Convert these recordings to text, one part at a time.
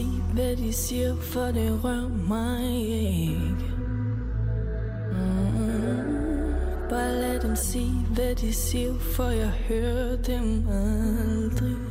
sige, hvad de siger, for det rører mig ikke. Mm. Bare lad dem sige, hvad de siger, for jeg hører dem aldrig.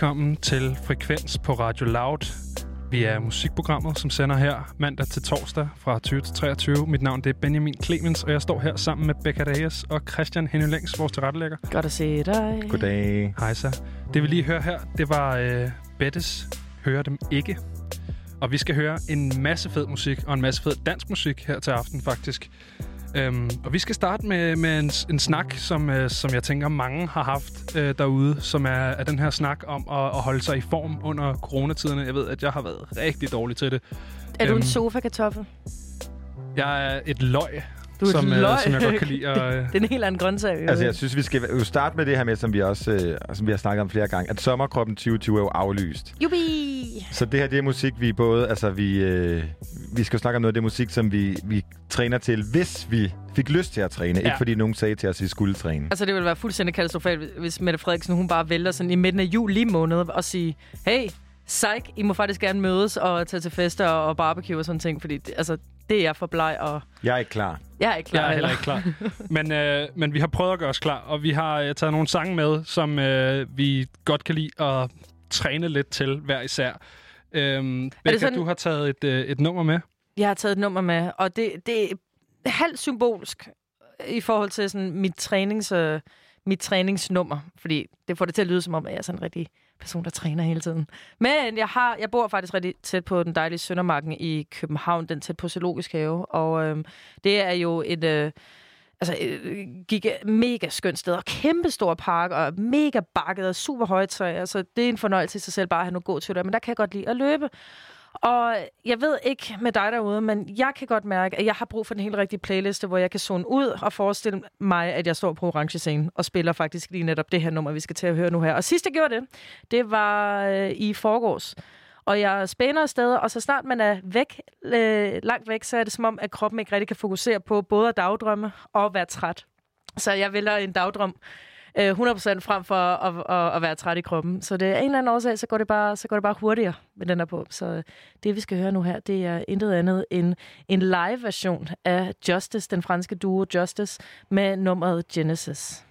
Velkommen til Frekvens på Radio Loud. Vi er musikprogrammet, som sender her mandag til torsdag fra 20 til 23. Mit navn det er Benjamin Clemens, og jeg står her sammen med Becca Reyes og Christian Henning Længs, vores tilrettelægger. Godt at se dig. Goddag. Hej så. Det vi lige hører her, det var øh, Bettes Hør dem ikke. Og vi skal høre en masse fed musik, og en masse fed dansk musik her til aften faktisk. Øhm, og vi skal starte med, med en, en snak, som, øh, som jeg tænker mange har haft øh, derude, som er, er den her snak om at, at holde sig i form under coronatiderne. Jeg ved, at jeg har været rigtig dårlig til det. Er du Øhm, en sofa-kartoffel? Jeg er et løg, Du er som, løg. Øh, som jeg godt kan lide. Og, øh, Det er en helt anden grøntsag. Altså, jeg synes, vi skal jo starte med det her med, som vi også øh, som vi har snakket om flere gange, at sommerkroppen 2020 er jo aflyst. Jubi! Så det her, det er musik, vi både, altså vi, øh, vi skal jo snakke om noget af det musik, som vi, vi træner til, hvis vi fik lyst til at træne. Ja. Ikke fordi nogen sagde til os, at vi skulle træne. Altså, det ville være fuldstændig katastrofalt, hvis Mette Frederiksen hun bare vælter sådan i midten af juli måned og sige, hey, psych, I må faktisk gerne mødes og tage til fester og barbecue og sådan ting, fordi det, altså, det er jeg for bleg, og Jeg er ikke klar. jeg er ikke klar Jeg er heller ikke klar. men, øh, men vi har prøvet at gøre os klar, og vi har øh, taget nogle sange med, som øh, vi godt kan lide at træne lidt til hver især. Øhm, Becca, sådan- du har taget et, øh, et nummer med. Jeg har taget et nummer med, og det, det er halvt symbolsk i forhold til sådan mit, trænings, øh, mit træningsnummer, fordi det får det til at lyde som om, at jeg er sådan en rigtig person, der træner hele tiden. Men jeg, har, jeg bor faktisk rigtig tæt på den dejlige Søndermarken i København, den tæt på Zoologisk Have, og øh, det er jo et... Øh, altså, øh, gik mega skønt sted, og kæmpe stor park, og mega bakket, og super høje træer, så det er en fornøjelse i sig selv bare at have noget god til det, men der kan jeg godt lide at løbe. Og jeg ved ikke med dig derude, men jeg kan godt mærke, at jeg har brug for den helt rigtige playliste, hvor jeg kan zone ud og forestille mig, at jeg står på orange scene og spiller faktisk lige netop det her nummer, vi skal til at høre nu her. Og sidst jeg gjorde det, det var øh, i forgårs. Og jeg spænder afsted, og så snart man er væk, øh, langt væk, så er det som om, at kroppen ikke rigtig kan fokusere på både at dagdrømme og være træt. Så jeg vælger en dagdrøm øh, 100% frem for at, at, at være træt i kroppen. Så det er en eller anden årsag, så går det bare, så går det bare hurtigere med den der på. Så øh, det, vi skal høre nu her, det er intet andet end en live-version af Justice, den franske duo Justice, med nummeret Genesis.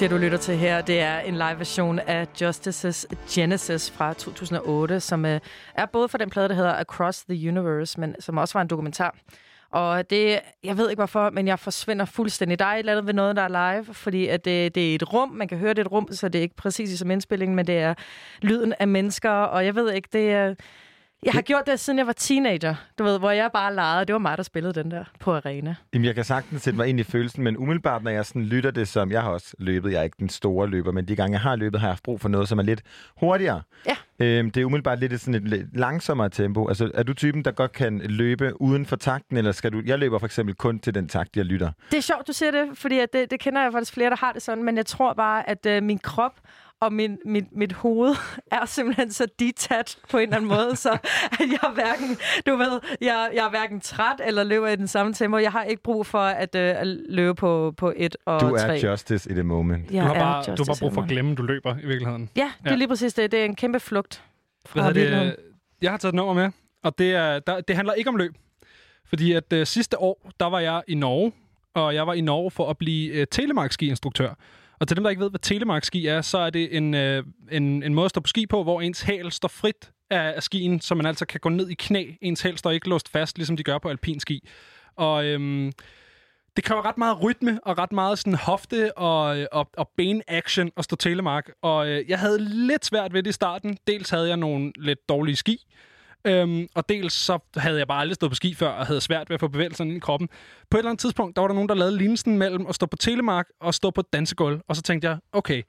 Det, du lytter til her, det er en live version af Justice's Genesis fra 2008, som øh, er både for den plade, der hedder Across the Universe, men som også var en dokumentar. Og det, jeg ved ikke hvorfor, men jeg forsvinder fuldstændig. Der er et eller andet ved noget, der er live, fordi at det, det er et rum. Man kan høre, det er et rum, så det er ikke præcis som indspillingen, men det er lyden af mennesker, og jeg ved ikke, det er... Jeg har gjort det, siden jeg var teenager, du ved, hvor jeg bare legede. Det var mig, der spillede den der på arena. Jamen, jeg kan sagtens sætte mig ind i følelsen, men umiddelbart, når jeg sådan lytter det som... Jeg har også løbet, jeg er ikke den store løber, men de gange, jeg har løbet, har jeg haft brug for noget, som er lidt hurtigere. Ja. Øhm, det er umiddelbart lidt sådan et lidt langsommere tempo. Altså, er du typen, der godt kan løbe uden for takten, eller skal du... Jeg løber for eksempel kun til den takt, jeg lytter. Det er sjovt, du siger det, fordi at det, det kender jeg faktisk flere, der har det sådan, men jeg tror bare, at øh, min krop og min, mit, mit hoved er simpelthen så detached på en eller anden måde, så at jeg er hverken, du ved, jeg, jeg er hverken træt eller løber i den samme tempo. Jeg har ikke brug for at, øh, at løbe på, på et og Du er tre. justice i det moment. Jeg Du har, er bare, du har bare brug for at glemme, du løber i virkeligheden. Ja, det er Ja. lige præcis det. Det er en kæmpe flugt fra det? Jeg har taget et nummer med, og det, er, der, det handler ikke om løb. Fordi at øh, sidste år, der var jeg i Norge, og jeg var i Norge for at blive øh, telemarkski-instruktør. Og til dem, der ikke ved, hvad telemarkski er, så er det en, øh, en, en måde at stå på ski på, hvor ens hæl står frit af, af skien, så man altså kan gå ned i knæ. Ens hæl står ikke låst fast, ligesom de gør på alpinski. Og øhm, det kræver ret meget rytme og ret meget sådan hofte og, øh, og, og ben-action at stå telemark. Og øh, jeg havde lidt svært ved det i starten. Dels havde jeg nogle lidt dårlige ski, Øhm, og dels så havde jeg bare aldrig stået på ski før, og havde svært ved at få bevægelserne ind i kroppen. På et eller andet tidspunkt, der var der nogen, der lavede linsen mellem at stå på telemark og stå på dansegulv. Og så tænkte jeg, okay,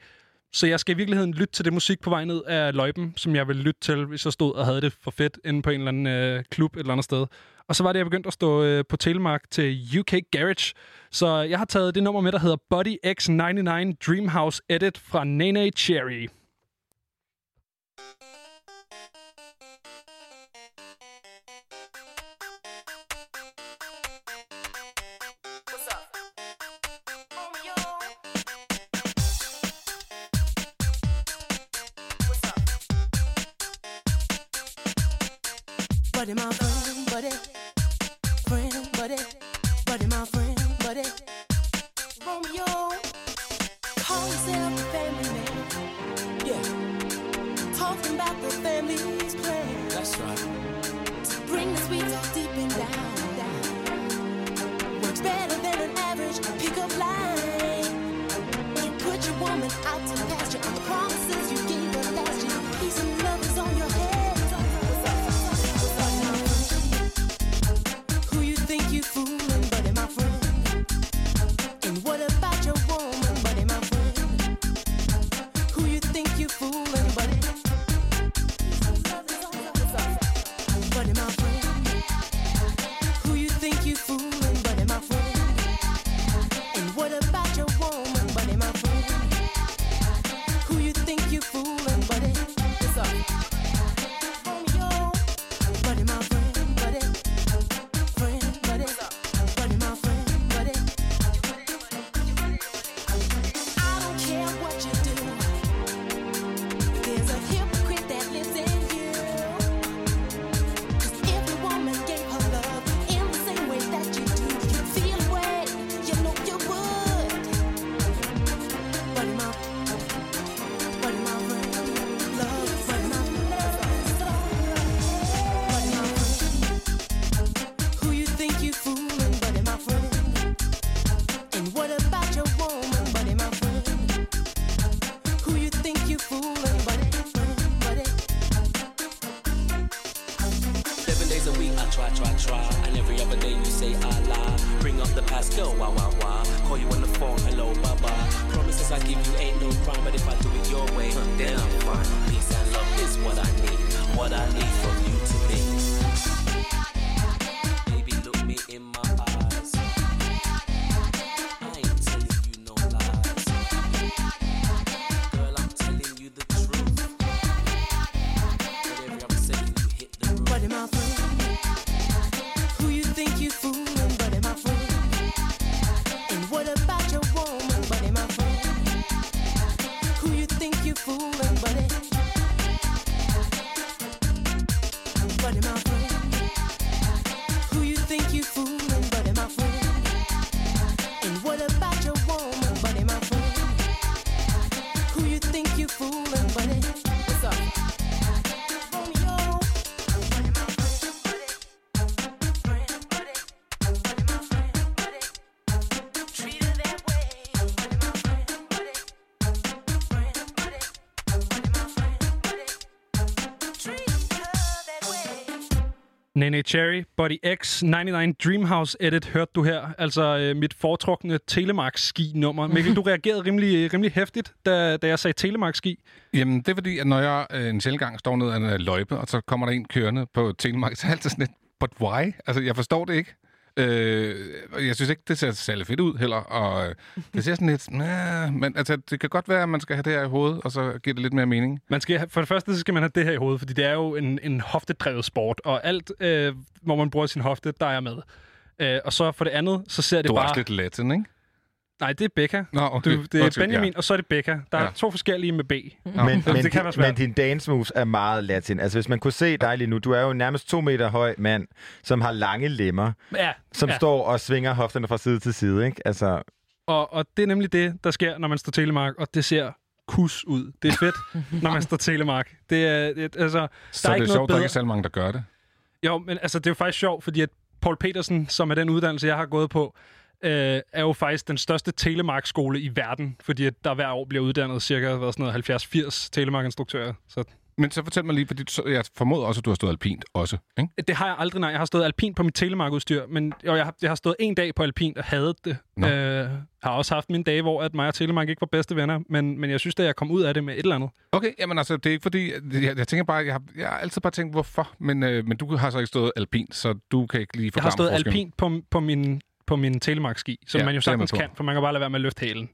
så jeg skal i virkeligheden lytte til det musik på vej ned af løjpen, som jeg ville lytte til, hvis jeg stod og havde det for fedt inde på en eller anden øh, klub et eller andet sted. Og så var det, jeg begyndte at stå øh, på telemark til UK Garage. Så jeg har taget det nummer med, der hedder Body X99 Dreamhouse Edit fra Nene Cherry. My him out, buddy. Nene Cherry, Body X, 99 Dreamhouse Edit, hørte du her. Altså øh, mit foretrukne Telemark-ski-nummer. Mikkel, du reagerede rimelig, øh, rimelig hæftigt, da, da jeg sagde Telemark-ski. Jamen, det er fordi, at når jeg øh, en sjældent står ned ad en øh, løjpe, og så kommer der en kørende på Telemark, så er altid sådan lidt, but why? Altså, jeg forstår det ikke. Øh, jeg synes ikke, det ser særlig fedt ud heller, og øh, det ser sådan lidt, nah, men altså, det kan godt være, at man skal have det her i hovedet, og så giver det lidt mere mening. Man skal, for det første så skal man have det her i hovedet, fordi det er jo en, en hoftedrevet sport, og alt, øh, hvor man bruger sin hofte, der er jeg med. Øh, og så for det andet, så ser det Du er bare... også lidt latin, ikke? Nej, det er Becca. Nå, okay. Du, det er Undskyld, Benjamin, ja. og så er det Becca. Der er Ja. to forskellige med B. Men, det men, kan være din, svært. men din dance moves er meget latin. Altså, hvis man kunne se dig lige nu, du er jo en nærmest to meter høj mand, som har lange lemmer, Ja, som ja. står og svinger hofterne fra side til side, ikke? Altså, Og, og det er nemlig det, der sker, når man står telemark, og det ser kus ud. Det er fedt, når man står telemark. Det er, det, altså, Så der er det er ikke noget sjovt, der bedre. ikke er særlig mange, der gør det. Jo, men altså, det er jo faktisk sjovt, fordi at Paul Petersen, som er den uddannelse, jeg har gået på, øh, er jo faktisk den største telemarkskole i verden, fordi at der hver år bliver uddannet cirka hvad, sådan noget 70-80 telemarkinstruktører. Så Men så fortæl mig lige, fordi så, jeg formoder også, at du har stået alpint også, ikke? det har jeg aldrig, nej. Jeg har stået alpin på mit telemarkudstyr, men jo, jeg, har, jeg har stået en dag på alpin og hadet det. Nå. Øh, har også haft mine dage, hvor at mig og telemark ikke var bedste venner, men, men jeg synes, at jeg kom ud af det med et eller andet. Okay, jamen altså, det er ikke fordi... Jeg, jeg tænker bare, jeg har, jeg har altid bare tænkt, hvorfor? Men, øh, men du har så ikke stået alpint, så du kan ikke lige Jeg forklare har stået mig forskellen. alpin på, på min på min telemarkski, som Ja, man jo sagtens på. kan, for man kan bare lade være med at løfte hælen.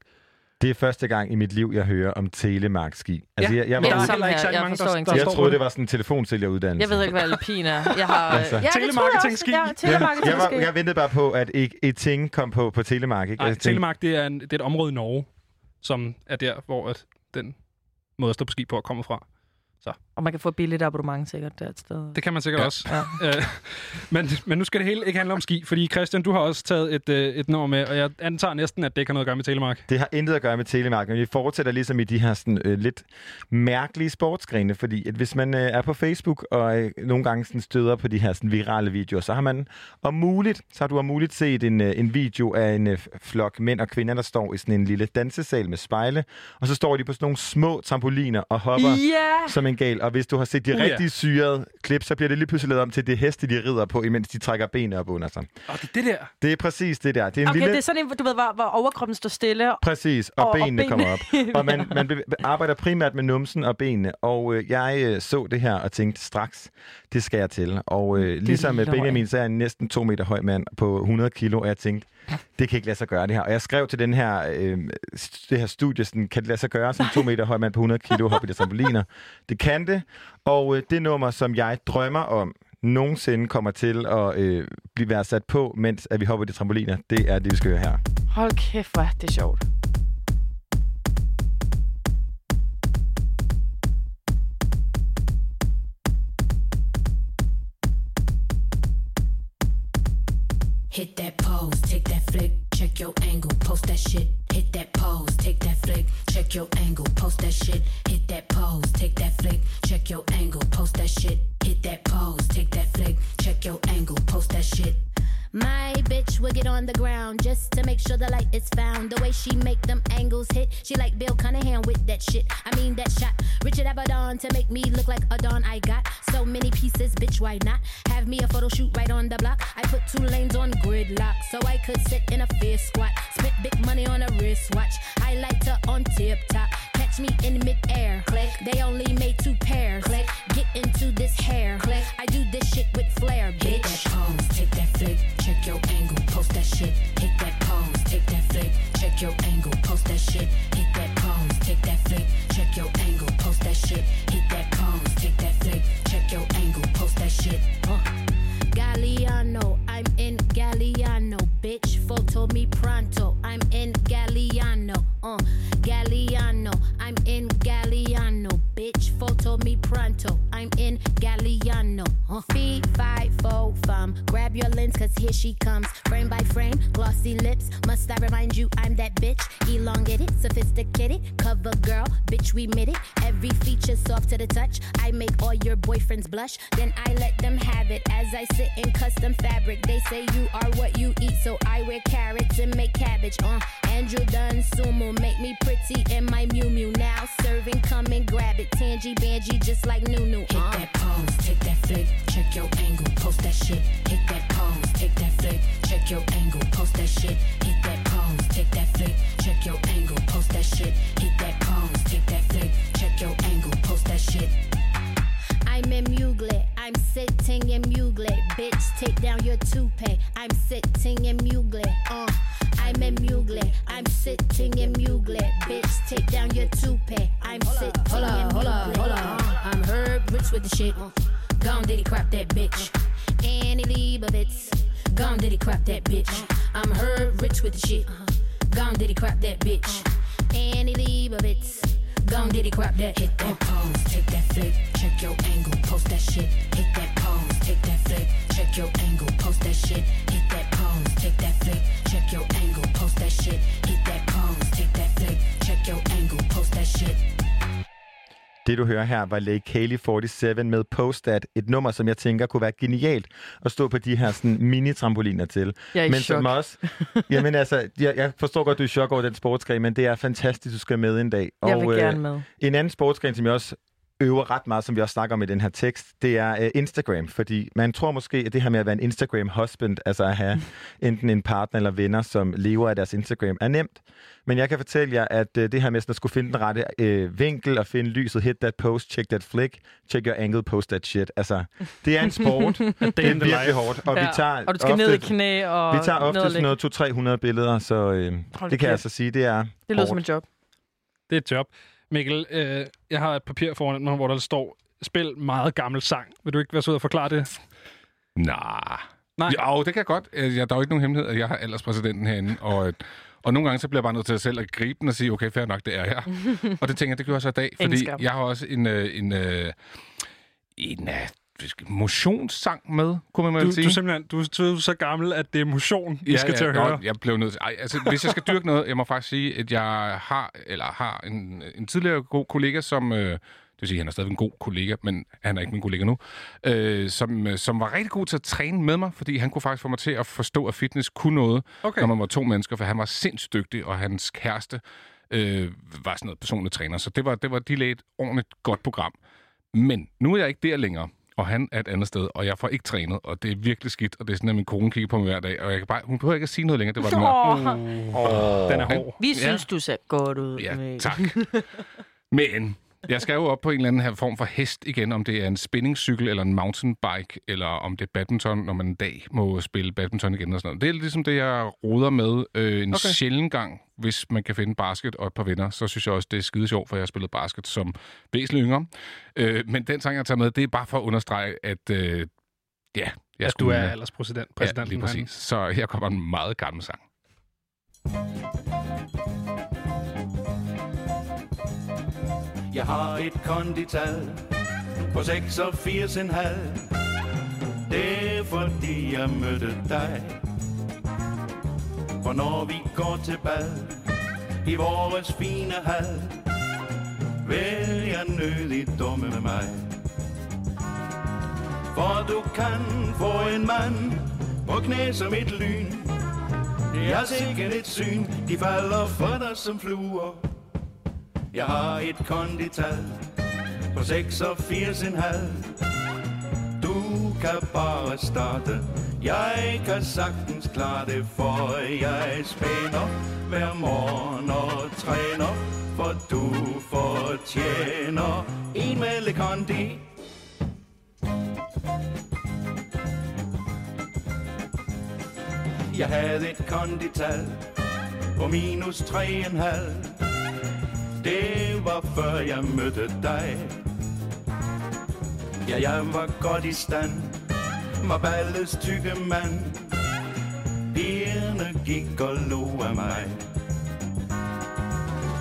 det er første gang i mit liv, jeg hører om telemarkski. Altså, Ja, jeg, jeg, men var, der er ikke Jeg mange, der, der jeg troede, det var sådan en telefonsælgeruddannelse. Jeg ved ikke, hvad alpin er. Jeg har... Altså. ja, det tror jeg Telemarketing-ski. også. Ja, telemarketing Jeg, var, jeg ventede bare på, at et, et ting kom på, på Telemark. Ikke? Nej, tænkte, Telemark, det er, en, det er et område i Norge, som er der, hvor at den måde at stå på ski på er kommet fra. Og man kan få et billigt abonnement sikkert der et sted. Det kan man sikkert Ja. også. Ja. Øh, men, men nu skal det hele ikke handle om ski, fordi Christian, du har også taget et, øh, et nummer med, og jeg antager næsten, at det ikke har noget at gøre med Telemark. Det har intet at gøre med Telemark, men vi fortsætter ligesom i de her sådan, øh, lidt mærkelige sportsgrene, fordi at hvis man øh, er på Facebook og øh, nogle gange sådan, støder på de her sådan, virale videoer, så har man om muligt, så har du om muligt set en, øh, en video af en øh, flok mænd og kvinder, der står i sådan en lille dansesal med spejle, og så står de på sådan nogle små trampoliner og hopper Ja! som en gal. Og hvis du har set de Uh, uh, ja. syrede klip, så bliver det lige pludselig lavet om til det heste, de rider på, imens de trækker benene op under sig. Og det er det der. Det er præcis det der. Det er en Okay, lille... det er sådan en, du ved, hvor, hvor overkroppen står stille. Præcis, og, Og- og benene benene. kommer op. Og man, man be- arbejder primært med numsen og benene. Og øh, jeg øh, så det her og tænkte straks, det skal jeg til. Og øh, ligesom. Benjamin, så er jeg en næsten to meter høj mand på 100 kilo, og jeg tænkte, det kan ikke lade sig gøre det her. Og jeg skrev til den her, øh, det her studie, sådan, kan det lade sig gøre som to meter høj mand på 100 kilo hoppe i de trampoliner? Det kan det, og øh, det nummer, som jeg drømmer om, nogensinde kommer til at øh, blive sat på, mens at vi hopper i de trampoliner, det er det, vi skal høre her. Hold kæft, hvor er det sjovt. Hit that pose, take that flick, check your angle, post that shit. Hit that pose, take that flick, check your angle, post that shit. Hit that pose, take that flick, check your angle, post that shit. Hit that pose, take that flick, check your angle, post that shit. My bitch will get on the ground just to make sure the light is found. The way she make them angles hit, she like Bill Cunningham with that shit. I mean that shot. Richard Avedon to make me look like a don. I got so many pieces, bitch. Why not have me a photo shoot right on the block? I put two lanes on gridlock so I could sit in a fair squat. Spent big money on a wristwatch. Highlighter on tip top. Catch me in midair. Click. They only made two pairs. Click. Get into this hair. Click. I do this shit with flair, bitch. Hit that pose, take that flick, check your angle, post that shit. Hit that pose, take that flick, check your angle, post that shit. Hit that pose, take that flick, check your angle, post that shit. Hit that pose, take that flick, check your angle, post that shit. Uh. Galliano, I'm in Galliano, bitch. Photo me pronto, I'm in Galliano, uh. Galliano, I'm in Galliano, bitch. Photo me pronto, I'm in Galliano, uh. Fee, five, four, fum. Grab your lens, cause here she comes. Frame by frame, glossy lips. Must I remind you I'm that bitch? Elongated, sophisticated, cover girl, bitch, we made it. Every feature soft to the touch. I make all your boyfriends blush, then I let them have it as I sit in custom fabric. They say you are what you eat, so I wear carrots and make cabbage. Uh, Andrew Dunn Sumo, make me pretty in my Mew Mew. Now serving, come and grab it. Tangy Bangy, just like Nunu. Hit that pose, take that flick, check your angle, post that shit. Hit that pose, take that flick, check your angle, post that shit. Hit that pose, take that flick, check your angle, post that shit. Hit that pose, take that flick, check your angle, post that shit. I'm in Mugler, I'm sitting in Mugler. Bitch, take down your toupee. I'm sitting in Mugler. Uh, I'm in Mugler, I'm sitting in Mugler. Bitch, take down your toupee. I'm sitting hold in up, Mugler. hold up. Uh, I'm Herb Rich with the shit. Gone did he crap that bitch. Annie Leibovitz. Gone did he crap that bitch. I'm Herb Rich with the shit. Gone did he crap that bitch. Annie Leibovitz. Gone did he crap that. Hit that pose, take that flick, check your angle, post that shit. Hit that pose, take that flick, check your angle, post that shit. Hit that pose, take that flick, check your angle, post that shit. Hit that pose, take that flick, check your angle, post that shit. Det, du hører her, var Lake Haley 47 med Postat. Et nummer, som jeg tænker kunne være genialt at stå på de her sådan, mini-trampoliner til. Jeg er i men chok. som også... Jamen altså, jeg, jeg forstår godt, du er i chok over den sportsgren, men det er fantastisk, du skal med en dag. Jeg vil øh, gerne med. En anden sportsgren, som jeg også øver ret meget, som vi også snakker om i den her tekst, det er uh, Instagram. Fordi man tror måske, at det her med at være en Instagram-husband, altså at have enten en partner eller venner, som lever af deres Instagram, er nemt. Men jeg kan fortælle jer, at uh, det her med sådan at skulle finde den rette uh, vinkel og finde lyset, hit that post, check that flick, check your angle, post that shit. Altså, det er en sport. det er virkelig life. hårdt. Og vi tager og du skal ofte, ned i knæ og vi tager ofte sådan noget 200-300 billeder, så øh, Hold det kan jeg altså sige, det er Det lyder som hårdt. et job. Det er et job. Mikkel, øh, jeg har et papir foran mig, hvor der står, spil meget gammel sang. Vil du ikke være sød at forklare det? Nej. Nej. Jo, det kan jeg godt. Øh, Jeg, der er jo ikke nogen hemmelighed, at jeg har alderspræsidenten herinde, og, øh, og nogle gange så bliver jeg bare nødt til at selv at gribe den og sige, okay, fair nok, det er jeg. og det tænker jeg, det gør jeg så i dag, Ingen fordi skam. jeg har også en, øh, en, en øh, motionssang med, kunne man Du, sige. du, er simpelthen, du, du er så gammel, at det er motion, vi skal til at nå, høre. Jeg blev nødt til... Ej, altså, hvis jeg skal dyrke noget, jeg må faktisk sige, at jeg har, eller har en, en tidligere god kollega, som... Øh, det vil sige, at han er stadig en god kollega, men han er ikke min kollega nu, øh, som, øh, som var rigtig god til at træne med mig, fordi han kunne faktisk få mig til at forstå, at fitness kunne noget, Okay. når man var to mennesker, for han var sindssygt dygtig, og hans kæreste øh, var sådan noget personlig træner. Så det var, det var de lagde et ordentligt godt program. Men nu er jeg ikke der længere, og han er et andet sted, og jeg får ikke trænet, og det er virkelig skidt, og det er sådan, at min kone kigger på mig hver dag, og jeg kan bare, hun behøver ikke at sige noget længere, det var den her. Åh, Den er hård. vi Ja. synes, du ser godt ud. Ja, tak. Men jeg skal jo op på en eller anden her form for hest igen, om det er en spinningcykel eller en mountainbike, eller om det er badminton, når man en dag må spille badminton igen og sådan noget. Det er ligesom det, jeg roder med øh, en Okay. sjælden gang, hvis man kan finde basket og et par venner. Så synes jeg også, det er skide sjovt, for jeg har spillet basket som væsentlig yngre. Øh, men den sang, jeg tager med, det er bare for at understrege, at øh, ja, jeg at du skulle- er alderspræsident. Ja, lige præcis. Så her kommer en meget gammel sang. Jeg har et kondital på 86,5. Det er fordi jeg mødte dig. For når vi går til bal i vores fine hal, vil jeg nødig dumme med mig. For du kan få en mand på knæ som et lyn, Jeg er sikkert et syn, de falder for dig som fluer. Jeg har et kondital på 86,5. Du kan bare starte. Jeg kan sagtens klare det, for jeg spænder hver morgen og træner. For du fortjener en med kondi. Jeg havde et kondital på minus 3,5. Det var før jeg mødte dig. Ja, jeg var godt i stand. Var ballets tykke mand. Pigerne gik og lo af mig.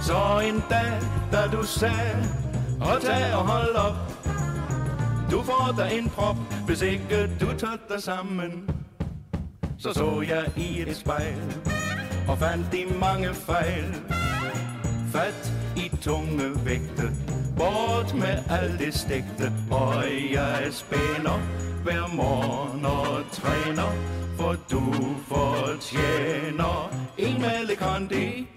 Så en dag, da du sagde, og tag og hold op. Du får dig en prop, hvis ikke du tager dig sammen. Så så jeg i et spejl, og fandt de mange fejl. Fat i tunge vægte, bort med alt det stegte. Og jeg spænder hver morgen og træner, for du fortjener en med kondi.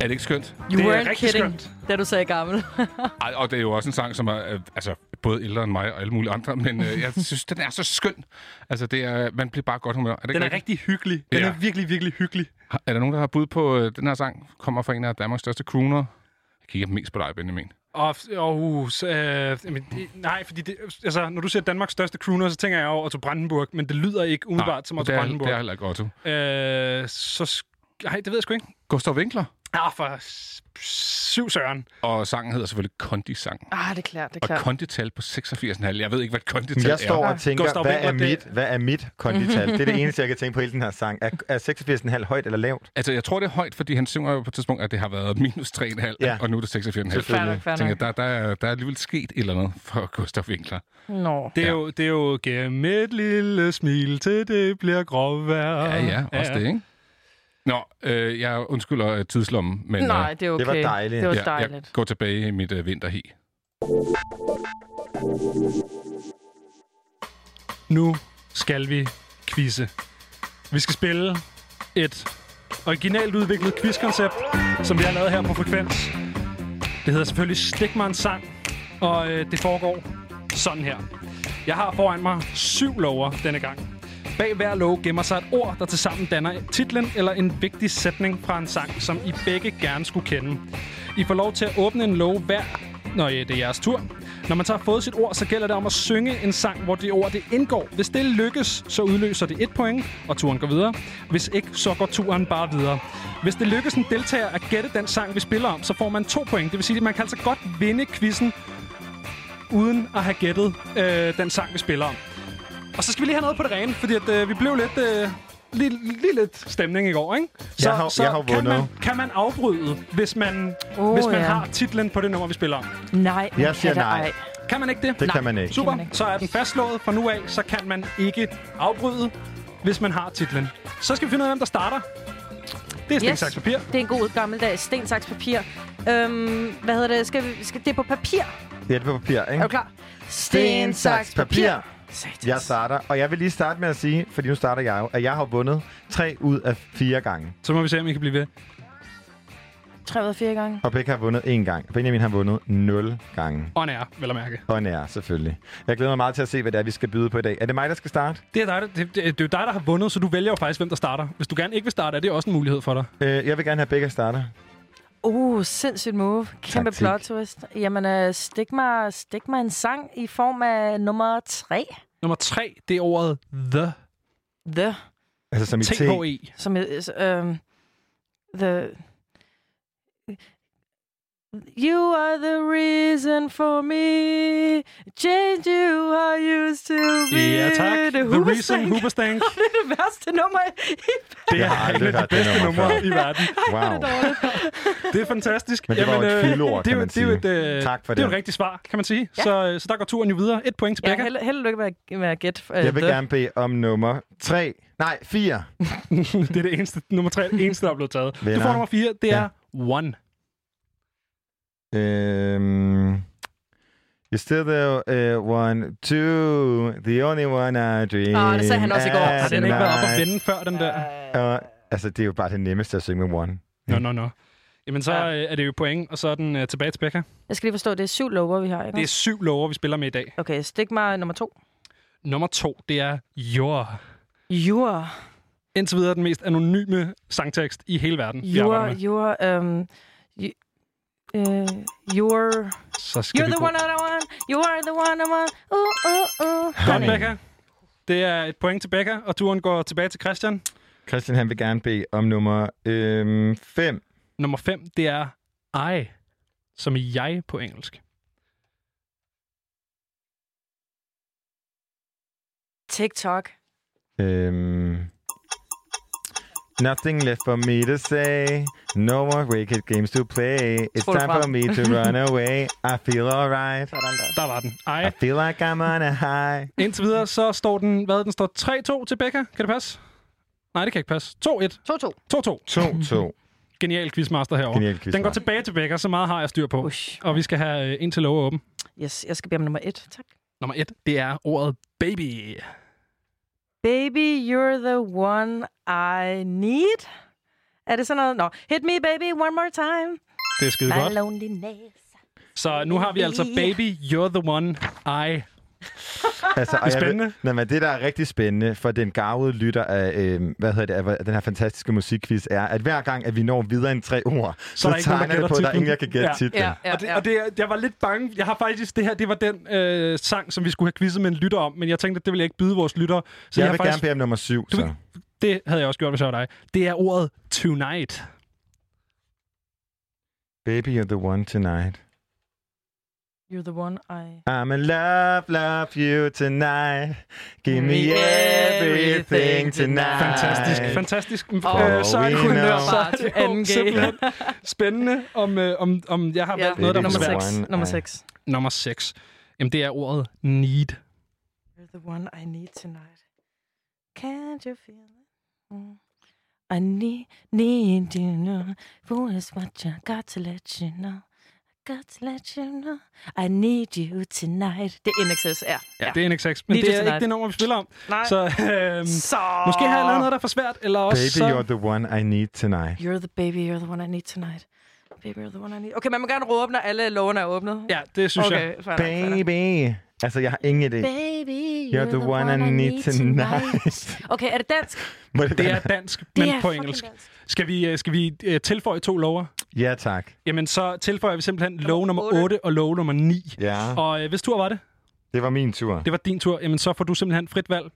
Er det ikke skønt? You Det er weren't rigtig kidding, skønt. da du sagde gammel. Ej, og det er jo også en sang, som er øh, altså, både ældre end mig og alle mulige andre, men øh, jeg synes, den er så skøn. Altså, det er, man bliver bare godt humør. Er, det Den er rigtigt? rigtig hyggelig. Den Ja. er virkelig, virkelig hyggelig. Har- er der nogen, der har bud på øh, den her sang? Kommer fra en af Danmarks største crooner. Jeg kigger mest på dig, Benjamin. Og, og uh, øh, det, nej, fordi det, altså, når du siger Danmarks største crooner, så tænker jeg over Otto Brandenburg, men det lyder ikke umiddelbart som og Otto det er, Brandenburg. det er heller ikke Otto. Øh, så... Nej, det ved jeg sgu ikke. Gustav Winkler. Ah, for syv søren. Og sangen hedder selvfølgelig Kondi-sang. Ah, det er klart, det er Og klart. kondital på 86,5. Jeg ved ikke, hvad et kondital Jeg står er. og tænker, Gustav hvad er, det- mit, hvad er mit kondital? det er det eneste, jeg kan tænke på hele den her sang. Er, er 86,5 højt eller lavt? Altså, jeg tror, det er højt, fordi han synger jo på et tidspunkt, at det har været minus 3,5, Ja. og nu er det 86,5. Fair Selvfølgelig. nok, fair Jeg tænker, der, der, er, der er alligevel sket et eller andet for Gustav Winkler. Nå. Det er, Ja. jo, det er jo gennem et lille smil, til det bliver gråvejr. Ja, ja, også det, ikke? Nå, øh, jeg undskylder øh, tidslommen, men Nej, det er okay. Det var dejligt. Det var øh, ja, jeg dejligt. går tilbage i mit øh, vinterhi. Nu skal vi quizze. Vi skal spille et originalt udviklet quizkoncept, som vi har lavet her på Frekvens. Det hedder selvfølgelig Stik mig en sang, og øh, det foregår sådan her. Jeg har foran mig syv lover denne gang. Bag hver lov gemmer sig et ord, der tilsammen danner titlen eller en vigtig sætning fra en sang, som I begge gerne skulle kende. I får lov til at åbne en lov hver, når ja, det er jeres tur. Når man så har fået sit ord, så gælder det om at synge en sang, hvor det ord det indgår. Hvis det lykkes, så udløser det et point, og turen går videre. Hvis ikke, så går turen bare videre. Hvis det lykkes en deltager at gætte den sang, vi spiller om, så får man to point. Det vil sige, at man kan altså godt vinde quizzen, uden at have gættet øh, den sang, vi spiller om. Og så skal vi lige have noget på det rene, fordi at, øh, vi blev lidt... Øh, lige, lige lidt stemning i går, ikke? Så, Jeg har- så jeg har kan, vundet. man, kan man afbryde, hvis man, Åh, hvis man ja. har titlen på det nummer, vi spiller om? Nej, Jeg siger kan nej. ej. Kan man ikke det? Det kan man ikke. Super, Kan man ikke. så er den fastslået. Fra nu af, så kan man ikke afbryde, hvis man har titlen. Så skal vi finde ud af, hvem der starter. Det er sten, Yes. saks, papir. Det er en god gammeldags sten, saks, papir. Øhm, hvad hedder det? Skal vi, skal, det er på papir. Det er det på papir, Er ikke? du klar? Sten, saks, papir. Satans. Jeg starter, og jeg vil lige starte med at sige, fordi nu starter jeg jo, at jeg har vundet tre ud af fire gange. Så må vi se, om I kan blive ved. Tre ud af fire gange. Og Becca har vundet én gang. Benjamin har vundet 0 gange. Og er, vel at mærke. Og nær, selvfølgelig. Jeg glæder mig meget til at se, hvad det er, vi skal byde på i dag. Er det mig, der skal starte? Det er, dig, der, det, det, det er jo dig, der har vundet, så du vælger jo faktisk, hvem der starter. Hvis du gerne ikke vil starte, er det også en mulighed for dig. Øh, jeg vil gerne have Becca starter. Uh, sindssygt move. Kæmpe Taktik. plot twist. Jamen, uh, stik, mig, stik mig en sang i form af nummer tre. Nummer tre, det er ordet The. The. Altså som i T. T-H-E. Som er... Um, the... You are the reason for me. Change you are used to be. Ja, tak. Det er The Reason Hoobastank. Hoobastank. det er det værste nummer i Det Jeg har er aldrig et af de hørt det bedste nummer numre før. i verden. Wow. Det er fantastisk. Men det var jo et øh, det er kan man det er jo sige. et, øh, Tak for det. er det. et rigtigt svar, kan man sige. Ja. Så, øh, så der går turen jo videre. Et point til Ja, Becca. held, held og lykke med, at- med at gætte. Uh, Jeg vil the. gerne bede om nummer 3. Nej, 4. det er det eneste, nummer tre, det eneste, der er blevet taget. Du Venner. får nummer fire, det Ja. er One. Øhm, You're still the uh, one, two, the only one I dream. Åh, det sagde han også i går. at Har den ikke været op night. vende før, den der? Og, altså, det er jo bare det nemmeste at synge med one. Nå, nå, nå. Jamen, så Ja. øh, er det jo point, og så er den øh, tilbage til Becca. Jeg skal lige forstå, det er syv lover, vi har, ikke? Det er syv lover, vi spiller med i dag. Okay, stik mig nummer to. Nummer to, det er Your. Jura. Indtil videre den mest anonyme sangtekst i hele verden, vi Jura, arbejder med. jura, um, you, uh, you're, Så skal you're vi the gå. one I want. You are the one I want. Uh, uh, uh. Godt. Becca. Det er et point til Becca, og turen går tilbage til Christian. Christian, han vil gerne bede om nummer 5. Nummer 5, det er I, som i jeg på engelsk. TikTok. Øhm, nothing left for me to say. No more wicked games to play. It's time for me to run away. I feel alright. Der. Der var den. I I. feel like I'm on a high. Indtil videre, så står den, hvad, den står 3-2 til Becca. Kan det passe? Nej, det kan ikke passe. 2-1. 2-2. 2-2. 2-2. Genial quizmaster herovre. Genial quiz. Den går tilbage til Becca, så meget har jeg styr på. Ush. Og vi skal have øh, en til lov åben. Yes, jeg skal bede om nummer et. Tak. Nummer et, det er ordet baby. Baby, you're the one I need. Er det sådan noget? Nå. Hit me, baby, one more time. Det er skide godt. Så nu har vi altså baby, you're the one I. Altså, og Det er jeg spændende. Nå, men det, der er rigtig spændende for den garvede lytter af, øh, hvad hedder det, af den her fantastiske musikquiz, er, at hver gang, at vi når videre end tre ord, så, Så er der ikke nogen, tegner det gætter på, at der er ingen, der kan gætte Ja. titlen. Ja, ja, og det, ja. og det, jeg var lidt bange. Jeg har faktisk, det her, det var den øh, sang, som vi skulle have quizzet med en lytter om, men jeg tænkte, at det ville jeg ikke byde vores lyttere. Så Jeg jeg vil har gerne faktisk, bede om nummer syv, Du så. det havde jeg også gjort, hvis jeg var dig. Det er ordet tonight. Baby, you're the one tonight. You're the one I... I'm in love, love you tonight. Give me Me everything tonight. Fantastisk, fantastisk. Åh, Øh, så er det er det Til jo anden G. simpelthen spændende, om, øh, om, om jeg har Ja, valgt noget, der nummer the svært. 6. one Nummer I- 6. Nummer 6. Jamen, det er ordet need. You're the one I need tonight. Can't you feel it? Mm. I need, need you know. For it's what I got to let you know. Got to let you know. I need you tonight. Det er NXS, ja. Ja, det er en XX, men Need det er ikke tonight. det nummer, vi spiller om. Nej. Så øhm, Så... måske har jeg lavet noget, der er for svært, eller også Baby, så... you're the one I need tonight. You're the baby, you're the one I need tonight. Baby, you're the one I need. Okay, man må gerne råbe, når alle lovene er åbnet. Ja, det synes jeg. okay, fair nok, fair. Baby. Altså, jeg har ingen idé. Baby, You're the one I need tonight. Okay, er det dansk? Det Det er dansk, Det men er på engelsk. dansk. Skal vi, øh, skal vi øh, tilføje to lover? Ja, tak. Jamen, så tilføjer vi simpelthen lov nummer otte. 8 og lov nummer 9. Ja, Og øh, hvis tur var det, det var min tur. det var din tur, jamen så får du simpelthen frit valg.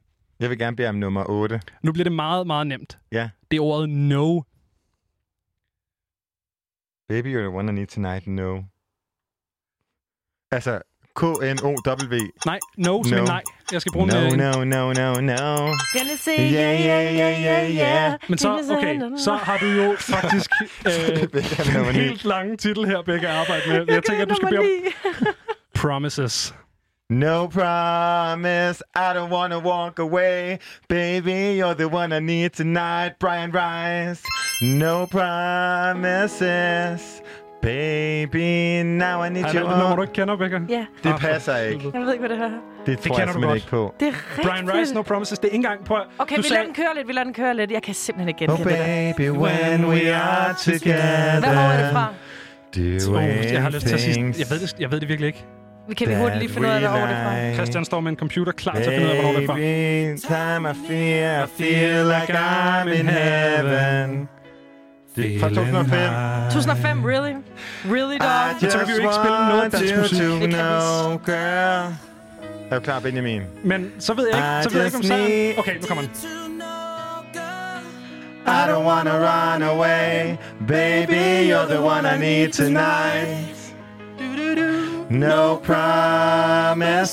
Jeg vil gerne bede om nummer 8. Nu bliver det meget, meget nemt. Ja. Det er ordet no. Baby, you're the one I need tonight. No. Altså, K-N-O-W. Nej, no, No. no. nej. Jeg skal bruge No, en, øh, no, no, no, no. Gonna say Yeah, yeah, yeah, yeah, yeah. Men så, okay, så har du jo faktisk øh, en 9. helt lange titel her, begge arbejde med. Jeg tænker, at du skal bede om promises. No promise, I don't wanna walk away. Baby, you're the one I need tonight. Brian Rice. No promises. Baby, now I need Er you det et nummer, du ikke kender, Becca? Ja, Det Ah, passer ikke. jeg ved ikke, hvad det her er. Det tror kender jeg du simpelthen godt. ikke på. Det er rigtigt. Brian Rice, No Promises. Det er ikke engang på... Okay, du vi lader den køre lidt, vi lader den køre lidt. Jeg kan simpelthen ikke Oh genkende det der. baby, when we are together. Hvad år er det fra? Oh, jeg har lyst til at sige... things Jeg ved det, jeg ved det virkelig ikke. Vi kan vi hurtigt lige finde ud af, hvad år det er fra. Christian står med en computer klar til at finde ud af, hvornår det er fra. Baby, time I feel, I feel like I'm in heaven. Det er fra 2005. 2005, really? Really, dog? Så kan vi jo ikke spille noget dansk musik. Det know, girl. Er du klar, Benjamin? Men så ved jeg ikke, I så ved jeg ikke om sangen... Okay, nu kommer den. I don't wanna run away. Baby, you're the one I need tonight. No promises.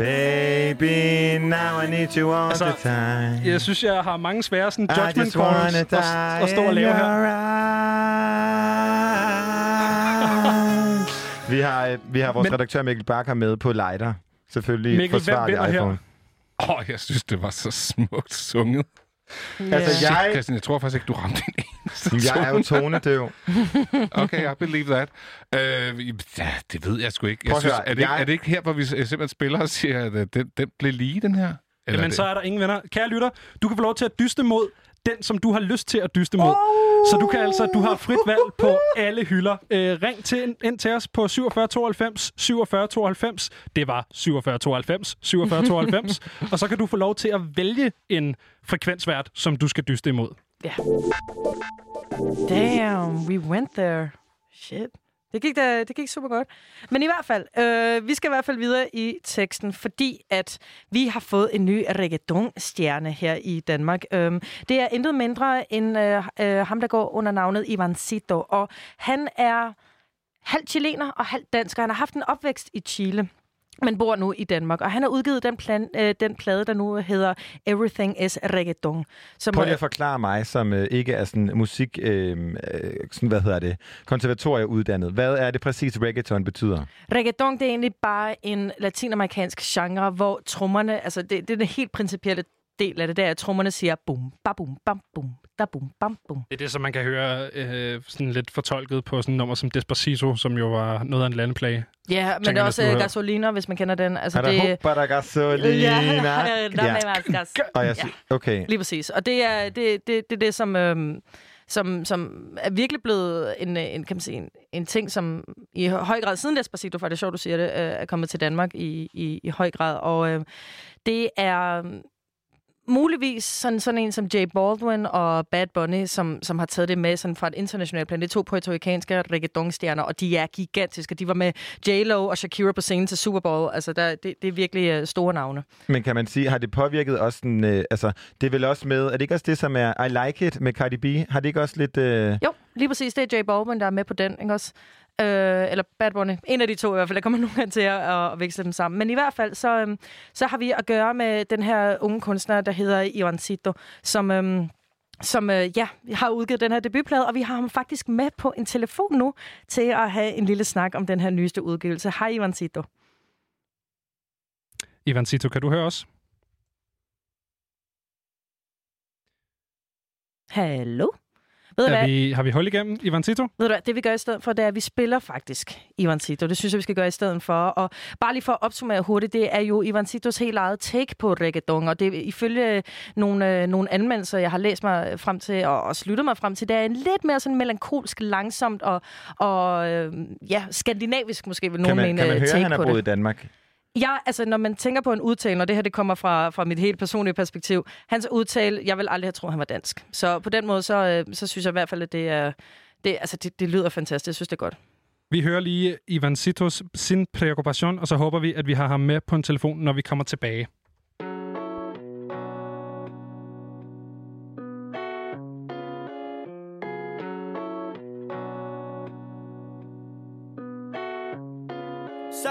Baby, now I need you all Altså, the time. Jeg synes, jeg har mange svære sådan, judgment calls at, at stå og lave her. vi har, øh, vi har vores Men- redaktør Mikkel Bakker med på lighter. Selvfølgelig Mikkel, hvem forsvarlig her? iPhone. Åh, oh, jeg synes, det var så smukt sunget. Altså, Shit, jeg, Christian, jeg tror faktisk ikke, du ramte en eneste jeg er jo tonedøv. Okay, I believe that. Øh, ja, det ved jeg sgu ikke. Jeg synes, høre, er, det, ikke- jeg- er det ikke her, hvor vi simpelthen spiller og siger, at øh, den, den blev lige, den her? Eller Jamen, er det- så er der ingen venner. Kære lytter, du kan få lov til at dyste mod den, som du har lyst til at dyste mod. Så du kan altså, du har frit valg på alle hylder. Øh, ring til, ind til os på 47 92 47 92. Det var 47 92 47 92. og så kan du få lov til at vælge en frekvensvært, som du skal dyste imod. Damn, we went there. Shit. Det gik, da, det gik super godt. Men i hvert fald, øh, vi skal i hvert fald videre i teksten, fordi at vi har fået en ny reggaeton-stjerne her i Danmark. Øhm, det er intet mindre end øh, øh, ham, der går under navnet Ivancito. Og han er halv chilener og halv dansker. Han har haft en opvækst i Chile men bor nu i Danmark. Og han har udgivet den, plan, øh, den plade, der nu hedder Everything is Reggaeton. Som Prøv lige at forklare mig, som øh, ikke er sådan musik, øh, øh, sådan, hvad hedder det, konservatorieuddannet. Hvad er det præcis, reggaeton betyder? Reggaeton, det er egentlig bare en latinamerikansk genre, hvor trommerne, altså det, det er den helt principielle del af det, der er, at trommerne siger bum, ba bum, bam, bum, da bum, bam, bum. Det er det, som man kan høre øh, sådan lidt fortolket på sådan et nummer som Despacito, som jo var noget af en landeplage. Ja, men Tænker, det er også øh, gasoliner, hvis man kender den. Altså, Er der det, der gasolina? Ja, der Ja. Og jeg siger, okay. Lige præcis. Og det er det, det, det, det som, øhm, som, som er virkelig blevet en, øh, en, kan man sige, en, en ting, som i høj grad, siden Despacito, for det er sjovt, du siger det, øh, er kommet til Danmark i, i, i høj grad. Og øh, det er muligvis sådan, sådan en som Jay Baldwin og Bad Bunny, som, som har taget det med sådan fra et internationalt plan. Det er to puertoricanske reggaeton-stjerner, og de er gigantiske. De var med J-Lo og Shakira på scenen til Super Bowl. Altså, der, det, det er virkelig øh, store navne. Men kan man sige, har det påvirket også den, øh, altså, det er vel også med, er det ikke også det, som er I Like It med Cardi B? Har det ikke også lidt, øh, Jo, lige præcis. Det er Jay Baldwin, der er med på den, ikke også? Øh, eller Bad Bunny. En af de to i hvert fald. Der kommer nogle gange til at, at veksle dem sammen. Men i hvert fald, så, øhm, så har vi at gøre med den her unge kunstner, der hedder Ivancito, som... Øhm, som øh, ja, har udgivet den her debutplade, og vi har ham faktisk med på en telefon nu til at have en lille snak om den her nyeste udgivelse. Hej Ivancito. Ivan Sito, kan du høre os? Hallo? Ved du Er hvad? vi, har vi hul igennem, Ivan Sito? Ved du hvad, det vi gør i stedet for, det er, at vi spiller faktisk Ivancito. Det synes jeg, vi skal gøre i stedet for. Og bare lige for at opsummere hurtigt, det er jo Ivancitos helt eget take på reggaeton. Og det er ifølge nogle, øh, nogle anmeldelser, jeg har læst mig frem til og, og sluttet mig frem til, det er en lidt mere sådan melankolsk, langsomt og, og øh, ja, skandinavisk måske vil nogen kan man, mene kan man øh, høre, take han har på boet det. i Danmark? Ja, altså når man tænker på en udtale, og det her det kommer fra, fra mit helt personlige perspektiv, hans udtale, jeg vil aldrig have troet, han var dansk. Så på den måde, så, øh, så synes jeg i hvert fald, at det er, det, altså det, det lyder fantastisk. Jeg synes, det er godt. Vi hører lige Ivan Sitos sin preoccupation, og så håber vi, at vi har ham med på en telefon, når vi kommer tilbage.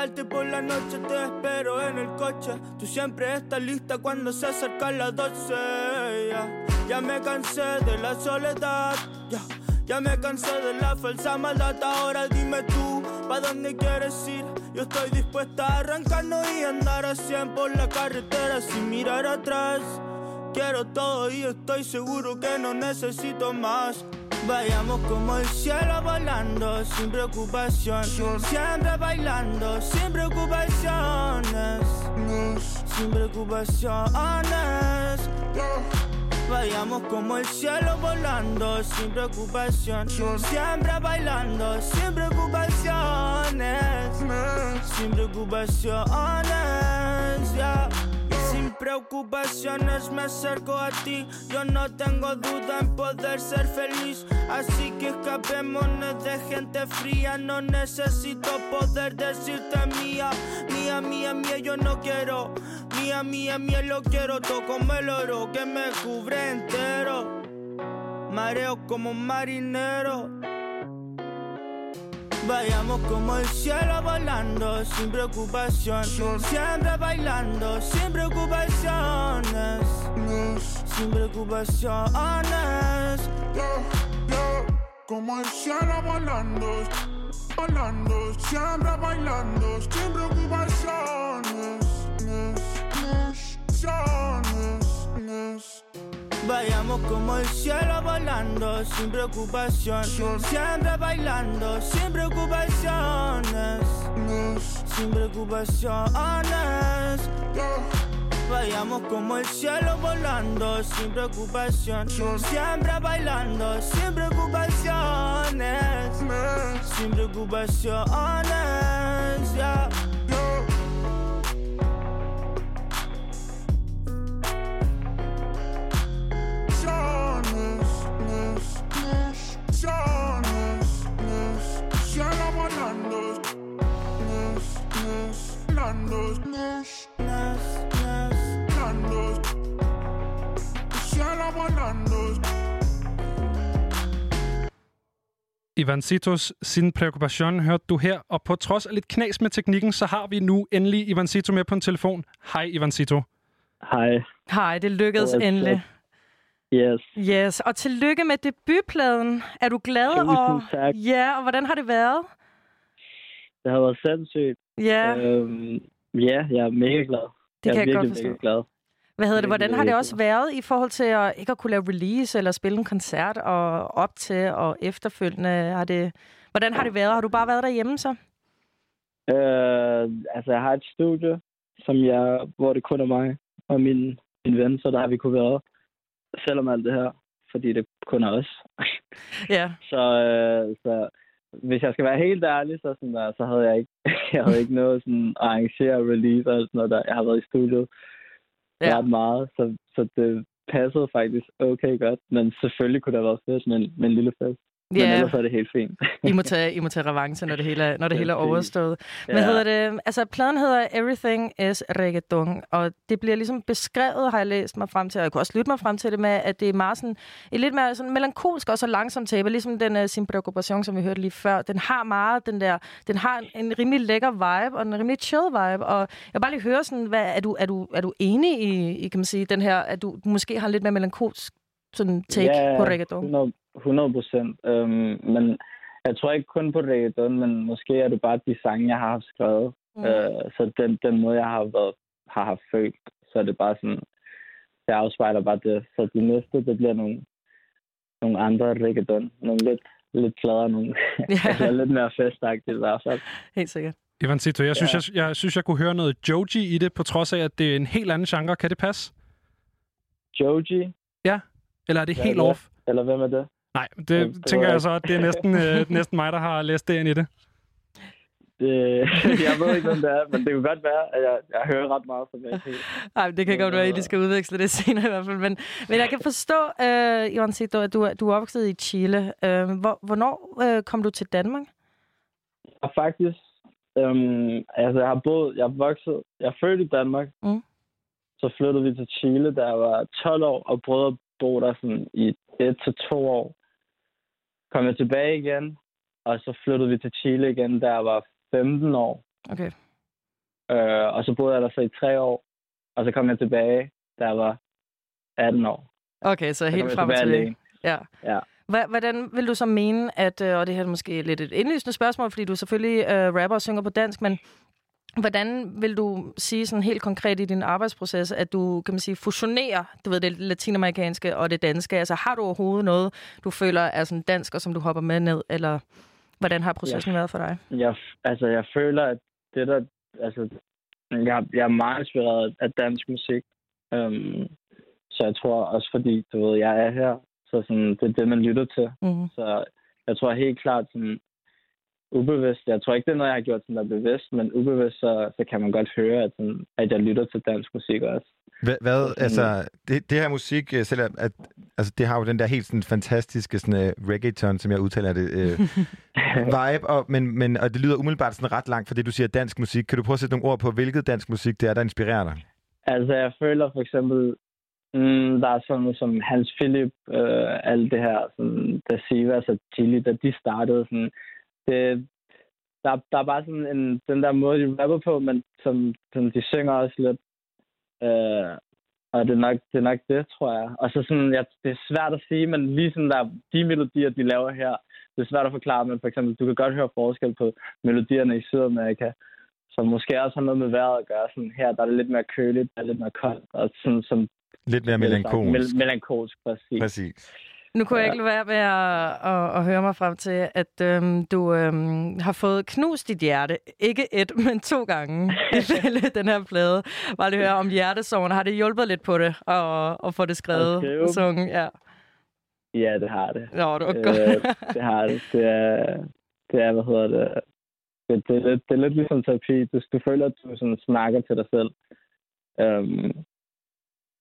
Por la noche, te espero en el coche. Tú siempre estás lista cuando se acercan las 12. Ya, ya me cansé de la soledad. Ya, ya me cansé de la falsa maldad. Ahora dime tú, ¿pa' dónde quieres ir? Yo estoy dispuesta a arrancarnos y andar a 100 por la carretera sin mirar atrás. Quiero todo y estoy seguro que no necesito más. Vayamos como el cielo volando sin preocupación. Siempre bailando sin preocupaciones. Sin preocupaciones. Vayamos como el cielo volando sin preocupación. Siempre bailando sin preocupaciones. Sin preocupaciones. yeah. Sin preocupaciones me acerco a ti. Yo no tengo duda en poder ser feliz. Así que escapémonos de gente fría. No necesito poder decirte mía. Mía, mía, mía, yo no quiero. Mía, mía, mía, lo quiero. Toco el oro que me cubre entero. Mareo como un marinero. Vayamos como el cielo volando sin preocupación. Siempre bailando sin preocupaciones. Sin preocupaciones. Como el cielo volando, volando, siempre bailando, sin preocupaciones. Preocupaciones. Vayamos como el cielo volando sin preocupación. Siempre bailando sin preocupaciones. Sin preocupaciones. Vayamos como el cielo volando sin preocupación. Siempre bailando sin preocupaciones. Sin preocupaciones. Cielo volando, volando, volando, cielo volando. Ivan Sitos, sin preoccupation hørte du her, og på trods af lidt knas med teknikken, så har vi nu endelig Ivancito med på en telefon. Hej Ivancito. Hej. Hej, det lykkedes endelig. endelig. Yes. Yes, og tillykke med debutpladen. Er du glad? Tusind og, tak. Ja, og hvordan har det været? Det har været sindssygt. Ja, Øhm, ja, jeg er mega glad. det jeg kan er jeg godt virkelig, forstå. mega glad. Hvad hedder det? Hvordan har det også været i forhold til at ikke at kunne lave release eller spille en koncert og op til og efterfølgende? Har det, hvordan har det været? Har du bare været derhjemme så? Øh, altså, jeg har et studie, som jeg, hvor det kun er mig og min, min ven, så der har vi kunne være selvom alt det her, fordi det kun er os. Ja, Så, øh, så hvis jeg skal være helt ærlig, så, sådan der, så havde jeg ikke, jeg havde ikke noget sådan at arrangere release og sådan noget der. Jeg har været i studiet Ja. ret meget, så, så det passede faktisk okay godt. Men selvfølgelig kunne det have været fedt med med en lille fest. Men ja. ellers er det helt fint. I må tage, I må tage revanche, når det hele er, når det hele er overstået. Hvad hedder det? Altså, pladen hedder Everything is Reggaeton, og det bliver ligesom beskrevet, har jeg læst mig frem til, og jeg kunne også lytte mig frem til det med, at det er meget sådan, et lidt mere sådan melankolsk og så langsomt tape, ligesom den uh, Sin Preoccupation, som vi hørte lige før. Den har meget den der, den har en, en rimelig lækker vibe, og en rimelig chill vibe, og jeg vil bare lige høre sådan, hvad, er, du, er, du, er du enig i, i, kan man sige, den her, at du, du måske har lidt mere melankolsk sådan take ja, på reggaeton? 100, 100 procent. Øhm, men jeg tror ikke kun på reggaeton, men måske er det bare de sange, jeg har haft skrevet. Mm. Øh, så den, den måde, jeg har, været, har haft følt, så er det bare sådan, det afspejler bare det. Så de næste, det bliver nogle, nogle andre reggaeton. Nogle lidt, lidt fladere, nogle Ja. altså lidt mere festagtigt i hvert fald. Helt sikkert. Ivan Sito, jeg synes, Ja. jeg, jeg, synes, jeg kunne høre noget Joji i det, på trods af, at det er en helt anden genre. Kan det passe? Joji, Eller er det Ja, helt det er- off? eller hvem er det? Nej, det, det det tænker jeg jeg så, at det er næsten, øh, næsten mig, der har læst det ind i det. det jeg ved ikke, hvem det er, men det kunne godt være, at jeg, jeg hører ret meget, jeg ikke helt Nej, det kan godt være, at I skal udveksle det senere i hvert fald. Men, men jeg kan forstå, Ivan Sito, at du, er- du er opvokset i Chile. Uh, hvor, hvornår uh, kom du til Danmark? Og faktisk, øhm, altså jeg har boet, jeg er vokset, jeg er født i Danmark. Mm. Så flyttede vi til Chile, da jeg var 12 år, og prøvede at bo der sådan i et til to år. Kom jeg tilbage igen, og så flyttede vi til Chile igen, da jeg var 15 år. Okay. Øh, og så boede jeg der så i tre år, og så kom jeg tilbage, da jeg var 18 år. Okay, så Så helt frem tilbage. alene. Ja. Ja. Hvordan vil du så mene, at, øh, og det her er måske lidt et indlysende spørgsmål, fordi du selvfølgelig øh, rapper og synger på dansk, men hvordan vil du sige sådan helt konkret i din arbejdsproces, at du, kan man sige, fusionerer, du ved, det latinamerikanske og det danske? Altså har du overhovedet noget, du føler er sådan dansk, og som du hopper med ned, eller hvordan har processen været for dig? Jeg, altså, jeg føler, at det der... Altså, jeg, jeg er meget inspireret af dansk musik. Um, så jeg tror også, fordi du ved, jeg er her, så sådan, det er det, man lytter til. Mm. Så jeg tror helt klart, sådan, ubevidst, jeg tror ikke, det er noget, jeg har gjort sådan, der er bevidst, men ubevidst, så, så kan man godt høre, at, sådan, at jeg lytter til dansk musik også. Hvad, hvad Sådan- altså, det, det her musik, øh, selv at, altså, det har jo den der helt sådan fantastiske sådan, uh, reggaeton, som jeg udtaler det, uh, vibe, og, men, men, og det lyder umiddelbart sådan ret langt fra det, du siger dansk musik. Kan du prøve at sætte nogle ord på, hvilket dansk musik det er, der inspirerer dig? Altså, jeg føler for eksempel, mm, der er sådan som Hans Philip, øh, alt det her, sådan, da Sivas og Chili, da de startede, sådan, det, der, der er bare sådan en, den der måde, de rapper på, men som, som de synger også lidt. Øh, og det er, nok, det er nok det, tror jeg. Og så sådan, ja, det er svært at sige, men lige sådan der, de melodier, de laver her, det er svært at forklare, men for eksempel, du kan godt høre forskel på melodierne i Sydamerika, som måske også har noget med vejret at gøre. Sådan her, der er det lidt mere køligt, der er lidt mere koldt, og sådan, som Lidt mere melankolsk. Mel- melankolsk, præcis. Præcis. Nu kunne jeg ikke lade være med at, at, at høre mig frem til, at øhm, du øhm, har fået knust dit hjerte. Ikke et, men to gange i den her plade. Bare lige høre om hjertesorgen. Har det hjulpet lidt på det at, at få det skrevet skrive og sunget? Ja. Ja, det har det. Nå, det var Øh, godt. det har det. Det er, det er hvad hedder det, det, det, er lidt, det er lidt ligesom terapi. Du, du føler, at du sådan snakker til dig selv. Um,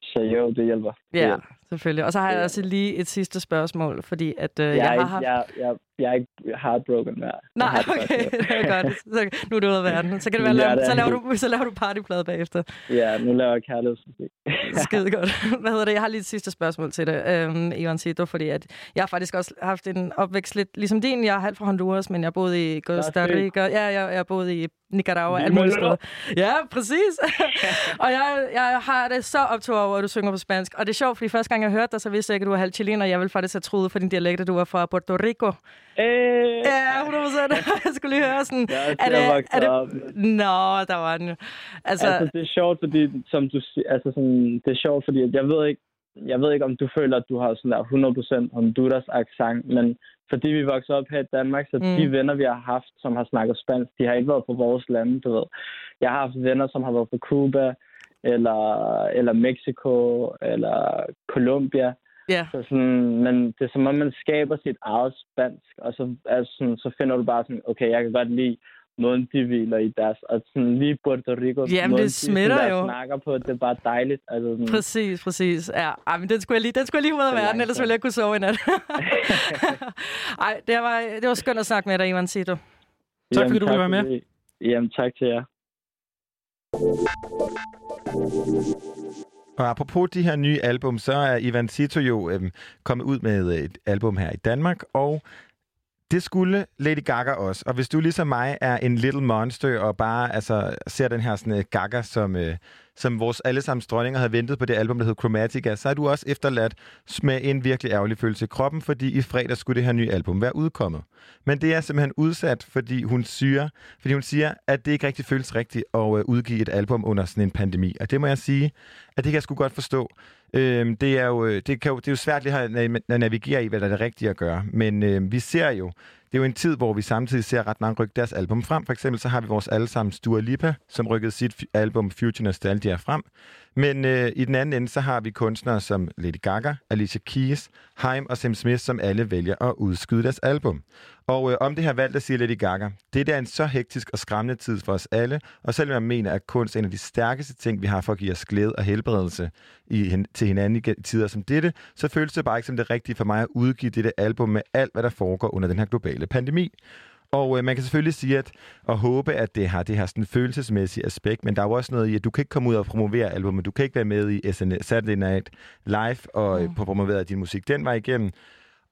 så jo, det hjælper. Det Ja, hjælper. Selvfølgelig. Og så har jeg også lige et sidste spørgsmål, fordi at øh, Jeg, jeg har haft... jeg, jeg, jeg er ikke heartbroken mere. Nej, okay, det er godt. Så, nu er det ud af verden. Så kan det være, Ja, lave, så, laver du, så laver du partyplade bagefter. Ja, nu laver jeg kærlighedsmusik. Skide godt. Hvad hedder det? Jeg har lige et sidste spørgsmål til dig, øhm, Ivan Cito, fordi at jeg har faktisk også haft en opvækst lidt ligesom din. Jeg er halvt fra Honduras, men jeg boede i Costa. Rica. Ja, jeg, jeg boede i Nicaragua, mulige måde. steder. Ja, præcis. og jeg, jeg har det så optog over, at du synger på spansk. Og det er sjovt, fordi første gang jeg hørte dig, så vidste jeg ikke, at du var halv chilener. Jeg ville faktisk have troet for din dialekt, at du var fra Puerto Rico. Øh, Ja, 100 procent. jeg skulle lige høre sådan... Jeg er, det, er det. Nå, der var den jo. Altså, Altså, det er sjovt, fordi, som du altså sådan, det er sjovt, fordi jeg ved ikke, jeg ved ikke, om du føler, at du har sådan der 100% Honduras accent, men fordi vi voksede op her i Danmark, så mm. de venner, vi har haft, som har snakket spansk, de har ikke været fra vores lande, du ved. Jeg har haft venner, som har været fra Cuba, eller, eller Mexico, eller Colombia. Ja. Så sådan, men det er som om, man skaber sit eget spansk, og så, altså, sådan, så finder du bare sådan, okay, jeg kan godt lide måden, de hviler i deres, og sådan lige Puerto Rico, Jamen, måden, det smitter de, sådan, jo. snakker på, det er bare dejligt. Altså, sådan, Præcis, præcis. Ja, ej, men den skulle jeg lige, den skulle jeg lige ud af er verden, ellers ville jeg kunne sove i nat. Ej, det var, det var skønt at snakke med dig, Ivan Cito. Tak, fordi du ville være med. fordi- Jamen, tak til jer. Og apropos de her nye album, så er Ivan Sito jo øhm, kommet ud med et album her i Danmark, og det skulle Lady Gaga også. Og hvis du ligesom mig er en little monster og bare altså, ser den her sådan, øh, Gaga som, Øh, som vores allesammens dronninger havde ventet på det album, der hed Chromatica, så er du også efterladt med en virkelig ærgerlig følelse i kroppen, fordi i fredag skulle det her nye album være udkommet. Men det er simpelthen udsat, fordi hun siger, fordi hun siger at det ikke rigtig føles rigtigt at øh, udgive et album under sådan en pandemi. Og det må jeg sige, at det kan jeg sgu godt forstå. Øhm, det, er jo, øh, det, kan jo, det er jo svært lige at navigere i, hvad der er det rigtige at gøre. Men øhm, vi ser jo, det er jo en tid, hvor vi samtidig ser ret mange rykke deres album frem. For eksempel så har vi vores allesammen Dua Lipa, som rykkede sit album Future Nostalgia frem. Men øh, i den anden ende, så har vi kunstnere som Lady Gaga, Alicia Keys, Haim og Sam Smith, som alle vælger at udskyde deres album. Og øh, om det her valg, der siger Lady Gaga, det er en så hektisk og skræmmende tid for os alle, og selvom jeg mener, at kunst er en af de stærkeste ting, vi har for at give os glæde og helbredelse i, hen- til hinanden i tider som dette, så føles det bare ikke som det rigtige for mig at udgive dette album med alt, hvad der foregår under den her globale pandemi. Og øh, man kan selvfølgelig sige at, og håbe, at det har det her sådan følelsesmæssige aspekt, men der er jo også noget i, at du kan ikke komme ud og promovere albumet. Du kan ikke være med i SN Saturday Night Live og mm. promovere din musik den vej igennem.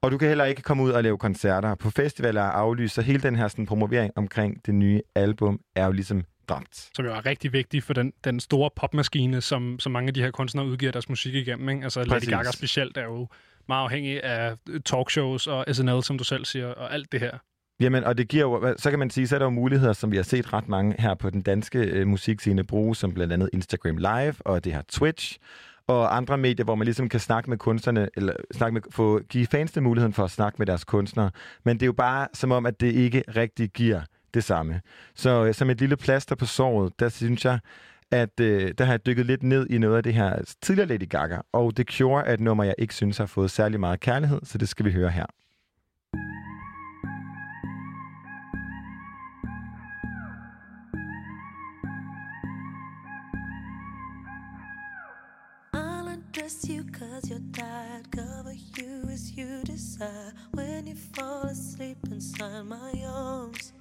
Og du kan heller ikke komme ud og lave koncerter på festivaler og aflyse, så hele den her sådan, promovering omkring det nye album er jo ligesom dræbt. som jo er rigtig vigtig for den, den store popmaskine, som, som mange af de her kunstnere udgiver deres musik igennem. Ikke? Altså Præcis. Lady Gaga specielt er jo meget afhængig af talkshows og SNL, som du selv siger, og alt det her. Jamen, og det giver jo, så kan man sige, så er der jo muligheder, som vi har set ret mange her på den danske øh, musikscene bruge, som blandt andet Instagram Live og det her Twitch og andre medier, hvor man ligesom kan snakke med kunstnerne, eller snakke med, få, give fansene muligheden for at snakke med deres kunstnere. Men det er jo bare som om, at det ikke rigtig giver det samme. Så øh, som et lille plaster på såret, der synes jeg, at øh, der har jeg dykket lidt ned i noget af det her tidligere Lady Gaga, og The Cure er et nummer, jeg ikke synes har fået særlig meget kærlighed, så det skal vi høre her. I'll you cause you're tired. Cover you as you desire. When you fall asleep inside my arms.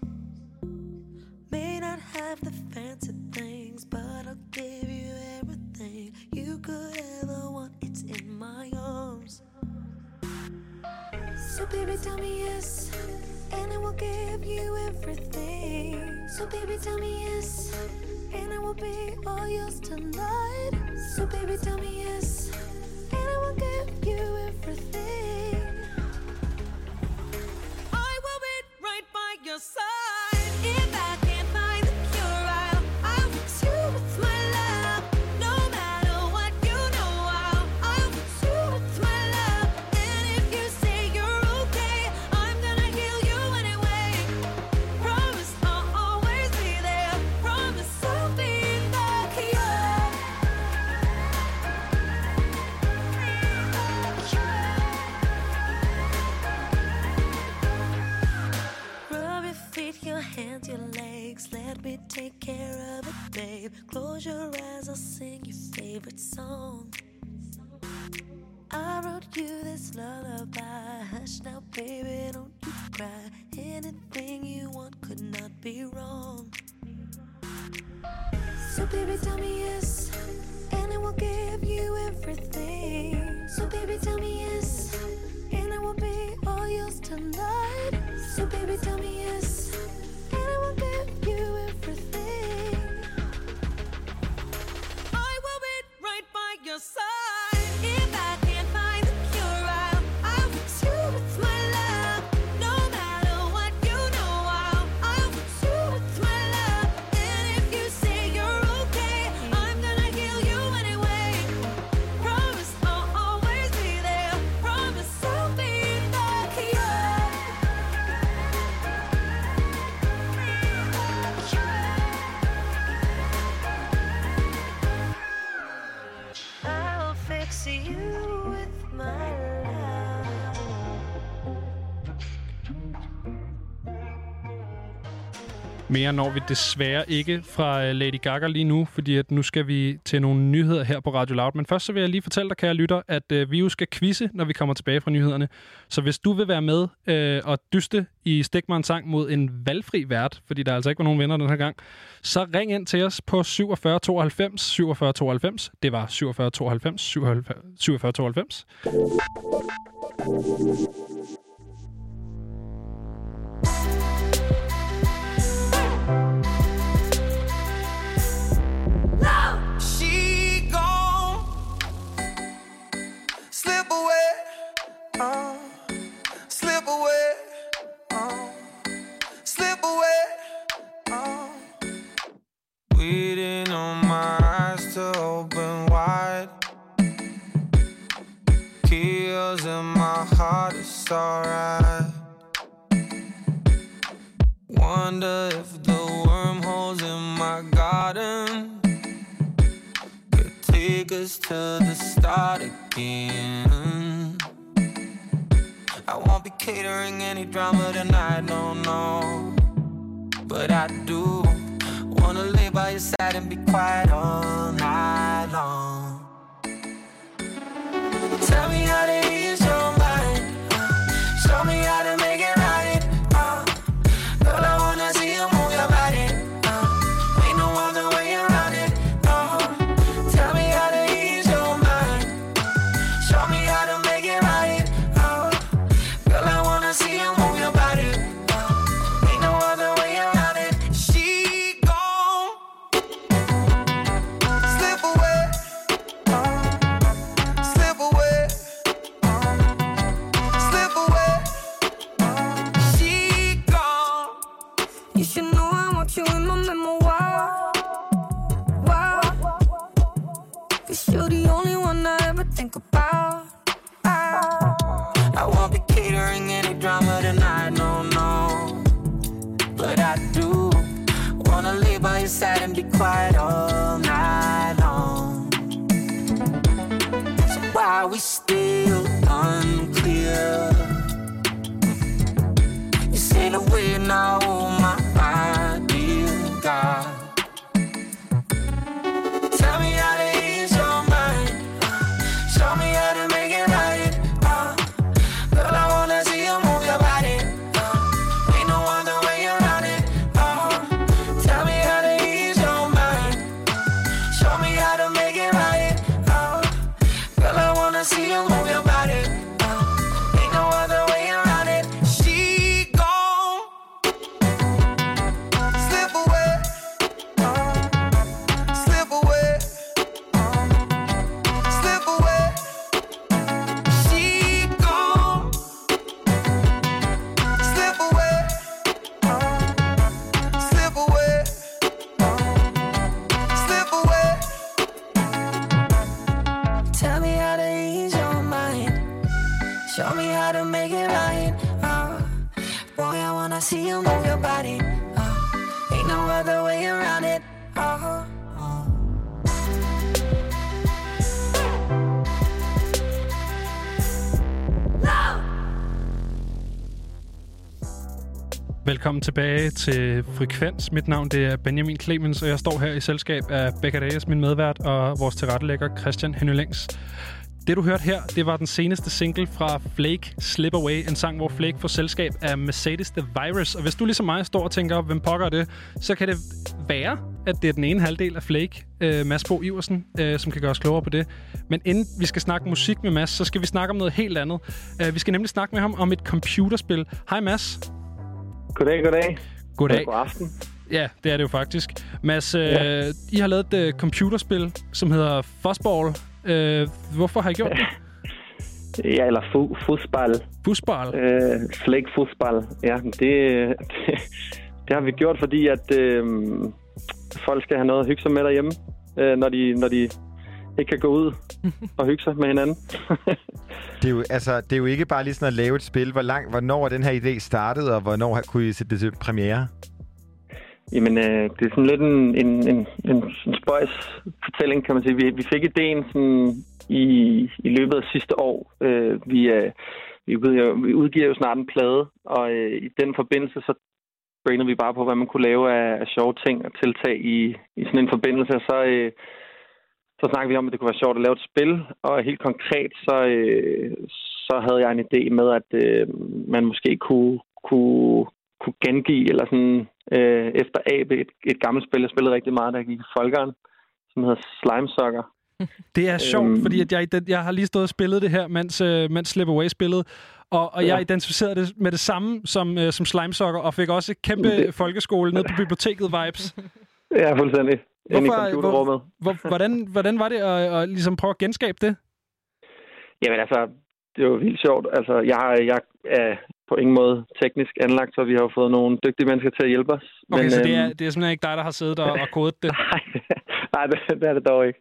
May not have the fancy things, but I'll give you everything you could ever want. It's in my arms. So baby, tell me yes, and I will give you everything. So baby, tell me yes, and I will be all yours tonight. So baby, tell me yes, and I will give you everything. I will be right by your side. Babe. Close your eyes, I'll sing your favorite song. I wrote you this lullaby. Hush now, baby, don't you cry. Anything you want could not be wrong. So, baby, tell me yes, and I will give you everything. So, baby, tell me yes, and I will be all yours tonight. So, baby, tell me yes, your side. Mere når vi desværre ikke fra øh, Lady Gaga lige nu, fordi at nu skal vi til nogle nyheder her på Radio Loud. Men først så vil jeg lige fortælle dig, kære lytter, at øh, vi jo skal quizze, når vi kommer tilbage fra nyhederne. Så hvis du vil være med øh, og dyste i Stik mig en sang mod en valgfri vært, fordi der altså ikke var nogen vinder den her gang, så ring ind til os på 47 92 47 92. Det var 47 92 47 92. Uh, slip away, uh, slip away. Uh. Waiting on my eyes to open wide. My heart, alright. Wonder if the wormholes in my garden could take us to the start again. Catering any drama tonight, no, no. But I do wanna lay by your side and be quiet all night long. Tell me how to tilbage til Frekvens. Mit navn det er Benjamin Clemens, og jeg står her i selskab af Becca Reyes, min medvært, og vores tilrettelægger Christian Henølings. Det, du hørte her, det var den seneste single fra Flake, Slip Away. En sang, hvor Flake får selskab af Mercedes The Virus. Og hvis du ligesom mig står og tænker, hvem pokker er det, så kan det være, at det er den ene halvdel af Flake, øh, Mads Bo Iversen, øh, som kan gøre os klogere på det. Men inden vi skal snakke musik med Mads, så skal vi snakke om noget helt andet. Øh, vi skal nemlig snakke med ham om et computerspil. Hej Mads. Goddag, goddag. Goddag. God aften. Ja, det er det jo faktisk. Mads, øh, Ja. I har lavet et uh, computerspil, som hedder Fuzzball. Øh, hvorfor har I gjort det? Ja, eller fu- fodbold. Fodbold? Øh, flake fodbold. Ja, det, det, det har vi gjort, fordi at øh, folk skal have noget at hygge sig med derhjemme, øh, når, de, når de ikke kan gå ud og hygge sig med hinanden. Det er, jo, altså, det er jo ikke bare lige sådan at lave et spil. Hvor lang, hvornår er den her idé startet, og hvornår kunne I sætte det til premiere? Jamen, øh, det er sådan lidt en, en, en, en, en spøjs fortælling, kan man sige. Vi, vi fik ideen sådan i, i løbet af sidste år. Øh, vi, øh, vi, udgiver, vi udgiver jo snart en plade, og øh, i den forbindelse så brainede vi bare på, hvad man kunne lave af, af sjove ting og tiltag i, i sådan en forbindelse. Og så, øh, så snakkede vi om, at det kunne være sjovt at lave et spil, og helt konkret så, øh, så havde jeg en idé med, at øh, man måske kunne, kunne, kunne gengive, eller sådan øh, efter AB, et, et gammelt spil, jeg spillede rigtig meget, der gik i Folkeren, som hedder Slime Soccer. Det er sjovt, Øhm. fordi at jeg, jeg har lige stået og spillet det her, mens, øh, mens Slip Away spillede, og, og jeg Ja. identificerede det med det samme som, øh, som Slimesokker, og fik også et kæmpe Det- folkeskole ned på biblioteket vibes. Ja, fuldstændig. Inde i Hvorfor- computerrummet. Hvor, hvordan, hvordan var det at, at ligesom prøve at genskabe det? Jamen altså, det er jo vildt sjovt. Altså, jeg, jeg er på ingen måde teknisk anlagt, så vi har jo fået nogle dygtige mennesker til at hjælpe os. Okay, Men, så det er, øhm, det er simpelthen ikke dig, der har siddet og, og kodet det? Nej, det, det er det dog ikke.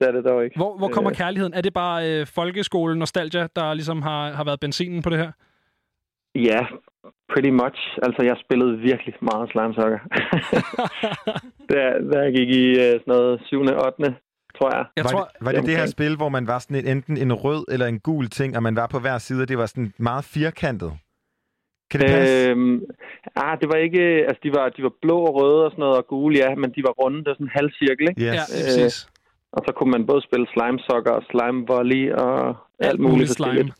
Det er det dog ikke. Hvor, hvor kommer Øh, kærligheden? Er det bare øh, folkeskole nostalgia, der ligesom har, har været benzinen på det her? Ja, pretty much. Altså, jeg spillede virkelig meget Slime Soccer. da, da jeg gik i øh, sådan noget 7. 8. tror jeg. Jeg var, tror- det, var det det her Omkring. spil, hvor man var sådan et, enten en rød eller en gul ting, og man var på hver side, og det var sådan meget firkantet? Kan det passe? Øhm, ah, det var ikke... Altså, de var, de var blå og røde og sådan noget, og gule, ja, men de var runde. Det var sådan en halv cirkel, ikke? Yes. Ja, lige præcis. og så kunne man både spille slime soccer og slime volley og alt, Alt muligt slime.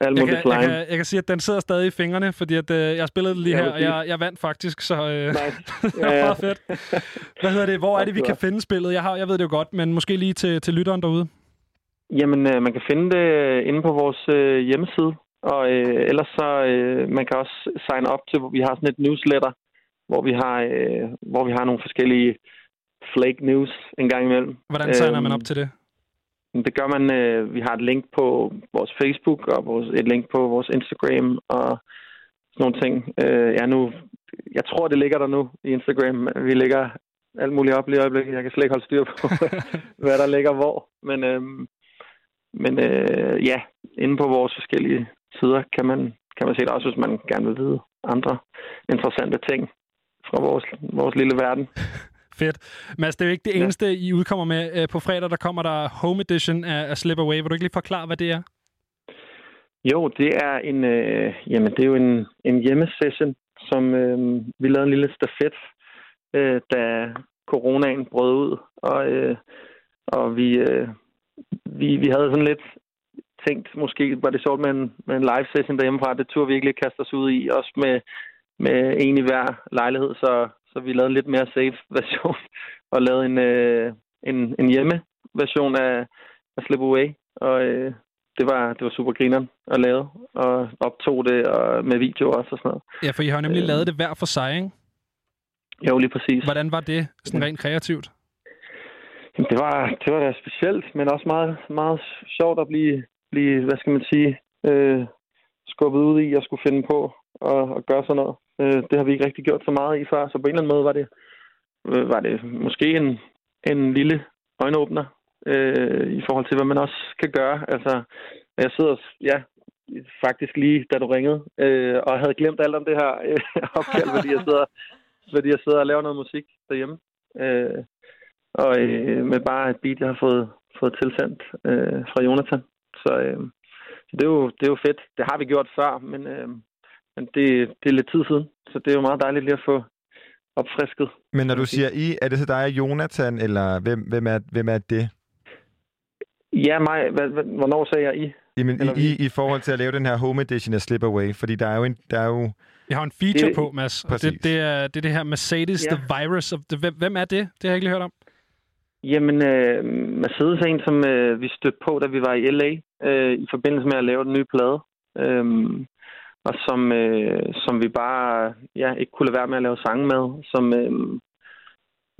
Alt Jeg kan, jeg, kan, jeg kan sige, at den sidder stadig i fingrene, fordi at, øh, jeg spillede det lige her, og jeg, jeg vandt faktisk, så øh, Nice. det var meget fedt. Hvad hedder det? Hvor er det, vi kan finde spillet? Jeg, har, jeg ved det jo godt, men måske lige til, til lytteren derude. Jamen, øh, man kan finde det øh, inde på vores øh, hjemmeside. Og øh, ellers så, øh, man kan også sign op til, hvor vi har sådan et newsletter, hvor vi har, øh, hvor vi har nogle forskellige flake news en gang imellem. Hvordan signer man Øhm, op til det? Det gør man, øh, vi har et link på vores Facebook og vores, et link på vores Instagram og sådan nogle ting. Øh, ja, nu, jeg tror, det ligger der nu i Instagram. Vi lægger alt muligt op lige i øjeblikket. Jeg kan slet ikke holde styr på, hvad der ligger hvor. Men, øh, men øh, ja, inde på vores forskellige sider kan man, kan man se det også, hvis man gerne vil vide andre interessante ting fra vores, vores lille verden. Fedt. Mads, det er jo ikke det Ja. eneste, I udkommer med. Øh, På fredag, der kommer der Home Edition af, af Slip Away. Vil du ikke lige forklare, hvad det er? Jo, det er en, øh, jamen, det er jo en, en hjemmesession, som øh, vi lavede en lille stafet, øh, da coronaen brød ud. Og, øh, og vi, øh, vi, vi havde sådan lidt tænkt, måske var det sjovt med en, med en live session derhjemmefra. Det turde vi ikke lige kaste os ud i, også med, med en i hver lejlighed. Så, så vi lavede en lidt mere safe version og lavede en, øh, en, en hjemme-version af, af Slip Away. Og øh, det var, det var super grineren at lave, og optog det og med video også og sådan noget. Ja, for I har nemlig Øhm. lavet det hver for sig, ikke? Jo, lige præcis. Hvordan var det, sådan rent kreativt? Jamen, Det var, det var da specielt, men også meget, meget sjovt at blive, blive hvad skal man sige, øh, skubbet ud i at skulle finde på og, og gøre sådan noget. Øh, det har vi ikke rigtig gjort så meget i før, så på en eller anden måde var det, øh, var det måske en, en lille øjenåbner øh, i forhold til, hvad man også kan gøre. Altså, jeg sidder, ja, faktisk lige da du ringede, øh, og havde glemt alt om det her øh, opkald, fordi jeg sidder, fordi jeg sidder og laver noget musik derhjemme. Øh, og øh, med bare et beat, jeg har fået, fået tilsendt øh, fra Jonathan. Så, øh, så det, er jo, det er jo fedt. Det har vi gjort før, men, øh, men det, det er lidt tid siden, så det er jo meget dejligt lige at få opfrisket. Men når du siger I, er det så dig og Jonathan, eller hvem, hvem, er, hvem er det? Ja, mig. Hvornår sagde jeg I? Jamen, Eller i, i, i forhold til at lave den her home edition af Slip Away, fordi der er jo en, der er jo... Jeg har en feature Det- på, Mads. og Præcis. Det, det, er, det er det her Mercedes, Ja. The Virus. Of the, hvem, hvem er det? Det har jeg ikke lige hørt om. Jamen, øh, Mercedes er en, som øh, vi stødte på, da vi var i L.A. Øh, i forbindelse med at lave den nye plade. Øhm, og som, øh, som vi bare ja, ikke kunne lade være med at lave sange med. Som, øh,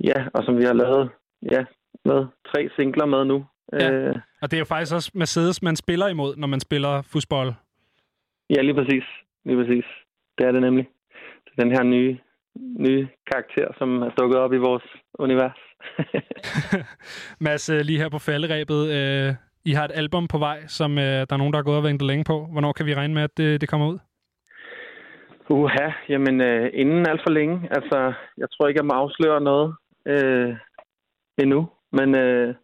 ja, og som vi har lavet ja, med tre singler med nu. Ja. Øh, Og det er jo faktisk også Mercedes, man spiller imod, når man spiller fodbold. ja, lige præcis. Lige præcis. Det er det nemlig. Det er den her nye, nye karakter, som er dukket op i vores univers. Mads, øh, lige her på falderæbet. Øh, I har et album på vej, som øh, der er nogen, der har gået og ventet længe på. Hvornår kan vi regne med, at det, det kommer ud? Uha, jamen øh, inden alt for længe. Altså, jeg tror ikke, jeg må afsløre noget øh, endnu, men, øh,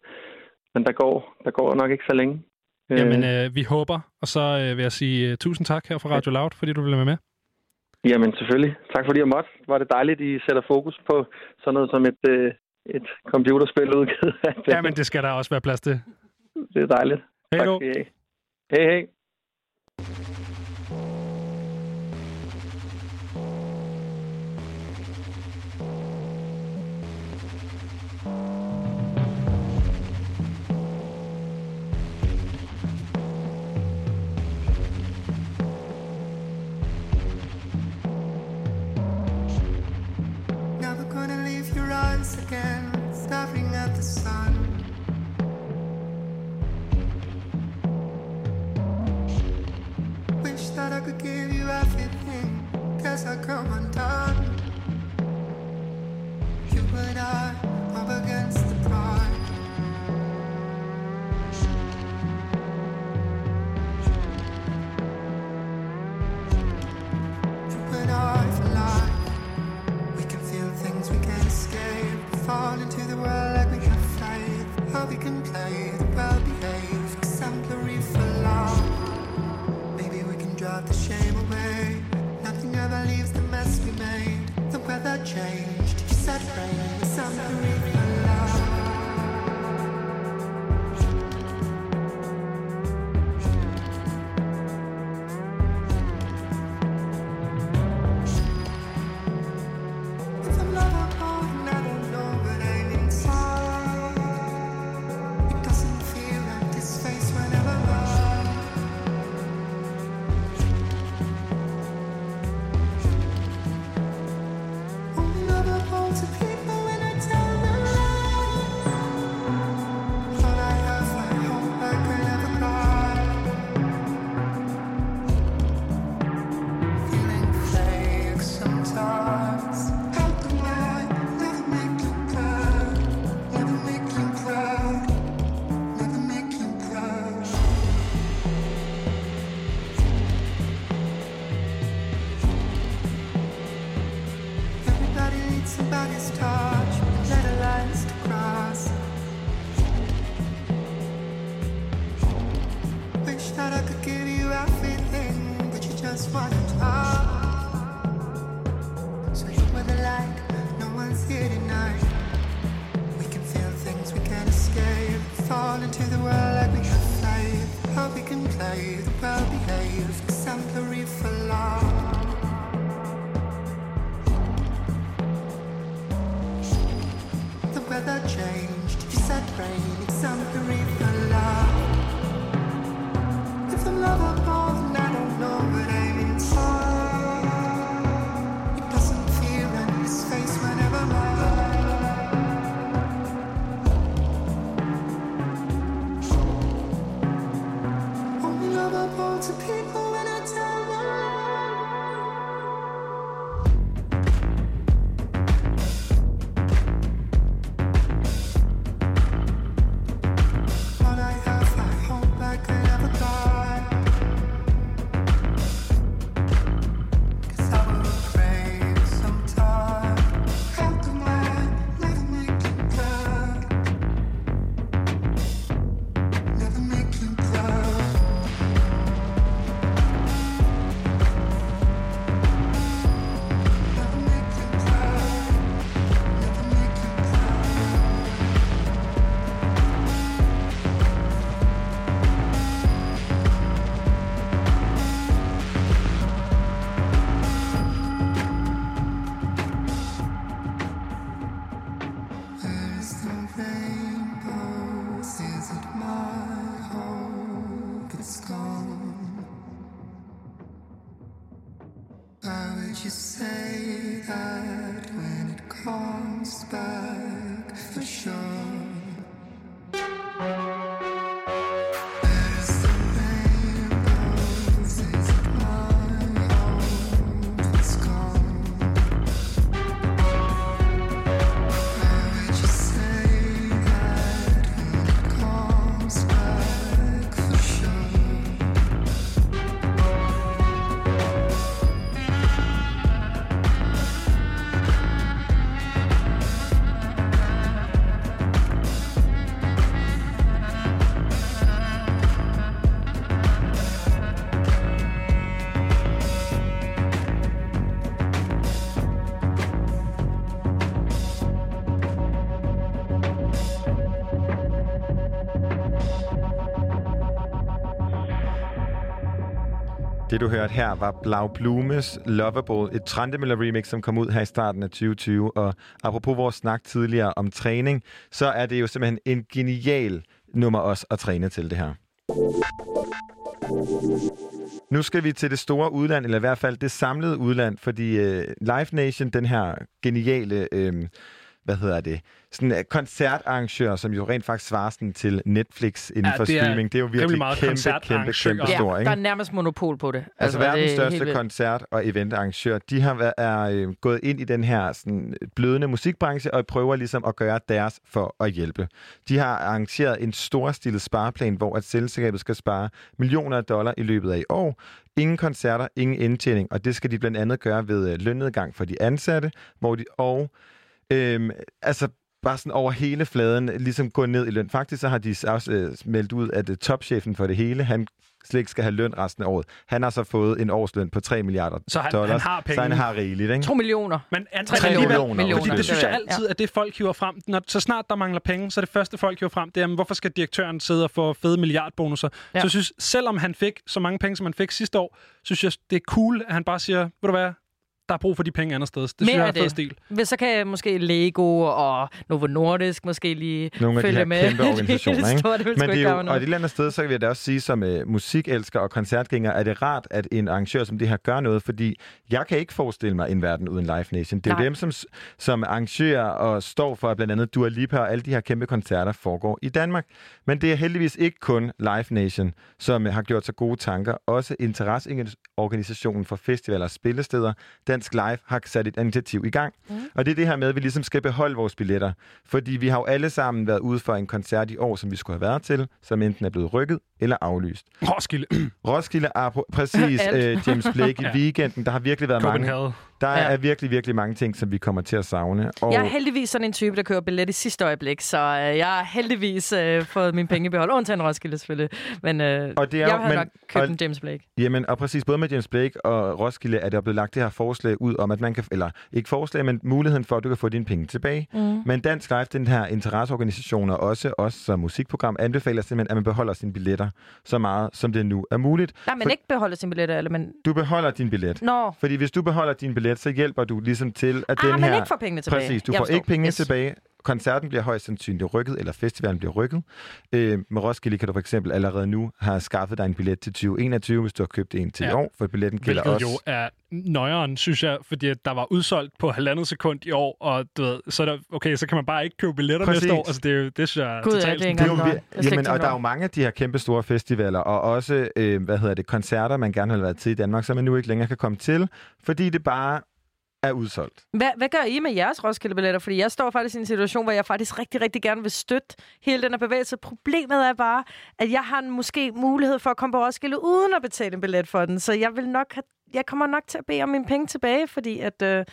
men der, går, der går nok ikke så længe. Øh, Jamen, øh, vi håber. Og så øh, vil jeg sige uh, tusind tak her fra Radio Loud, fordi du ville være med. Jamen selvfølgelig. Tak fordi jeg måtte. Var det dejligt, I sætter fokus på sådan noget som et, øh, et computerspil udgivet. Jamen, det skal der også være plads til. Det er dejligt. Hej tak have. Hej, hej. Again, staring at the sun. Wish that I could give you everything, guess I come undone. Det du hørte her var Blau Blumes Lovable, et Trandemøller remix, som kom ud her i starten af 2020. Og apropos vores snak tidligere om træning, så er det jo simpelthen en genial nummer også at træne til det her. Nu skal vi til det store udland, eller i hvert fald det samlede udland, fordi øh, Live Nation, den her geniale, øh, hvad hedder det, sådan en koncertarrangør, som jo rent faktisk svarer sådan til Netflix inden Ja, for det er streaming. Det er jo virkelig meget kæmpe, kæmpe, kæmpe Ja, stor, ikke? der er nærmest monopol på det. Altså det er verdens helt største koncert- og eventarrangør, de har været, er øh, gået ind i den her sådan, blødende musikbranche og prøver ligesom at gøre deres for at hjælpe. De har arrangeret en storstilet spareplan, hvor at selskabet skal spare millioner af dollar i løbet af i år. Ingen koncerter, ingen indtjening, og det skal de blandt andet gøre ved øh, lønnedgang for de ansatte, hvor de og øhm, altså bare sådan over hele fladen ligesom gå ned i løn. Faktisk så har de også øh, meldt ud, at øh, topchefen for det hele, han slet ikke skal have løn resten af året. Han har så fået en årsløn på 3 milliarder Så han- dollars. han har Så han penge. har rigeligt, ikke? 2 millioner. Men an- Tre alligevel- millioner, Fordi undskyld. det synes jeg altid, at det folk hiver frem. Når, så snart der mangler penge, så er det første folk hiver frem, det er, jamen, hvorfor skal direktøren sidde og få fede milliardbonusser? Ja. Så jeg synes, selvom han fik så mange penge, som han fik sidste år, synes jeg, det er cool, at han bare siger, ved du hvad, der er brug for de penge andre steder. Det synes Mere jeg er af en fed det. stil. Hvis så kan måske Lego og Novo Nordisk måske lige Nogle af de følge her med. kæmpe organisationer, ikke? store, det vil Men det er jo, og et eller andet sted, så vil jeg da også sige, som uh, musikelsker og koncertgænger, er det rart, at en arrangør som det her gør noget, fordi jeg kan ikke forestille mig en verden uden Live Nation. Det er jo dem, som, som arrangerer og står for, at blandt andet Dua Lipa og alle de her kæmpe koncerter foregår i Danmark. Men det er heldigvis ikke kun Live Nation, som har gjort sig gode tanker. Også interesseorganisationen for festivaler og spillesteder, Dansk Live, har sat et initiativ i gang. Mm. Og det er det her med, at vi ligesom skal beholde vores billetter. Fordi vi har jo alle sammen været ude for en koncert i år, som vi skulle have været til, som enten er blevet rykket eller aflyst. Roskilde. Roskilde er på, præcis øh, James Blake i weekenden. Der har virkelig været mange. Der er, Ja. er virkelig, virkelig mange ting, som vi kommer til at savne. Og Jeg er heldigvis sådan en type, der kører billet i sidste øjeblik, så øh, jeg har heldigvis øh, fået mine penge i behold. Undtagen Roskilde selvfølgelig. Men øh, Og det er jeg men- nok købt og- en James Blake. Jamen, og præcis både med James Blake og Roskilde er der blevet lagt det her forslag ud om, at man kan, eller ikke forslag, men muligheden for, at du kan få dine penge tilbage. Mm. Men Dansk Live, den her interesseorganisation, og også os som musikprogram, anbefaler simpelthen, at man beholder sine billetter så meget, som det nu er muligt. Nej, men For- ikke beholde sine billetter, eller men... Du beholder din billet. Nå, Fordi hvis du beholder din billet, så hjælper du ligesom til, at ah, den her... ikke får pengene tilbage. Præcis, du Jeg får forstår. ikke pengene Yes. tilbage. Koncerten bliver højst sandsynligt rykket, eller festivalen bliver rykket. Øh, med Roskilde kan du for eksempel allerede nu have skaffet dig en billet til 2021, hvis du har købt en til ja. i år, for billetten gælder Hvilket også. jo er nøjeren, synes jeg, fordi at der var udsolgt på halvandet sekund i år, og du ved, så, er der, okay, så kan man bare ikke købe billetter Præcis. næste år. Altså, det, er jo, det synes jeg er Gud, ja, totalt det er Det er jo, skal jamen, og der er jo mange af de her kæmpe store festivaler, og også, øh, hvad hedder det, koncerter, man gerne har været til i Danmark, som man nu ikke længere kan komme til, fordi det bare er udsolgt. Hvad, hvad gør I med jeres Roskilde-billetter? Fordi jeg står faktisk i en situation, hvor jeg faktisk rigtig, rigtig gerne vil støtte hele den her bevægelse. Problemet er bare, at jeg har en måske mulighed for at komme på Roskilde uden at betale en billet for den. Så jeg vil nok have, jeg kommer nok til at bede om mine penge tilbage, fordi at øh,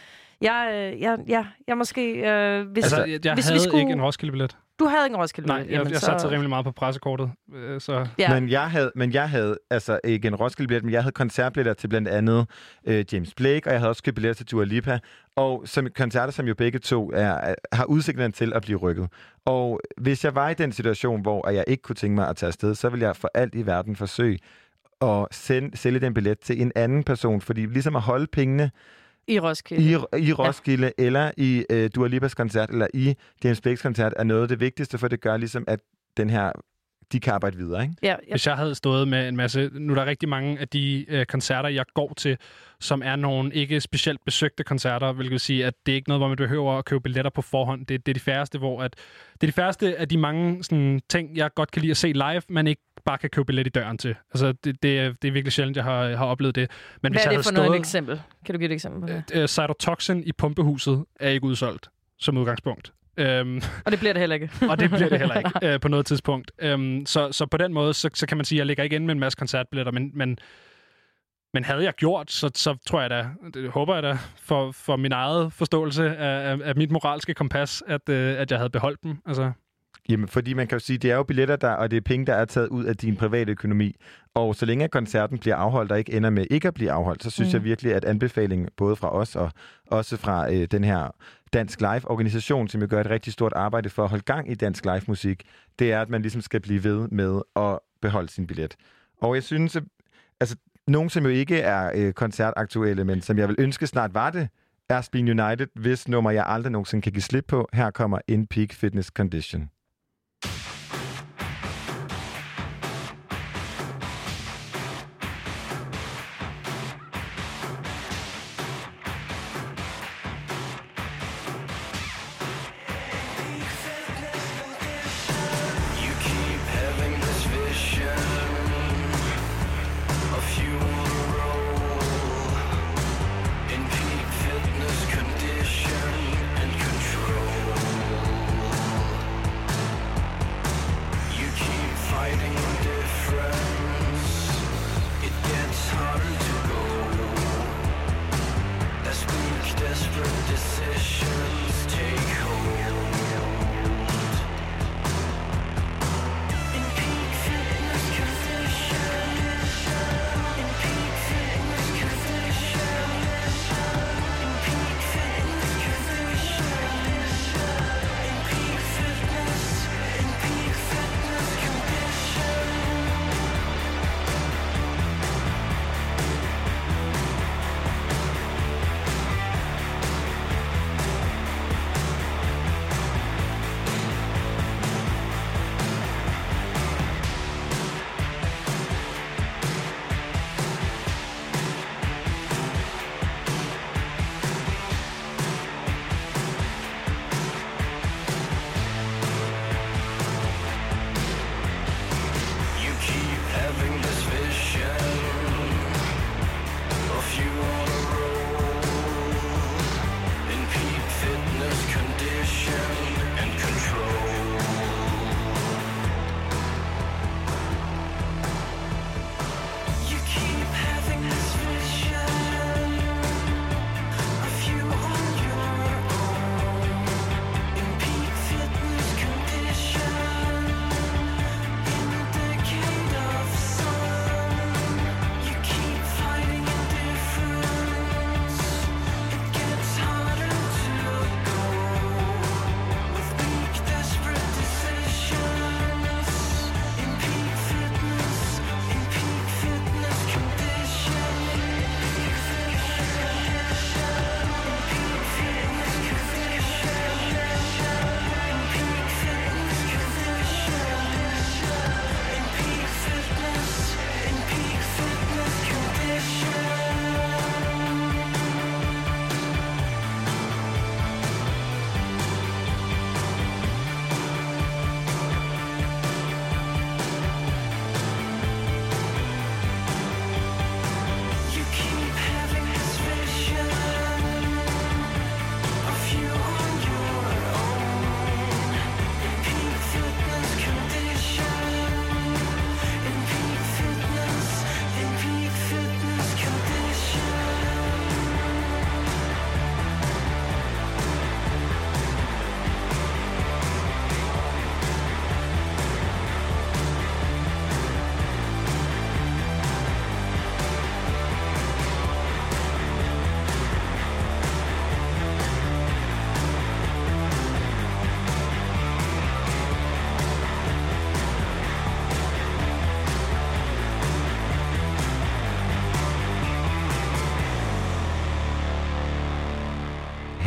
jeg, øh, jeg, jeg, jeg måske... Øh, hvis, Altså, jeg, jeg hvis havde vi skulle... ikke en Roskilde-billet. Du havde ikke en Roskilde-billet? Nej, jeg, jeg satte rimelig meget på pressekortet. øh, Så Ja. Men jeg havde, men jeg havde altså ikke en Roskilde-billet, men jeg havde koncertbilletter til blandt andet øh, James Blake, og jeg havde også købt billetter til Dua Lipa, og som koncerter, som jo begge to er, er, har udsigten til at blive rykket. Og hvis jeg var i den situation, hvor jeg ikke kunne tænke mig at tage afsted, så ville jeg for alt i verden forsøge at sende, sælge den billet til en anden person, fordi ligesom at holde pengene I Roskilde. i, i Roskilde, ja. eller i øh, Dua Lipas koncert, eller i James Blakes koncert, er noget af det vigtigste, for det gør ligesom, at den her de kan arbejde videre, ikke? Ja, ja. Hvis jeg havde stået med en masse... Nu er der rigtig mange af de øh, koncerter, jeg går til, som er nogle ikke specielt besøgte koncerter, hvilket vil sige, at det er ikke noget, hvor man behøver at købe billetter på forhånd. Det, det er de færreste, hvor at... Det er de færreste af de mange sådan, ting, jeg godt kan lide at se live, men ikke bare kan købe billet i døren til. Altså, det, det, er, det er virkelig sjældent, jeg har, har oplevet det. Men Hvad hvis er jeg det havde for noget stået, eksempel? Kan du give et eksempel på det? Øh, Cytotoxin i pumpehuset er ikke udsolgt som udgangspunkt. Øhm, Og det bliver det heller ikke. og det bliver det heller ikke øh, på noget tidspunkt. Øhm, så, så på den måde, så, så kan man sige, at jeg ligger ikke inde med en masse koncertbilletter, men, men, men havde jeg gjort, så, så tror jeg da, det håber jeg da, for, for min eget forståelse af, af, af mit moralske kompas, at, øh, at jeg havde beholdt dem. Altså, Jamen, fordi man kan jo sige, det er jo billetter, der, og det er penge, der er taget ud af din private økonomi. Og så længe koncerten bliver afholdt og ikke ender med ikke at blive afholdt, så synes mm. jeg virkelig, at anbefalingen både fra os og også fra øh, den her Dansk Live-organisation, som jo gør et rigtig stort arbejde for at holde gang i dansk live-musik, det er, at man ligesom skal blive ved med at beholde sin billet. Og jeg synes, at, altså, nogen som jo ikke er øh, koncertaktuelle, men som jeg vil ønske snart var det, er Spin United, hvis nummer jeg aldrig nogensinde kan give slip på. Her kommer In Peak Fitness Condition.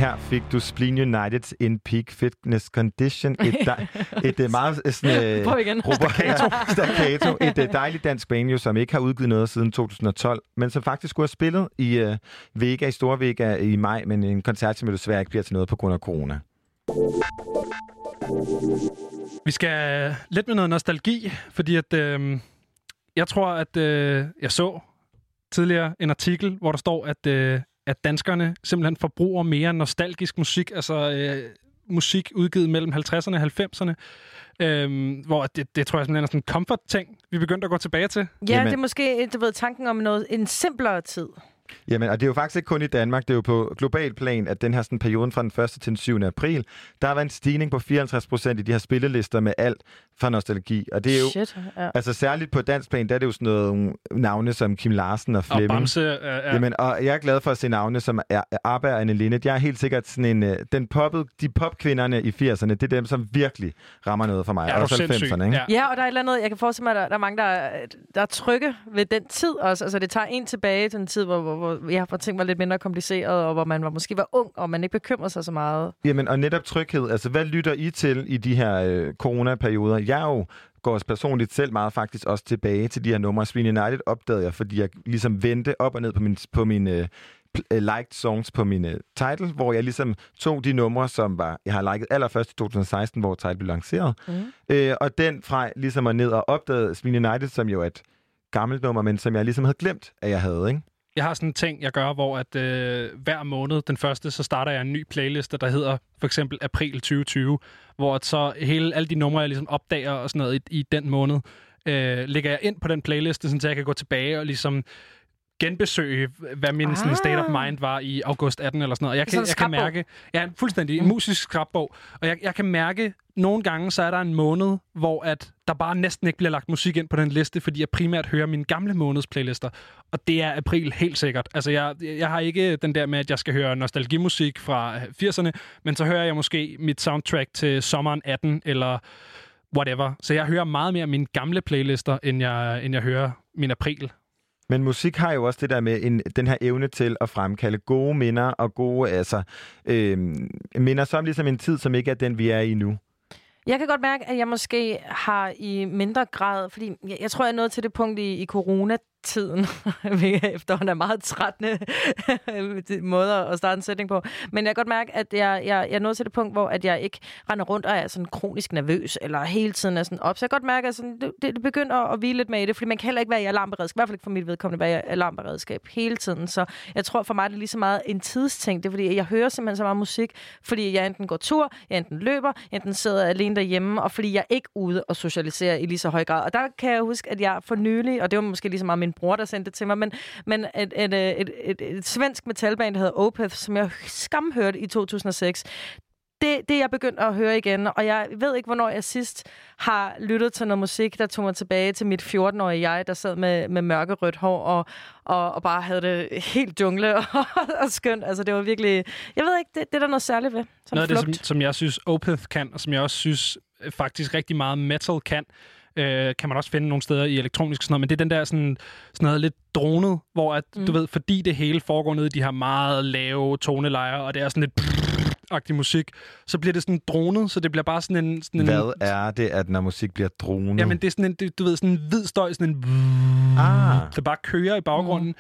Her fik du Spleen United in peak fitness condition. Et, dej, et øh, meget øh, sådan... øh, Prøv igen. Staccato. Staccato. Et øh, dejligt dansk band, jo, som ikke har udgivet noget siden 2012, men som faktisk skulle have spillet i øh, Vega, i Store Vega i maj, men en koncert, som jo desværre ikke bliver til noget på grund af corona. Vi skal lidt med noget nostalgi, fordi at, øh, jeg tror, at øh, jeg så tidligere en artikel, hvor der står, at, øh, at danskerne simpelthen forbruger mere nostalgisk musik, altså øh, musik udgivet mellem 50'erne og 90'erne, øh, hvor det, det tror jeg simpelthen er sådan en comfort-ting, vi begyndte at gå tilbage til. Ja, det er måske du ved, tanken om noget, en simplere tid. Jamen, og det er jo faktisk ikke kun i Danmark, det er jo på global plan, at den her sådan, perioden fra den 1. til den 7. april, der har været en stigning på 54 procent i de her spillelister med alt fra nostalgi. Og det er jo, Shit, ja. altså særligt på dansk plan, der er det jo sådan noget navne som Kim Larsen og Flemming. Bamse, øh, ja. Jamen, og jeg er glad for at se navne som Abba og Anne Linnet. Jeg er helt sikkert sådan en, øh, den poppet, de popkvinderne i 80'erne, det er dem, som virkelig rammer noget for mig. Ja, du Også sindssyg. 90'erne, ikke? Ja. Ja, og der er et eller andet, jeg kan forestille mig, at der, der er mange, der, er- der er trygge ved den tid også. Altså, det tager en tilbage til en tid, hvor, hvor, hvor jeg har ting var lidt mindre kompliceret, og hvor man var, måske var ung, og man ikke bekymrede sig så meget. Jamen, og netop tryghed. Altså, hvad lytter I til i de her øh, coronaperioder? Jeg er jo går personligt selv meget faktisk også tilbage til de her numre. Sween United opdagede jeg, fordi jeg ligesom vendte op og ned på min, på min øh, øh, liked songs på min øh, title, hvor jeg ligesom tog de numre, som var, jeg har liket allerførst i 2016, hvor title blev lanceret. Mm. Øh, og den fra ligesom at ned og opdagede Sween United, som jo er et gammelt nummer, men som jeg ligesom havde glemt, at jeg havde, ikke? Jeg har sådan en ting, jeg gør, hvor at øh, hver måned, den første, så starter jeg en ny playliste, der hedder for eksempel april 2020, hvor at så hele, alle de numre, jeg ligesom opdager og sådan noget i, i den måned, øh, lægger jeg ind på den playliste, sådan, så jeg kan gå tilbage og ligesom genbesøge, hvad min ah. sådan, state of mind var i august 18 eller sådan noget. Jeg Det er kan, jeg kan mærke, ja, fuldstændig en musisk skrabbog, og jeg, jeg kan mærke, nogle gange, så er der en måned, hvor at der bare næsten ikke bliver lagt musik ind på den liste, fordi jeg primært hører mine gamle måneds playlister. Og det er april helt sikkert. Altså, jeg, jeg har ikke den der med, at jeg skal høre nostalgimusik fra 80'erne, men så hører jeg måske mit soundtrack til sommeren 18, eller whatever. Så jeg hører meget mere mine gamle playlister, end jeg, end jeg hører min april. Men musik har jo også det der med en, den her evne til at fremkalde gode minder og gode altså, øh, minder som ligesom en tid, som ikke er den, vi er i nu. Jeg kan godt mærke, at jeg måske har i mindre grad, fordi jeg, jeg tror, jeg er nået til det punkt i, i corona, tiden, hvilket efterhånden er meget trættende måder at starte en sætning på. Men jeg kan godt mærke, at jeg, jeg, jeg er nået til det punkt, hvor at jeg ikke render rundt og er sådan kronisk nervøs, eller hele tiden er sådan op. Så jeg kan godt mærke, at sådan, det, det begynder at, at hvile lidt med i det, fordi man kan heller ikke være i alarmberedskab, i hvert fald ikke for mit vedkommende være i alarmberedskab hele tiden. Så jeg tror for mig, det er lige så meget en tidsting. Det er fordi, jeg hører simpelthen så meget musik, fordi jeg enten går tur, jeg enten løber, jeg enten sidder alene derhjemme, og fordi jeg er ikke ude og socialisere i lige så høj grad. Og der kan jeg huske, at jeg for nylig, og det var måske lige så meget min bror, der sendte det til mig, men, men et, et, et, et, et, et svensk metalband, der hedder Opeth, som jeg skamhørte i 2006, det, det er jeg begyndt at høre igen, og jeg ved ikke, hvornår jeg sidst har lyttet til noget musik, der tog mig tilbage til mit 14-årige jeg, der sad med, med mørkerødt hår og, og, og bare havde det helt jungle og, og skønt. Altså, det var virkelig... Jeg ved ikke, det, det er der noget særligt ved. Sådan Noget af det, som, som jeg synes Opeth kan, og som jeg også synes øh, faktisk rigtig meget metal kan, øh, kan man også finde nogle steder i elektronisk sådan noget, men det er den der sådan, sådan noget lidt dronet, hvor at, mm. du ved, fordi det hele foregår nede i de her meget lave tonelejer, og det er sådan lidt agtig musik, så bliver det sådan dronet, så det bliver bare sådan en... Sådan en Hvad er det, at når musik bliver dronet? Jamen, det er sådan en, du ved, sådan en hvid støj, sådan en... Ah. Der bare kører i baggrunden, mm.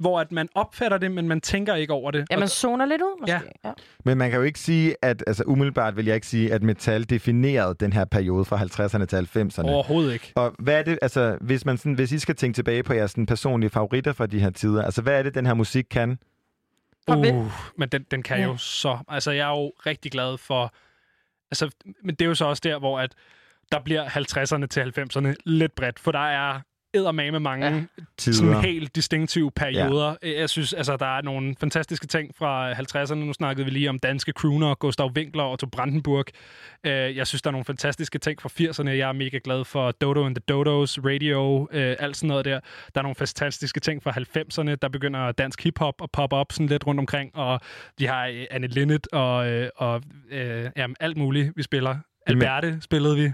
Hvor at man opfatter det, men man tænker ikke over det. Ja, Og- man zoner lidt ud, måske. Ja. ja. Men man kan jo ikke sige, at altså umiddelbart vil jeg ikke sige, at metal definerede den her periode fra 50'erne til 90'erne. Overhovedet ikke. Og hvad er det, altså hvis, man sådan, hvis I skal tænke tilbage på jeres sådan, personlige favoritter fra de her tider, altså hvad er det, den her musik kan? Uh, men den, den kan ja. jo så... Altså, jeg er jo rigtig glad for... Altså, men det er jo så også der, hvor at der bliver 50'erne til 90'erne lidt bredt, for der er eddermame mange ja. Tider. sådan helt distinktive perioder. Ja. Jeg synes, altså, der er nogle fantastiske ting fra 50'erne. Nu snakkede vi lige om danske crooner, Gustav Winkler og Otto Brandenburg. Øh, Jeg synes, der er nogle fantastiske ting fra 80'erne. Jeg er mega glad for Dodo and the Dodos, Radio, øh, alt sådan noget der. Der er nogle fantastiske ting fra 90'erne. Der begynder dansk hiphop at poppe op sådan lidt rundt omkring, og vi har øh, Anne Linnet og, og øh, jamen, alt muligt, vi spiller. Alberte spillede vi.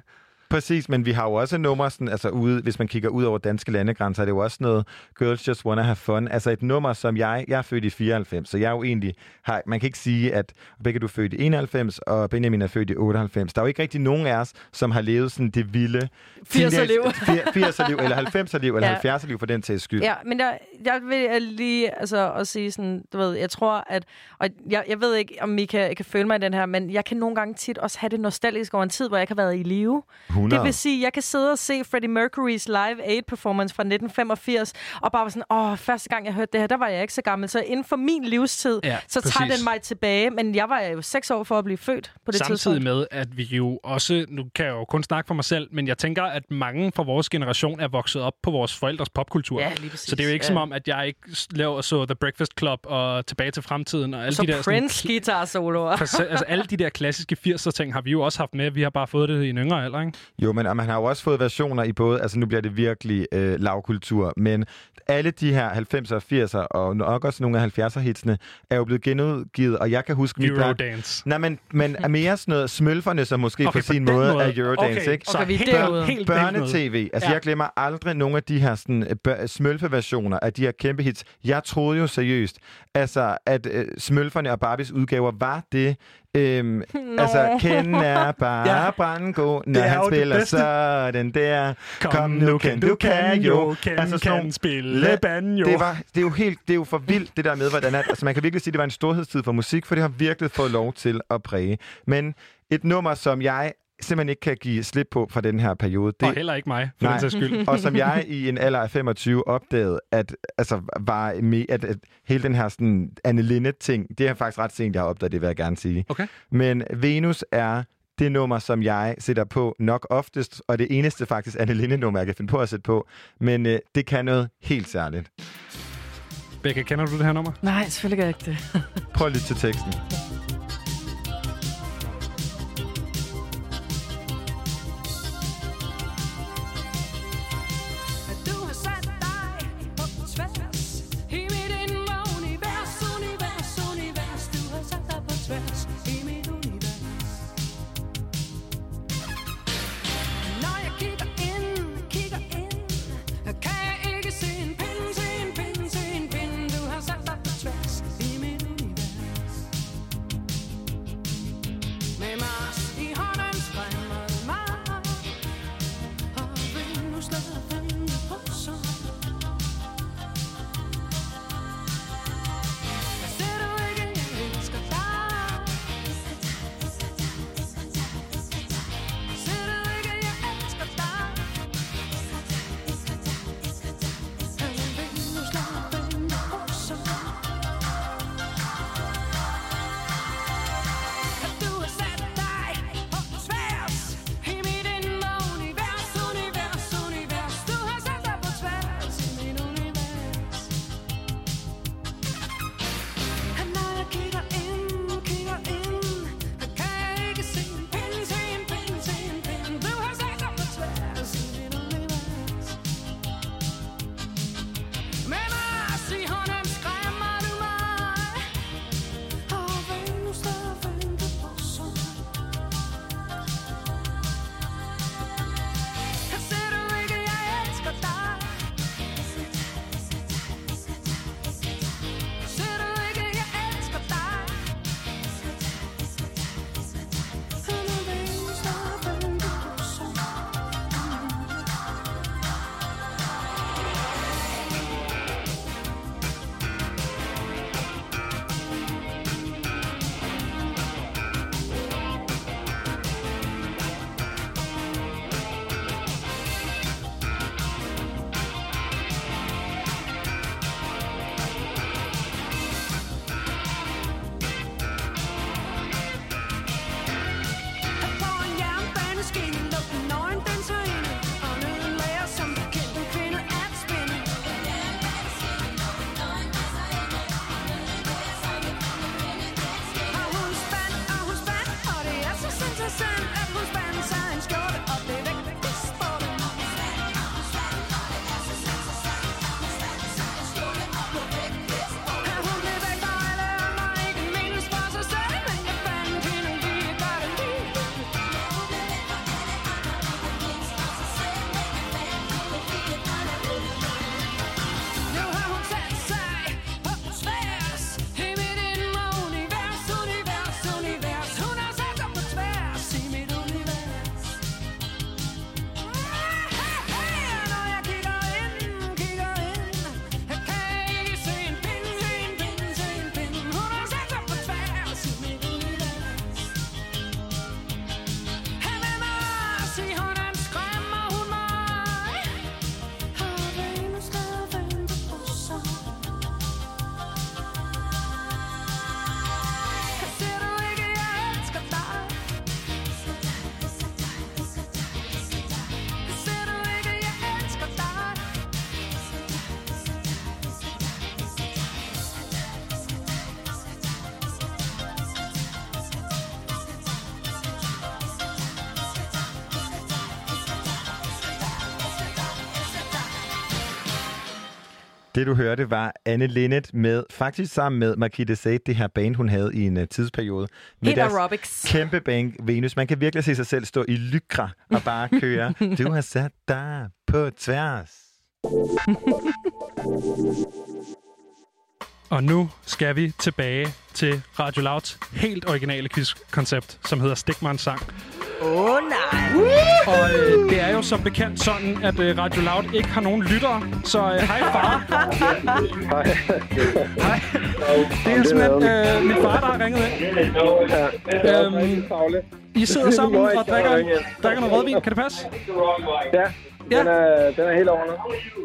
Præcis, men vi har jo også nummer, sådan, altså ude, hvis man kigger ud over danske landegrænser, er det jo også noget Girls Just Wanna Have Fun. Altså et nummer, som jeg, jeg er født i 94, så jeg er jo egentlig, har, man kan ikke sige, at begge du er født i 91, og Benjamin er født i 98. Der er jo ikke rigtig nogen af os, som har levet sådan det vilde 80'er-liv. 80'er-liv, eller 90'er-liv, eller Ja. 70'er-liv for den sags skyld. Ja, men jeg, jeg vil lige altså, at sige sådan, du ved, jeg tror, at, og jeg, jeg ved ikke, om I kan, kan føle mig i den her, men jeg kan nogle gange tit også have det nostalgisk over en tid, hvor jeg ikke har været i live. 100. Det vil sige, at jeg kan sidde og se Freddie Mercury's Live Aid performance fra 1985, og bare være sådan, åh, første gang jeg hørte det her, der var jeg ikke så gammel. Så inden for min livstid, Ja, så tager den mig tilbage. Men jeg var jo seks år for at blive født på det Samtidig tidspunkt. med, at vi jo også, nu kan jeg jo kun snakke for mig selv, men jeg tænker, at mange fra vores generation er vokset op på vores forældres popkultur. Ja, lige præcis. så det er jo ikke Ja. som om, at jeg ikke laver så The Breakfast Club og Tilbage til fremtiden og alle Så de der... Prince guitar soloer. Altså alle de der klassiske 80'er ting har vi jo også haft med. Vi har bare fået det i en yngre alder, ikke? Jo, men man har jo også fået versioner i både, altså nu bliver det virkelig øh, lavkultur, men alle de her 90'er og 80'er, og nok også nogle af 70'er-hitsene, er jo blevet genudgivet, og jeg kan huske... Eurodance. Nej, men, men er mere sådan noget smølferne, som måske Okay, på sin måde, måde. er Eurodance, Okay, ikke? så Okay, vi Børn- derude. Helt- helt Børne-tv. Altså, Ja. jeg glemmer aldrig nogle af de her sådan, øh, bør- smølfe-versioner af de her kæmpe hits. Jeg troede jo seriøst, altså, at øh, smølferne og Barbies udgaver var det, Øhm, altså, Ken er bare Ja. brandgod, når han spiller sådan der. Kom nu, Ken, du kan jo. Ken sådan kan nogle- spille banjo. Det, var, det er jo helt, det er jo for vildt, det der med, hvordan at, altså man kan virkelig sige, at det var en storhedstid for musik, for det har virkelig fået lov til at præge. Men et nummer, som jeg simpelthen ikke kan give slip på fra den her periode. Og heller ikke mig, for den sags skyld. og som jeg i en alder af 25 opdagede, at, altså, var med, at, at hele den her sådan, Anne Linnet-ting, det er faktisk ret sent, jeg har opdaget det, vil jeg gerne sige. Okay. Men Venus er det nummer, som jeg sætter på nok oftest, og det eneste faktisk Anne Linnet-nummer, jeg kan finde på at sætte på. Men øh, det kan noget helt særligt. Becca, kender du det her nummer? Nej, selvfølgelig gør jeg ikke det. Prøv at lytte til teksten. Det du hørte var Anne Linnet med, faktisk sammen med Marquis Sade, det her band, hun havde i en uh, tidsperiode. Med deres aerobics. kæmpe band Venus. Man kan virkelig se sig selv stå i lykra og bare køre. du har sat dig på tværs. Og nu skal vi tilbage til Radio Louds helt originale quizkoncept, som hedder Stik mig en sang. Åh, oh, nej. Og øh, det er jo som bekendt sådan, at øh, Radio Loud ikke har nogen lyttere. Så øh, hej far. hej. Det er simpelthen øh, min far, der har ringet ind. Øhm, I sidder sammen og drikker, drikker noget rødvin. Kan det passe? Ja, Ja. Den, er, den er helt over nu.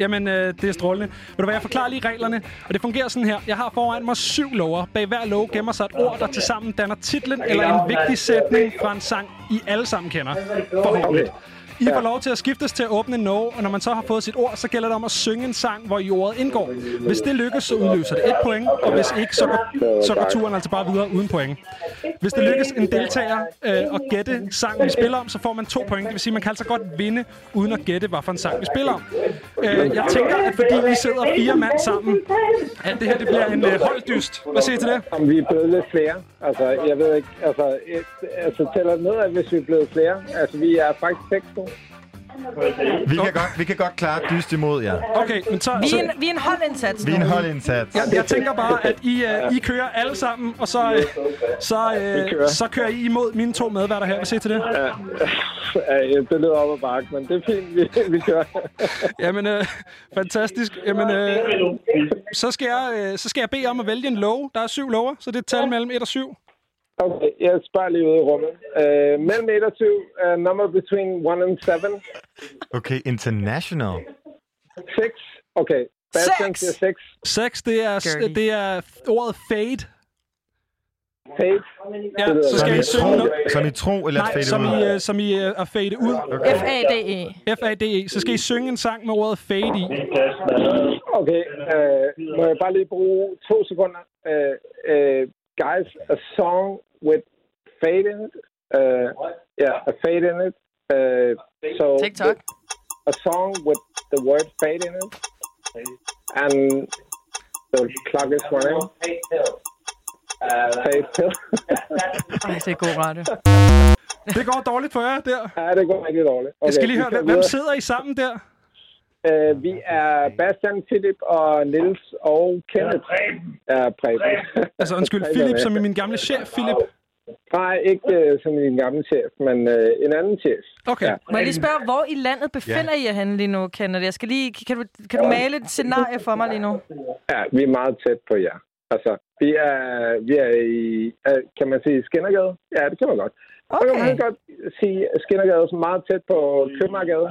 Jamen, øh, det er strålende. Ved du hvad, jeg forklarer lige reglerne, og det fungerer sådan her. Jeg har foran mig syv lover. Bag hver lov gemmer sig et ord, der tilsammen danner titlen eller en vigtig sætning fra en sang, I alle sammen kender. Forhåbentlig. I får lov til at skiftes til at åbne en noge, og når man så har fået sit ord, så gælder det om at synge en sang, hvor i ordet indgår. Hvis det lykkes, så udløser det et point, og hvis ikke, så går, så går turen altså bare videre uden point. Hvis det lykkes en deltager øh, at gætte sangen, vi spiller om, så får man to point. Det vil sige, at man kan altså godt vinde, uden at gætte, hvad for en sang vi spiller om. Øh, jeg tænker, at fordi vi sidder fire mand sammen, at det her det bliver en øh, holddyst. Hvad siger I til det? Om vi er blevet lidt flere. Altså, jeg ved ikke. Altså, et, altså tæller ned, at hvis vi er blevet flere. Altså, vi er faktisk seks nu. Vi kan, godt, vi kan godt klare dyst imod jer. Okay, men så... Vi er en, vi er en holdindsats Vi er en holdindsats. jeg, jeg tænker bare, at I, uh, I kører alle sammen, og så, uh, så, uh, så kører I imod mine to medværter her. Hvad siger til det? Ja, ja, det lyder op ad bakke, men det er fint, vi, vi kører. Jamen, øh, fantastisk. Jamen, øh, så, skal jeg, øh, så skal jeg bede om at vælge en lov. Der er syv lover, så det er et tal mellem 1 og 7. Okay, jeg spørger lige ude i rummet. Uh, mellem 1 og 7, uh, number between 1 and 7. Okay, international. 6. Okay, siger 6. 6, det er, Girly. det er ordet fade. Fade. Ja, så skal Som I i synge tro, noget. som i tro eller Nej, fade som ud? I, øh, som I øh, er fade ud. F-A-D-E. F-A-D-E. Så skal I synge en sang med ordet fade i. Okay, uh, må jeg bare lige bruge to sekunder? Uh, uh, guys, a song with fade in it. Uh, yeah, a fade in it. Uh, so TikTok. a song with the word fade in it. And the clock is running. Fade till. Ej, det er god radio. Det går dårligt for jer der. ja, det går rigtig dårligt. Okay, Jeg skal lige høre, hvem hvem sidder I sammen der? Uh, vi er Bastian, Philip og Nils og Kenneth. Ja, Preben. Altså, undskyld, Philip, som er min gamle chef, Philip. Nej, ikke uh, som min gamle chef, men uh, en anden chef. Okay. Ja. Må jeg lige spørge, hvor i landet befinder I jer henne lige nu, Kenneth? Jeg skal lige, kan, du, kan du male et scenarie for mig lige nu? Ja, vi er meget tæt på jer. Altså, vi er, vi er i, øh, kan man sige, Skinnergade? Ja, det kan man godt. Så kan man Okay. godt sige Skinnergade som meget tæt på Købmagergade.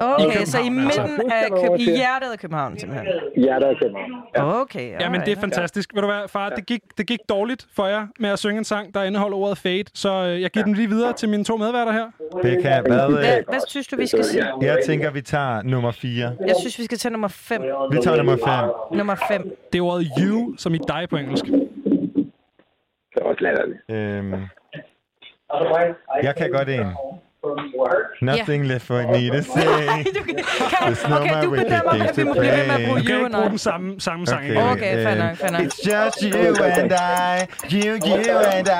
Okay, så i altså. midten af Køb, i hjertet af København, simpelthen. Ja, der er København. Ja. Okay, Ja, men det er fantastisk. Ved du hvad, far, det gik, det gik dårligt for jer med at synge en sang, der indeholder ordet fade. Så øh, jeg giver den lige videre til mine to medværter her. Det kan hvad, Hvad, øh, hvad synes du, vi skal sige? Jeg tænker, vi tager nummer 4. Jeg synes, vi skal tage nummer 5. Vi tager nummer 5. Nummer 5. Det er ordet you, som i dig på engelsk. Det er også latterligt. Øhm, jeg kan godt en. Nothing left for me to say. There's no Okay, more du games at vi to må blive ved med at play. bruge Du kan you ikke and bruge I. den samme, samme sang igen. Okay, fair nok, fair nok. It's just you and I, you, you and I.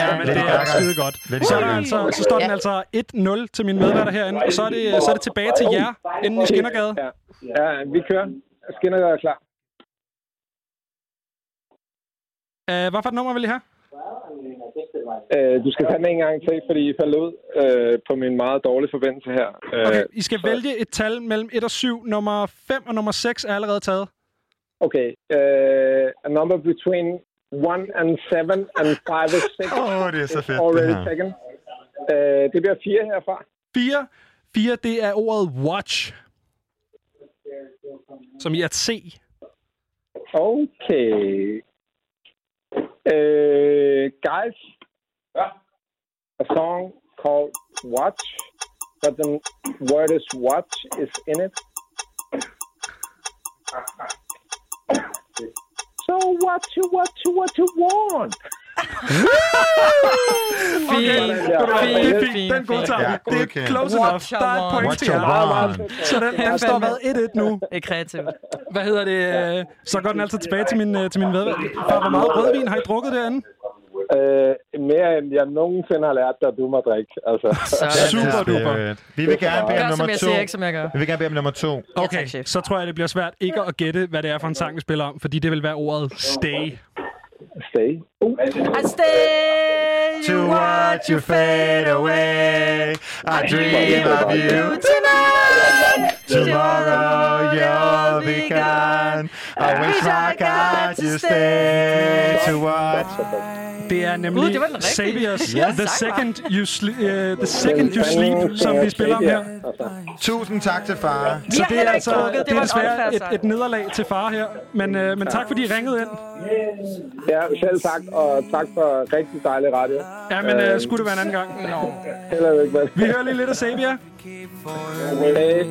Ja, men det er skide godt. Så, er altså, så står den altså 1-0 til mine medværter herinde, og så er det, så er det tilbage til jer, inden i Skinnergade. Ja, ja vi kører. Skinnergade er klar. Uh, hvad for et nummer vil I have? Uh, du skal tage den en gang til, fordi I faldt ud uh, på min meget dårlige forbindelse her. Uh, Okay, I skal vælge et tal mellem 1 og 7. Nummer 5 og nummer 6 er allerede taget. Okay, uh, a number between 1 and 7 and 5 is 6. Åh, oh, det er så fedt, det Already her. taken. Uh, det bliver 4 herfra. 4. 4, det er ordet watch. Som i at se. Okay. Uh, guys, a song called Watch, but the word is watch is in it. So what you what you what you want? Okay, fint, fint. Den godtager Ja, vi. Det er close enough. Watch Der er et point til jer. Så den, den står hvad 1-1 nu. Det er kreativt. Hvad hedder det? Så går den altså tilbage til min, øh, til min vedvæld. Far, hvor meget rødvin har I drukket derinde? Øh, mere end jeg nogensinde har lært dig, at du må drikke. Altså. Super duper. Vi vil gerne bede om nummer jeg to. siger, ikke som jeg gør. Vi vil gerne bede om nummer to. Okay, så tror jeg, det bliver svært ikke at gætte, hvad det er for en sang, vi spiller om, fordi det vil være ordet stay. Stay. Uh. I stay To watch you fade away I dream of you tonight. Tomorrow you'll be gone I wish I got you stay to watch Det er nemlig Gud, det var den. Saviors Ja, The sang, Second You, sli- uh, the second you Sleep, som vi spiller om her. Tusind tak til far. Så det er altså drukket. Det det er desværre et, et nederlag til far her. Men, øh, men tak, fordi I ringede ind. Ja, selv tak, og tak for rigtig dejlig radio. Ja, men øh, skulle det være en anden gang? Med. Vi hører lige lidt af Sabia. Hey.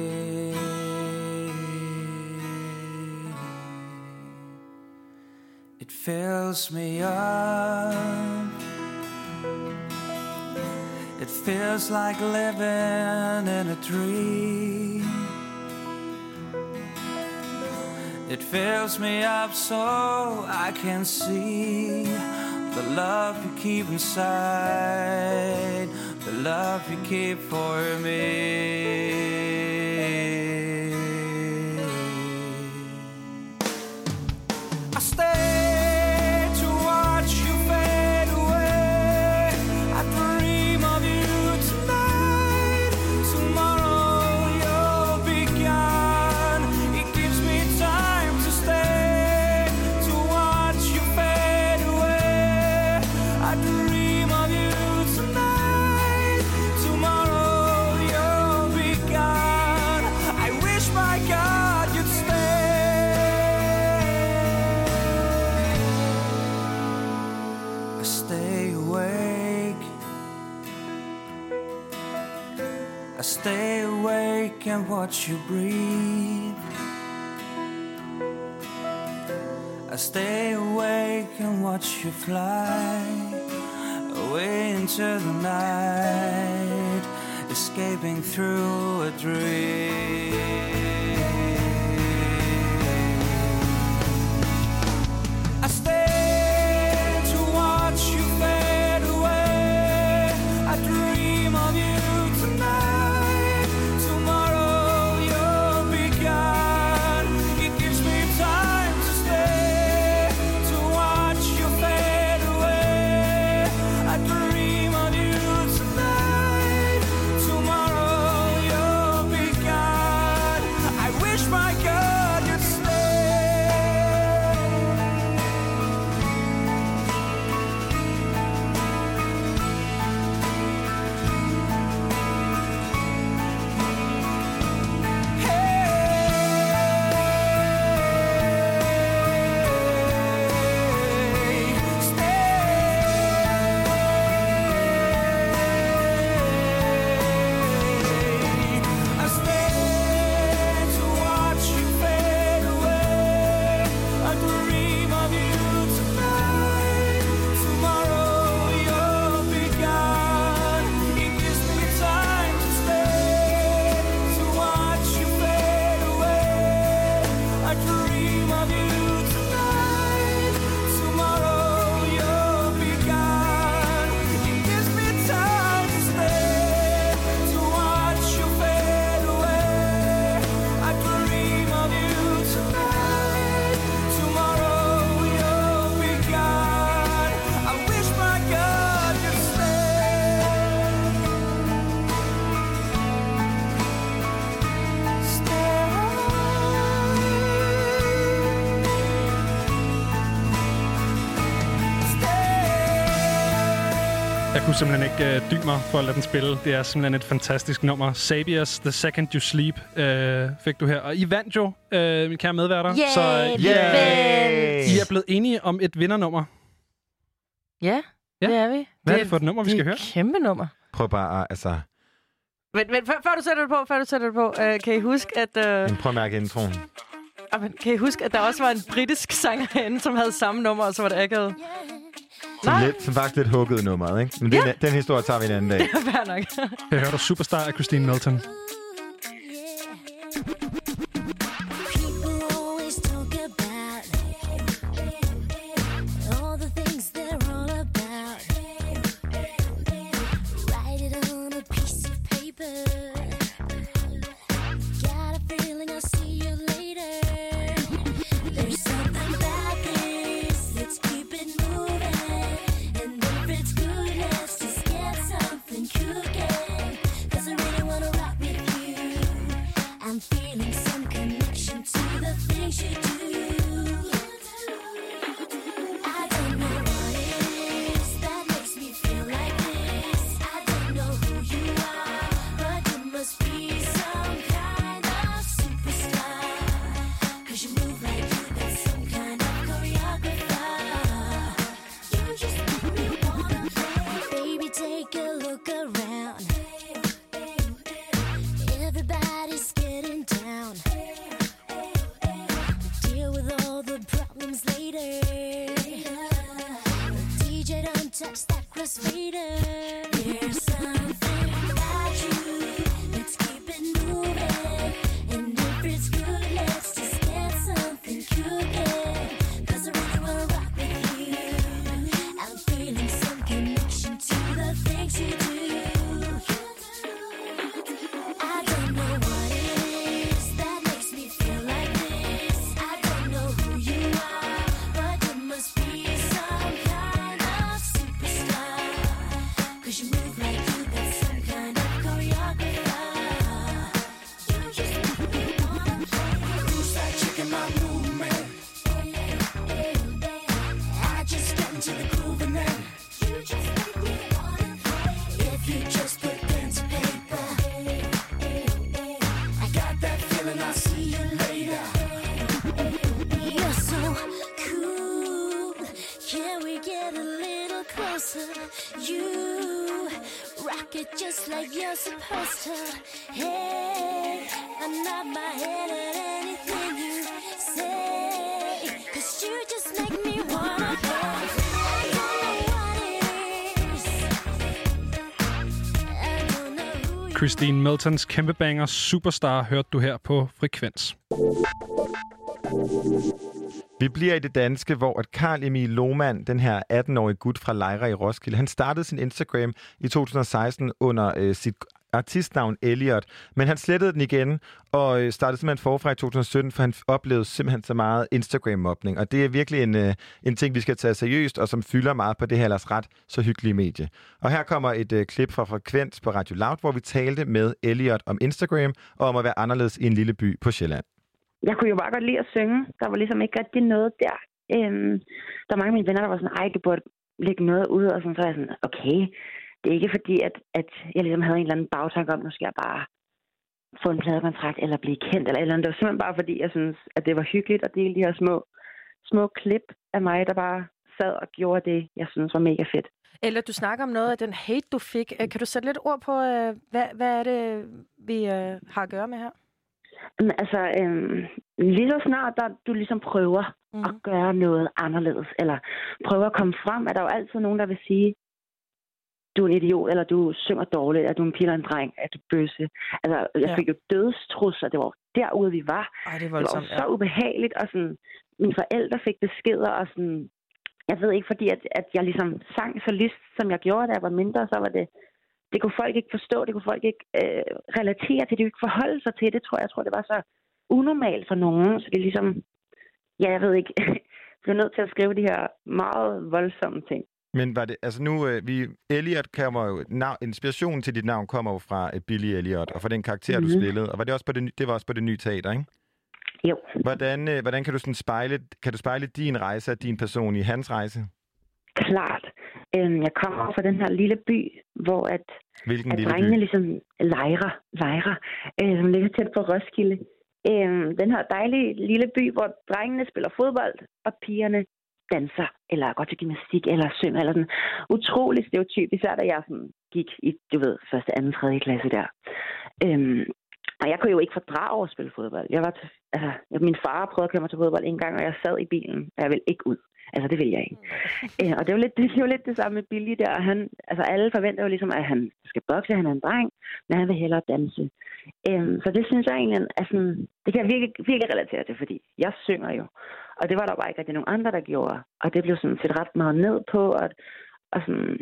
Fills me up. It feels like living in a dream. It fills me up so I can see the love you keep inside, the love you keep for me. I stay stay awake and watch you breathe. I stay awake and watch you fly away into the night, escaping through a dream. I stay simpelthen ikke øh, dy mig for at lade den spille. Det er simpelthen et fantastisk nummer. Sabias The Second You Sleep øh, fik du her. Og I vandt jo, øh, mine kære medværter. Yay, så øh, er, vandt. I er blevet enige om et vindernummer. Ja, Ja. det er vi. Hvad er det for et nummer, vi skal det er høre? et kæmpe nummer. Prøv bare at, altså, Vent, vent, før, før du sætter det på, før du sætter det på, øh, kan I huske, at... Øh, prøv at mærke introen. ah, men kan I huske, at der også var en britisk sanger herinde, som havde samme nummer, og så var det akavet? Som, Nej. lidt, som faktisk lidt hugget nummeret, ikke? Men den, den historie tager vi en anden dag. Fair nok. Her hører du Superstar af Christine Milton. Christine Miltons kæmpe banger Superstar hørte du her på Frekvens. Vi bliver i det danske, hvor at Karl Emil Lohmann, den her 18-årige gut fra Lejre i Roskilde, han startede sin Instagram i 2016 under øh, sit artistnavn Elliot, men han slettede den igen og øh, startede simpelthen forfra i 2017, for han oplevede simpelthen så meget Instagram-mobning, og det er virkelig en, øh, en ting, vi skal tage seriøst, og som fylder meget på det her ellers ret så hyggelige medie. Og her kommer et øh, klip fra Frekvens på Radio Loud, hvor vi talte med Elliot om Instagram og om at være anderledes i en lille by på Sjælland. jeg kunne jo bare godt lide at synge. Der var ligesom ikke rigtig noget der. Øhm, der var mange af mine venner, der var sådan, ej, du burde lægge noget ud, og sådan, så var jeg sådan, okay, det er ikke fordi, at, at jeg ligesom havde en eller anden bagtanke om, nu skal jeg bare få en pladekontrakt, eller blive kendt, eller eller andet. Det var simpelthen bare fordi, jeg synes, at det var hyggeligt at dele de her små, små klip af mig, der bare sad og gjorde det, jeg synes var mega fedt. Eller du snakker om noget af den hate, du fik. Øh, Kan du sætte lidt ord på, øh, hvad, hvad er det, vi øh, har at gøre med her? Altså, øhm, lige så snart der, du ligesom prøver mm. at gøre noget anderledes, eller prøver at komme frem, er der jo altid nogen, der vil sige, du er en idiot, eller du synger dårligt, at du er en pige eller en dreng, at du bøsse. Altså, jeg Ja. fik jo dødstrusler, det var derude, vi var. Ej, det er det var så ja. ubehageligt, og sådan, mine forældre fik beskeder, og sådan, jeg ved ikke, fordi at, at jeg ligesom sang så list, som jeg gjorde, da jeg var mindre, så var det, det kunne folk ikke forstå, det kunne folk ikke øh, relatere til, det kunne ikke forholde sig til det, tror jeg. Jeg tror, det var så unormalt for nogen, så det ligesom, ja, jeg ved ikke, blev nødt til at skrive de her meget voldsomme ting. Men var det, altså nu, øh, vi, Elliot kommer jo, nav, inspirationen til dit navn kommer jo fra øh, Billy Elliot, og fra den karakter, mm-hmm. du Mhm. spillede, og var det, også på det, det var også på det nye teater, ikke? Jo. Hvordan, øh, hvordan kan du sådan spejle, kan du spejle din rejse og din person i hans rejse? Klart. Øhm, jeg kommer fra den her lille by, hvor at, Hvilken at lille drengene by? ligesom lejrer, lejrer øh, som ligger tæt på Roskilde. Øhm, den her dejlige lille by, hvor drengene spiller fodbold, og pigerne danser, eller går til gymnastik, eller synger, eller sådan. Utrolig stereotyp, især da jeg sådan gik i, du ved, første, anden, tredje klasse der. Øhm, Og jeg kunne jo ikke fordrage at spille fodbold. Jeg var til, altså, min far prøvede at køre mig til fodbold en gang, og jeg sad i bilen, og jeg ville ikke ud. Altså, det ville jeg ikke. Øh, og det var, lidt, det var lidt det samme med Billy der. Han, altså, alle forventer jo ligesom, at han skal bokse, han er en dreng, men han vil hellere danse. Øhm, så det synes jeg egentlig, er sådan, det kan jeg virkelig, virkelig relatere til, fordi jeg synger jo. Og det var der bare ikke rigtig nogen andre, der gjorde. Og det blev sådan set ret meget ned på, og, og sådan,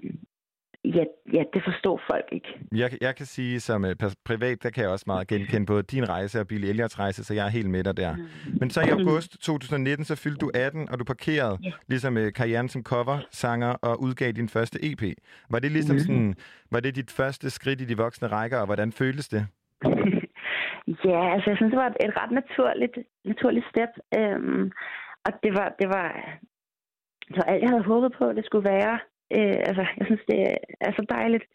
ja, ja, det forstod folk ikke. Jeg, jeg kan sige, som uh, privat, der kan jeg også meget genkende på din rejse og Billy Elliots rejse, så jeg er helt med dig der. Men så i august 2019, så fyldte du 18, og du parkerede Ja. ligesom uh, karrieren som cover-sanger og udgav din første EP. Var det ligesom Mhm. sådan, var det dit første skridt i de voksne rækker, og hvordan føltes det? Ja, altså jeg synes, det var et, et ret naturligt, naturligt step. Øhm, og det var, det var, var alt, jeg havde håbet på, det skulle være. Øh, altså, jeg synes, det er så dejligt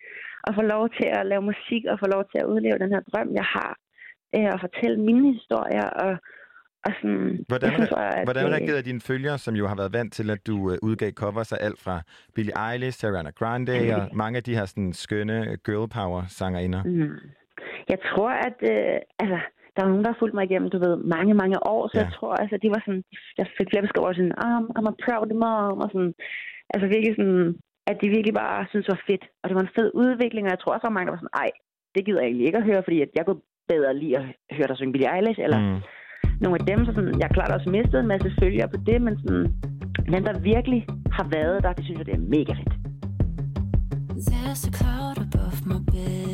at få lov til at lave musik og få lov til at udleve den her drøm, jeg har. Øh, og fortælle mine historier. Og, og sådan, Hvordan, synes, at, hvordan øh, reagerede dine følgere, som jo har været vant til, at du uh, udgav covers af alt fra Billie Eilish, Ariana Grande og mange af de her sådan, skønne girl power sangerinder? Mm. Jeg tror, at øh, altså, der er nogen, der har fulgt mig igennem, du ved, mange, mange år, så Ja. jeg tror, altså, de var sådan, jeg fik flere beskeder over sådan, um, I'm a proud mom, og sådan, altså virkelig sådan, at de virkelig bare synes det var fedt, og det var en fed udvikling, og jeg tror også, der var mange, der var sådan, ej, det gider jeg egentlig ikke at høre, fordi at jeg kunne bedre lide at høre dig synge Billie Eilish, eller mm. nogle af dem, så sådan, jeg klart også mistet en masse følgere på det, men sådan, dem, der virkelig har været der, det synes jeg, det er mega fedt. There's a cloud above my bed.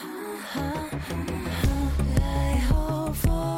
I hope for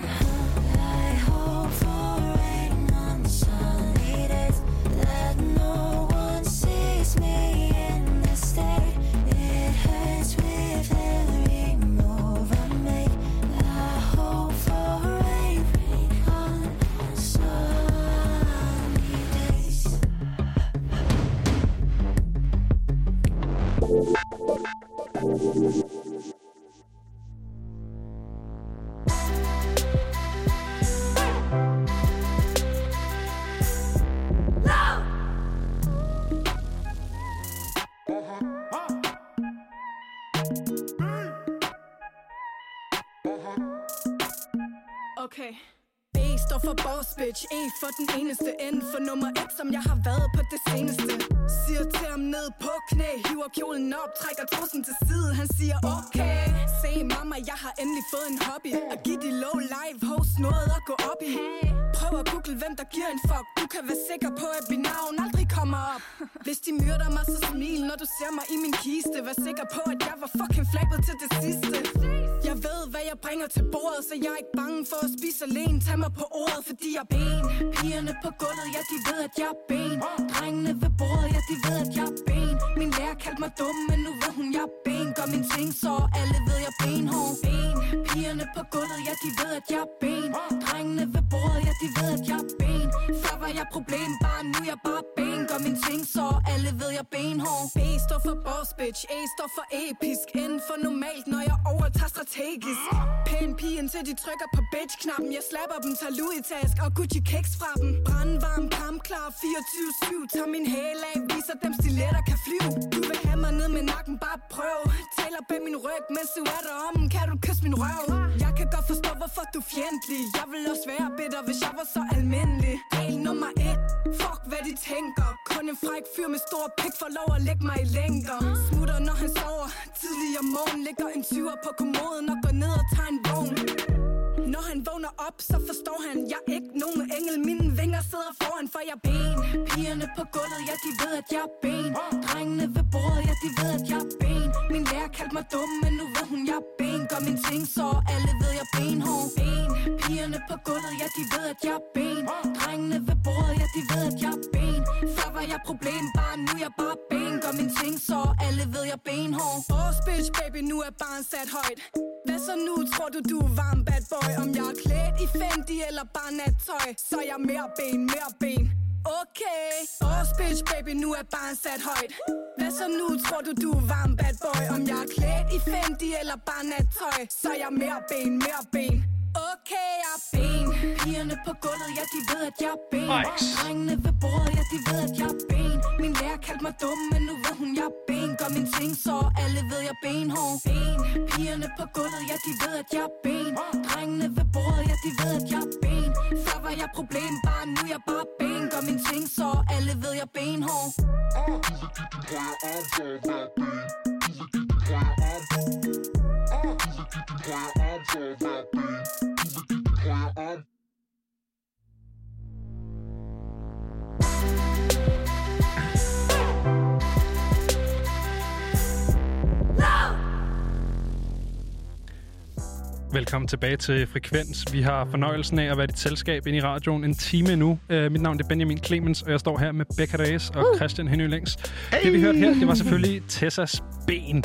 Okay. Står for boss bitch, E for den eneste, N for nummer et, som jeg har været på det seneste. Siger til ham ned på knæ, hiver kjolen op, trækker trussen til side, han siger okay. Se mamma, jeg har endelig fået en hobby, at give de low live host noget at gå op i. Prøv at google, hvem der giver en fuck, du kan være sikker på, at mit navn aldrig kommer op. Hvis de myrder mig, så smil, når du ser mig i min kiste. Vær sikker på, at jeg var fucking flabet til det sidste. Jeg ved, hvad jeg bringer til bordet, så jeg er ikke bange for at spise alene. Tag mig på ordet, fordi jeg er ben. Pigerne på gulvet, ja, de ved, at jeg er ben. Drengene ved bordet, ja, de ved, at jeg er ben. Min lærer kaldte mig dum, men nu ved hun, jeg er ben. Gør min ting, så alle ved, jeg er benhård. Ben. Pigerne på gulvet, ja, de ved, at jeg er ben. Drengene ved bordet, ja, de ved, at jeg er ben. Før var jeg problem, bare nu er jeg bare ben. Gør min ting, så alle ved jeg benhår B står for boss bitch, A står for episk. N for normalt, når jeg overtager strategisk. Pæn pige indtil de trykker på bitch-knappen. Jeg slapper dem, tager Louis task og Gucci kicks fra dem. Brandvarm, kampklar, 24-7. Tager min hæl af, viser dem stiletter kan flyve. Du vil have mig ned med nakken, bare prøv. Taler bag min ryg, mens du er derom Kan du kysse min røv? Jeg kan godt forstå, hvorfor du er fjendtlig. Jeg vil også være bitter, hvis jeg var så almindelig. Regel nummer et. Fuck hvad de tænker. Kun en fræk fyr med stor pik for lov at lægge mig i længder. Smutter når han sover. Tidlig om morgenen Ligger en tyver på kommoden Og går ned og tager en vogn når han vågner op, så forstår han Jeg er ikke nogen engel, mine vinger sidder foran For jeg er ben. Pigerne på gulvet, ja de ved at jeg er ben. Drengene ved bordet, ja de ved at jeg er ben. Min lærer kaldte mig dum, men nu ved hun jeg er ben. Gør min ting så alle ved jeg er benhård. Ben. Pigerne på gulvet, ja de ved at jeg er ben. Drengene ved bordet, ja de ved at jeg er ben. Før var jeg problem, bare nu er jeg bare ben. Gør min ting så alle ved jeg benhår benhård. Boss bitch baby, nu er barn sat højt. Hvad så nu, tror du du er varm bad boy? Om jeg er klædt i Fendi eller bare nattøj Så er jeg mere ben, mere ben. Okay. Boss bitch baby, nu er barn sat højt. Hvad så nu, tror du du er varm bad boy? Om jeg er klædt i Fendi eller bare nattøj Så er jeg mere ben, mere ben. Okay, jeg er ben. Pigerne på gulvet, ja de ved at jeg er ben. Drengene ved bordet, ja de ved at jeg er ben. Min lærer kaldte mig dum, men nu ved hun jeg er ben. Gør min ting så alle ved jeg er benhård. Ben. Pigerne på gulvet, ja de ved at jeg er ben. Drengene ved bordet, ja de ved at jeg er ben. Før var jeg problem, bare nu er jeg bare ben. Gør min ting så alle ved jeg er benhård I'm all about, babe. Velkommen tilbage til Frekvens. Vi har fornøjelsen af at være dit selskab ind i radioen en time nu. Uh, mit navn er Benjamin Clemens, og jeg står her med Becca Reyes og Uh. Christian Henny Længs. Det vi hørte her, det var selvfølgelig Tessas ben.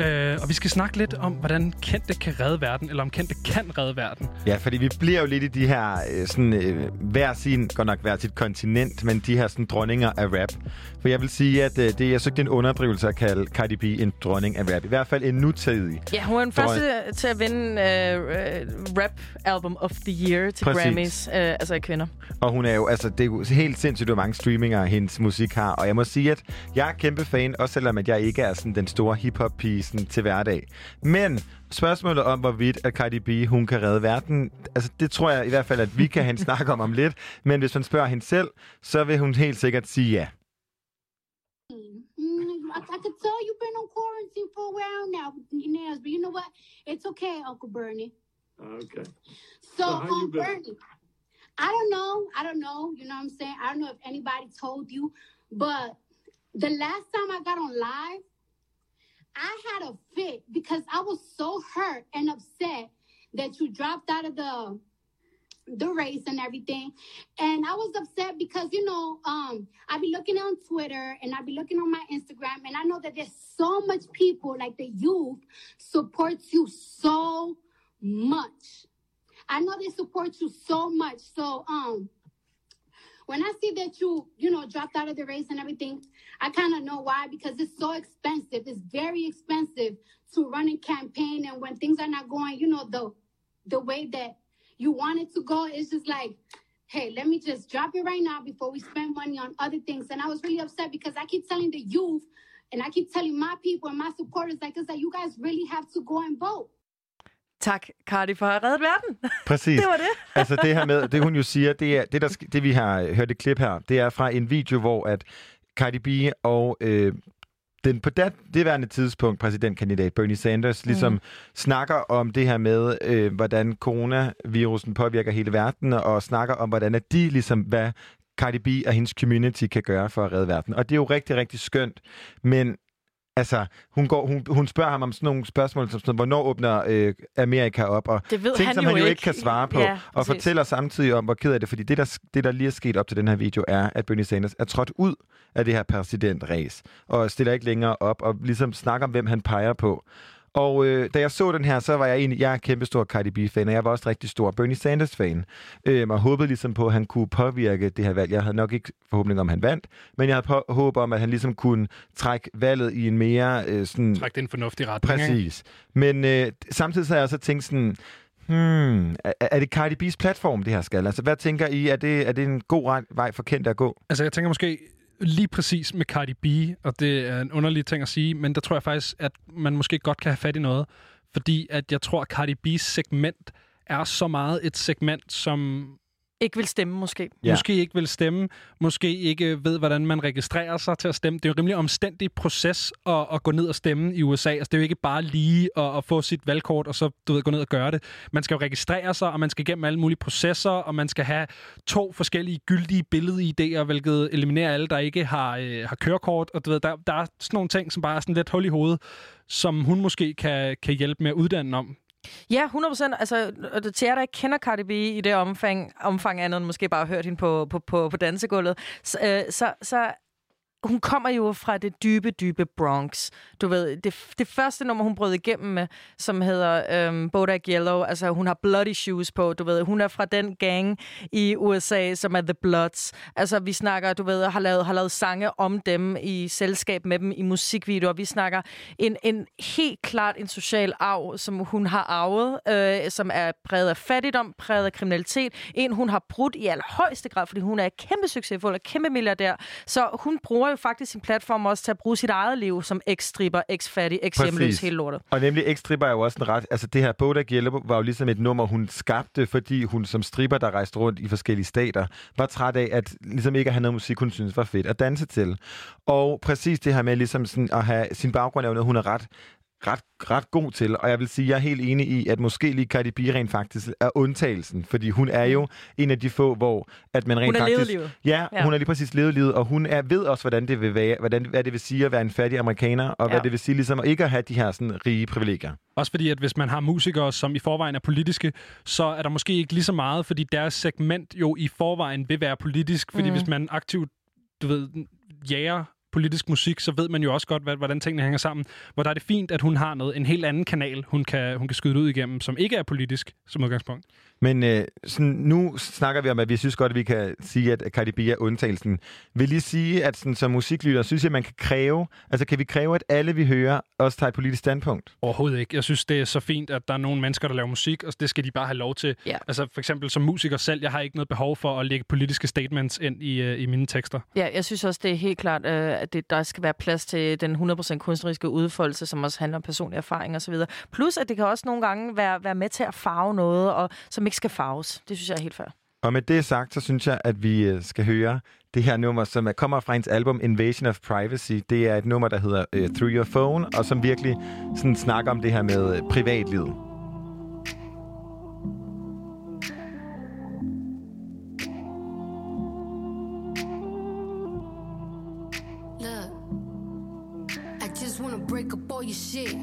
Uh, og vi skal snakke lidt om, hvordan kendte kan redde verden, eller om kendte kan redde verden. Ja, fordi vi bliver jo lidt i de her, øh, sådan, øh, hver sin, godt nok hver sit kontinent, men de her sådan, dronninger af rap. For jeg vil sige, at øh, det er så ikke en underdrivelse at kalde Cardi B en dronning af rap. I hvert fald en nutidig. Ja, hun er den første til at vinde uh, Rap Album of the Year til Præcis. Grammys, uh, altså i kvinder. Og hun er jo, altså, det er jo helt sindssygt, hvor mange streaminger hendes musik har. Og jeg må sige, at jeg er kæmpe fan, også selvom at jeg ikke er sådan den store hip-hop-pige sådan, til hverdag. Men spørgsmålet om, hvorvidt at Cardi B, hun kan redde verden, altså det tror jeg i hvert fald, at vi kan have en snak om om lidt. Men hvis man spørger hende selv, så vil hun helt sikkert sige ja. Mm, I, I could tell you've been on quarantine for a while now nails, but you know what? It's okay, Uncle Bernie. Okay. So, So been? Bernie, I don't know. I don't know. You know what I'm saying? I don't know if anybody told you, but the last time I got on live, I had a fit because I was so hurt and upset that you dropped out of the the race and everything. And I was upset because, you know, um, I be looking on Twitter and I be looking on my Instagram, and I know that there's so much people, like the youth, supports you so much. I know they support you so much. So, um, when I see that you, you know, dropped out of the race and everything, I kind of know why because it's so expensive. It's very expensive to run a campaign, and when things are not going, you know, the the way that you want it to go, it's just like, hey, let me just drop it right now before we spend money on other things. And I was really upset because I keep telling the youth, and I keep telling my people and my supporters, like, it's like you guys really have to go and vote. Tak, Cardi, for at have reddet verden. Præcis. det var det. altså det her med, det hun jo siger, det er det, der, det vi har hørt et klip her, det er fra en video, hvor at Cardi B og øh, den på det, det værende tidspunkt præsidentkandidat Bernie Sanders ligesom mm. snakker om det her med, øh, hvordan coronavirusen påvirker hele verden, og snakker om, hvordan at de ligesom, hvad Cardi B og hendes community kan gøre for at redde verden. Og det er jo rigtig, rigtig skønt, men Altså, hun, går, hun, hun spørger ham om sådan nogle spørgsmål, som sådan, hvornår åbner øh, Amerika op, og Det ved ting, han som jo han jo ikke kan svare på, Ja, og præcis. fortæller samtidig om, hvor ked af det, fordi det der, det, der lige er sket op til den her video, er, at Bernie Sanders er trådt ud af det her præsidentræs, og stiller ikke længere op, og ligesom snakker om, hvem han peger på. Og øh, da jeg så den her, så var jeg egentlig, jeg er kæmpe stor Cardi B-fan, og jeg var også rigtig stor Bernie Sanders-fan. Øh, og håbede ligesom på, at han kunne påvirke det her valg. Jeg havde nok ikke forhåbning om, at han vandt, men jeg havde på, håb om, at han ligesom kunne trække valget i en mere øh, sådan... Træk det i en fornuftig retning. ikke? Præcis. Men øh, samtidig så har jeg også tænkt sådan, hmm, er, er det Cardi B's platform, det her skal? Altså, hvad tænker I? Er det, er det en god vej for Kent at gå? Altså, jeg tænker måske lige præcis med Cardi B, og det er en underlig ting at sige, men der tror jeg faktisk, at man måske godt kan have fat i noget. Fordi at jeg tror, at Cardi B's segment er så meget et segment, som ikke vil stemme, måske. ja. måske ikke vil stemme, måske ikke ved, hvordan man registrerer sig til at stemme. Det er jo en rimelig omstændig proces at, at gå ned og stemme i USA. Altså, det er jo ikke bare lige at, at få sit valgkort, og så du ved, gå ned og gøre det. Man skal jo registrere sig, og man skal igennem alle mulige processer, og man skal have to forskellige gyldige billedidéer, hvilket eliminerer alle, der ikke har, øh, har kørekort. Og du ved, der, der er sådan nogle ting, som bare er sådan lidt hul i hovedet, som hun måske kan, kan hjælpe med at uddanne om. Ja, 100 procent. Altså, det- til jer, der ikke kender Cardi B i det omfang, omfang andet end måske bare hørt hende på, på, på, på dansegulvet, så, øh, så, så hun kommer jo fra det dybe, dybe Bronx. Du ved, det, det første nummer, hun brød igennem med, som hedder øhm, Bodak Yellow, altså hun har bloody shoes på, du ved. Hun er fra den gang i USA, som er The Bloods. Altså vi snakker, du ved, har lavet, har lavet sange om dem i selskab med dem i musikvideoer. Vi snakker en, en helt klart en social arv, som hun har arvet, øh, som er præget af fattigdom, præget af kriminalitet. En, hun har brudt i allerhøjeste grad, fordi hun er kæmpe succesfuld og kæmpe milliardær. Så hun bruger jo faktisk sin platform også til at bruge sit eget liv som eks-stripper, eks-fattig, eks-hjemløs, hele lortet. Og nemlig X-stripper er jo også en ret... Altså det her Bodak Yellow var jo ligesom et nummer, hun skabte, fordi hun som stripper, der rejste rundt i forskellige stater, var træt af, at ligesom ikke at have noget musik, hun synes var fedt at danse til. Og præcis det her med ligesom sådan at have sin baggrund er jo noget, hun er ret ret, ret god til, og jeg vil sige, jeg er helt enig i, at måske lige Cardi B rent faktisk er undtagelsen, fordi hun er jo en af de få, hvor at man rent Hun levet faktisk... livet. Ja, Ja. hun har lige præcis levet livet, og hun er, ved også, hvordan det vil være, hvordan, hvad det vil sige at være en fattig amerikaner, og ja. hvad det vil sige ligesom at ikke at have de her sådan, rige privilegier. Også fordi, at hvis man har musikere, som i forvejen er politiske, så er der måske ikke lige så meget, fordi deres segment jo i forvejen vil være politisk. Fordi Mm. mm. hvis man aktivt, du ved, jager politisk musik, så ved man jo også godt, hvad- hvordan tingene hænger sammen. Hvor der er det fint, at hun har noget, en helt anden kanal, hun kan, hun kan skyde ud igennem, som ikke er politisk som udgangspunkt. Men øh, sådan, nu snakker vi om, at vi synes godt, at vi kan sige, at Cardi B er undtagelsen. Vil lige sige, at sådan, som musiklytter, synes jeg, at man kan kræve, altså kan vi kræve, at alle vi hører også tager et politisk standpunkt? Overhovedet ikke. Jeg synes, det er så fint, at der er nogle mennesker, der laver musik, og det skal de bare have lov til. Ja. Altså for eksempel som musiker selv, jeg har ikke noget behov for at lægge politiske statements ind i, øh, i mine tekster. Ja, jeg synes også, det er helt klart, øh, at det, der skal være plads til den 100% kunstneriske udfoldelse, som også handler om personlig erfaring osv. Plus, at det kan også nogle gange være, være med til at farve noget, og, som ikke skal farves. Det synes jeg er helt fair. Og med det sagt, så synes jeg, at vi øh, skal høre det her nummer, som er- kommer fra hendes album Invasion of Privacy. Det er et nummer, der hedder uh, Through Your Phone, og som virkelig sådan, snakker om det her med øh, privatlivet. Break up all your shit.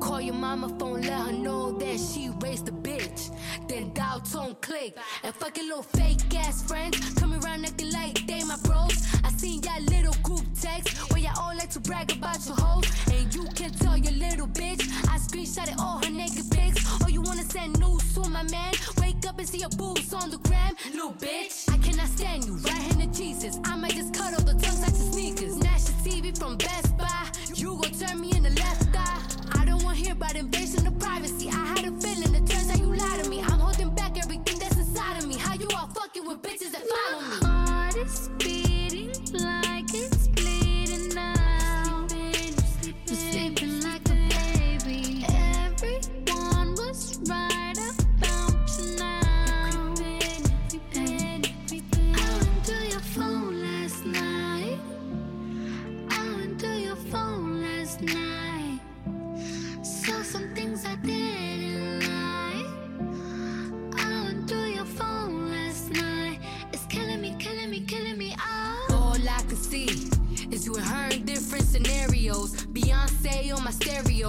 Call your mama phone, let her know that she raised a bitch. Then dial tone click. And fucking little fake ass friends coming around acting like they my bros. I seen y'all little group text where y'all all like to brag about your hoes. And you can tell your little bitch I screenshotted all her naked pics. Or you wanna send news to my man? Wake up and see your boobs on the gram, little bitch. I cannot stand you, right hand of Jesus. I might just cut all the tongues out your sneakers. Nash your TV from Best Buy. You gon' turn me in the left eye. I don't wanna hear about invasion of privacy. I had a feeling it turns out you lie to me. I'm holding back everything that's inside of me. How you all fucking with bitches that follow me? Heart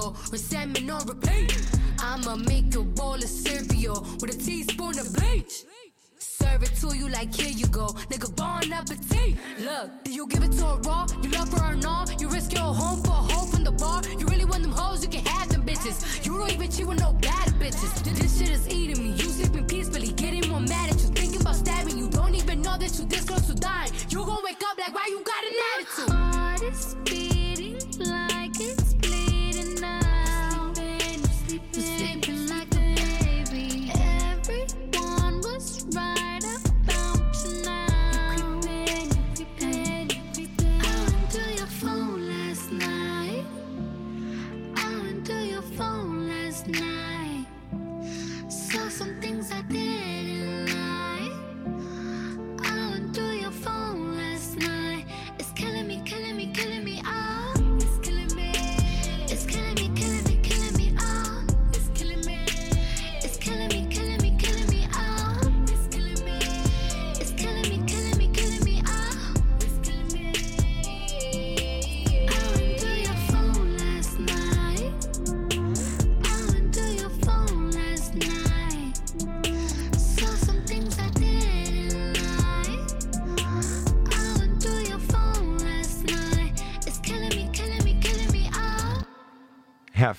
stereo, resentment on repeat. I'ma make a bowl of cereal with a teaspoon of bleach. Serve it to you like here you go, nigga. Bon appetit. Look, do you give it to her raw?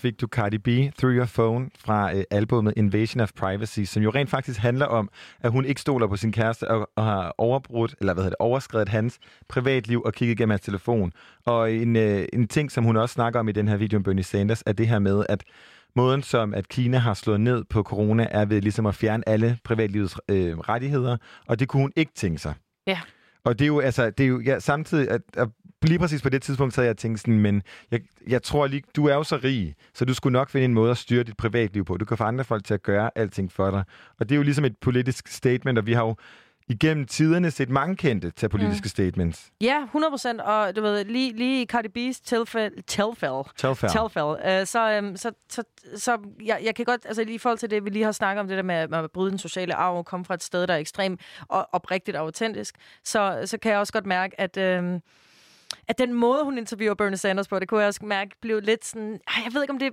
Fik du Cardi B, Through Your Phone, fra øh, albumet Invasion of Privacy, som jo rent faktisk handler om, at hun ikke stoler på sin kæreste og, og har overbrudt, eller hvad hedder det, overskrevet hans privatliv og kigget gennem hans telefon. Og en, øh, en ting, som hun også snakker om i den her video om Bernie Sanders, er det her med, at måden, som at Kina har slået ned på corona, er ved ligesom at fjerne alle privatlivets øh, rettigheder, og det kunne hun ikke tænke sig. Ja. Og det er jo, altså, det er jo ja, samtidig, at, at lige præcis på det tidspunkt, så havde jeg tænkt sådan, men jeg, jeg tror lige, du er jo så rig, så du skulle nok finde en måde at styre dit privatliv på. Du kan få andre folk til at gøre alting for dig. Og det er jo ligesom et politisk statement, og vi har jo igennem tiderne set mange kendte tage politiske mm. statements. Ja, 100 procent. Og du ved, lige, lige i Cardi B's tilfælde, tilfælde, Tilfælde. tilfælde øh, så, øhm, så, så, så jeg, jeg kan godt, altså lige i forhold til det, vi lige har snakket om, det der med, at man bryde den sociale arv og komme fra et sted, der er ekstremt og oprigtigt og autentisk, så, så kan jeg også godt mærke, at... Øhm, at den måde, hun interviewer Bernie Sanders på, det kunne jeg også mærke, blev lidt sådan... Ej, jeg ved ikke, om det...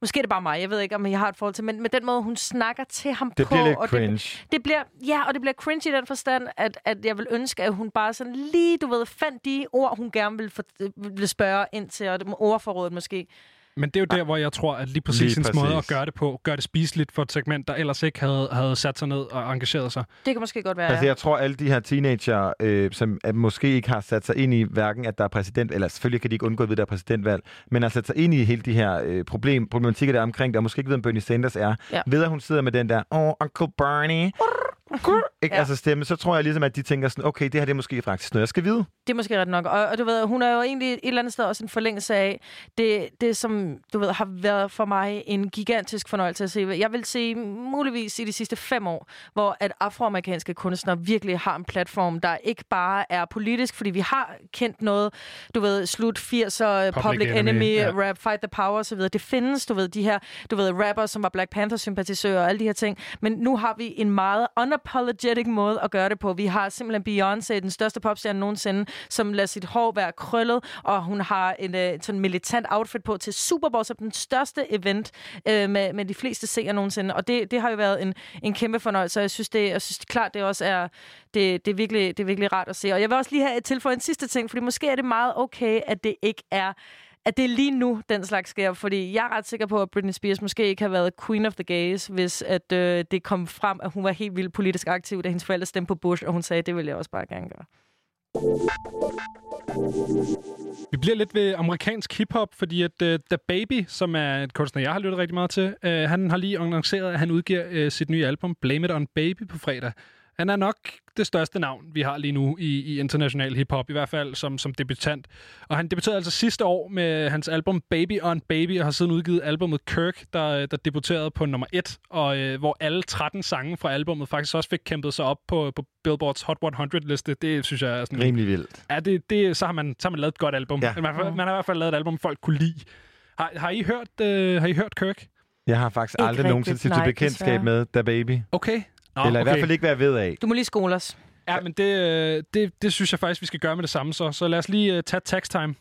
Måske er det bare mig. Jeg ved ikke, om jeg har et forhold til... Men med den måde, hun snakker til ham Det på... bliver lidt og cringe. Det, det bliver, ja, og det bliver cringe i den forstand, at, at jeg vil ønske, at hun bare sådan lige, du ved, fandt de ord, hun gerne ville, for, ville spørge ind til, og det ordforrådet måske. Men det er jo der, hvor jeg tror, at lige præcis Lige hendes måde at gøre det på, gør det spiseligt for et segment, der ellers ikke havde, havde sat sig ned og engageret sig. Det kan måske godt være, Altså, jeg tror, alle de her teenager, øh, som at måske ikke har sat sig ind i hverken, at der er præsident, eller selvfølgelig kan de ikke undgå, at der er præsidentvalg, men har sat sig ind i hele de her øh, problem, problematikker, der er omkring det, og måske ikke ved, om Bernie Sanders er, Ja. ved at hun sidder med den der, åh, oh, Uncle Bernie, ikke? Ja. Altså stemme, så tror jeg ligesom, at de tænker sådan, okay, det her det er måske faktisk noget, jeg skal vide. Det er måske ret nok. Og, og du ved, hun er jo egentlig et eller andet sted også en forlængelse af det, det, som du ved, har været for mig en gigantisk fornøjelse at se. Jeg vil se muligvis i de sidste fem år, hvor at afroamerikanske kunstnere virkelig har en platform, der ikke bare er politisk, fordi vi har kendt noget, du ved, slut 80'er, Public, Public Enemy, Enemy, ja. Rap, Fight the Power osv. Det findes, du ved, de her, du ved, rappers, som var Black Panther-sympatisører og alle de her ting. Men nu har vi en meget unapologetic måde at gøre det på. Vi har simpelthen Beyoncé, den største popstjerne nogensinde, som lader sit hår være krøllet, og hun har en øh, sådan militant outfit på til Super Bowl, som den største event øh, med, med de fleste seere nogensinde. Og det, det har jo været en, en kæmpe fornøjelse, og jeg synes, det, jeg synes det, klart, det også er, det, det, er virkelig, det er virkelig rart at se. Og jeg vil også lige have et tilføje en sidste ting, fordi måske er det meget okay, at det ikke er at det er lige nu, den slags sker. Fordi jeg er ret sikker på, at Britney Spears måske ikke har været queen of the gays, hvis at, øh, det kom frem, at hun var helt vildt politisk aktiv, da hendes forældre stemte på Bush, og hun sagde, det vil jeg også bare gerne gøre. Vi bliver lidt ved amerikansk hiphop, fordi at øh, uh, The Baby, som er et kunstner, jeg har lyttet rigtig meget til, uh, han har lige annonceret, at han udgiver uh, sit nye album Blame It On Baby på fredag. Han er nok det største navn, vi har lige nu i, i international hiphop, i hvert fald som, som debutant. Og han debuterede altså sidste år med hans album Baby on Baby, og har siden udgivet albumet Kirk, der, der debuterede på nummer 1, og øh, hvor alle 13 sange fra albumet faktisk også fik kæmpet sig op på, på Billboards Hot 100-liste. Det synes jeg er sådan... Rimelig vildt. Ja, det, det, så, har man, så har man lavet et godt album. Ja. Man, har- man har i hvert fald lavet et album, folk kunne lide. Har, har, I, hørt, øh, har I hørt Kirk? Jeg har faktisk Ikke aldrig nogensinde til nej, bekendtskab desværre. med Da Baby. Okay. Nå, Eller i okay. hvert fald ikke, hvad jeg ved af. Du må lige skole os. Ja, men det, øh, det, det synes jeg faktisk, vi skal gøre med det samme. Så, så lad os lige uh, tage tax time.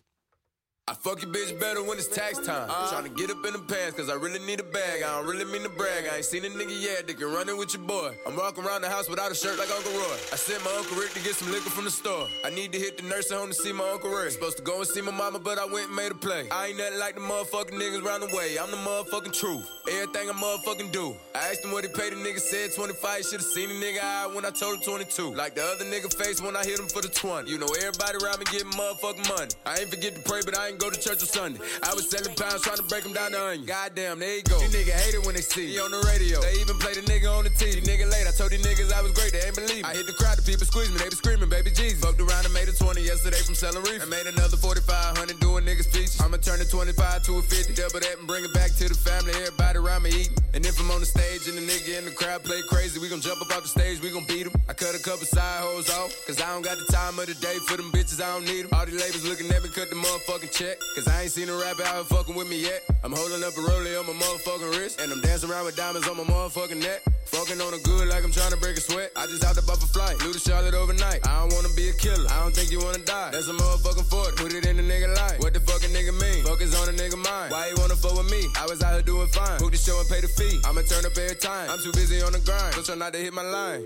I fuck your bitch better when it's tax time. Uh-huh. Tryna get up in the pants, cause I really need a bag. I don't really mean to brag. I ain't seen a nigga yet that can run it with your boy. I'm walking around the house without a shirt like Uncle Roy. I sent my Uncle Rick to get some liquor from the store. I need to hit the nursing home to see my Uncle Ray. Supposed to go and see my mama, but I went and made a play. I ain't nothing like the motherfucking niggas round the way. I'm the motherfucking truth. Everything I motherfucking do. I asked him what he paid, the nigga said 25. Should've seen the nigga eye when I told him 22. Like the other nigga face when I hit him for the 20. You know everybody around me getting motherfucking money. I ain't forget to pray, but I ain't go to church on Sunday. I was selling pounds trying to break them down the onion. Goddamn, there you go. These nigga hate it when they see. He on the radio. They even play the nigga on the TV. Nigga late. I told these niggas I was great. They ain't believe me. I hit the crowd. The people squeeze me. They be screaming, baby Jesus. Fucked around and made a 20 yesterday from selling reef. And made another 4500 doing niggas peaches. I'ma turn the 25 to a 50. Double that and bring it back to the family. Everybody around me eating. And if I'm on the stage and the nigga in the crowd play crazy, we gon' jump up off the stage. We gon' beat him. I cut a couple side hoes off. Cause I don't got the time of the day for them bitches. I don't need them. All these labels looking at me cut the motherfucking check. Cause I ain't seen a rapper out fucking with me yet. I'm holding up a rollie on my motherfucking wrist. And I'm dancing around with diamonds on my motherfucking neck. Fucking on a good like I'm trying to break a sweat. I just up off a flight. Flew to Charlotte overnight. I don't wanna be a killer. I don't think you wanna die. That's a motherfucking 40. Put it in the nigga life. What the fucking nigga mean? Focus on a nigga mind. Why you wanna fuck with me? I was out here doing fine. Book the show and pay the fee. I'ma turn up every time. I'm too busy on the grind. So try not to hit my line.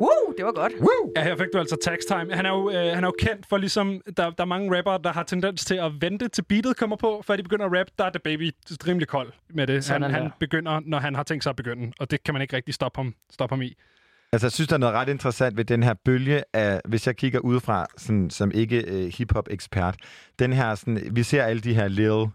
Woo, det var godt. Woo! Ja, her fik du altså Tax Time. Han er jo, øh, han er jo kendt for ligesom... Der, der er mange rappere, der har tendens til at vente til beatet kommer på, før de begynder at rappe. Der er The Baby rimelig kold med det. Han, Sådan han der. begynder, når han har tænkt sig at begynde. Og det kan man ikke rigtig stoppe ham, stoppe ham i. Altså, jeg synes, der er noget ret interessant ved den her bølge af, hvis jeg kigger udefra, sådan, som ikke øh, hip-hop-ekspert, den her, sådan, vi ser alle de her Lil,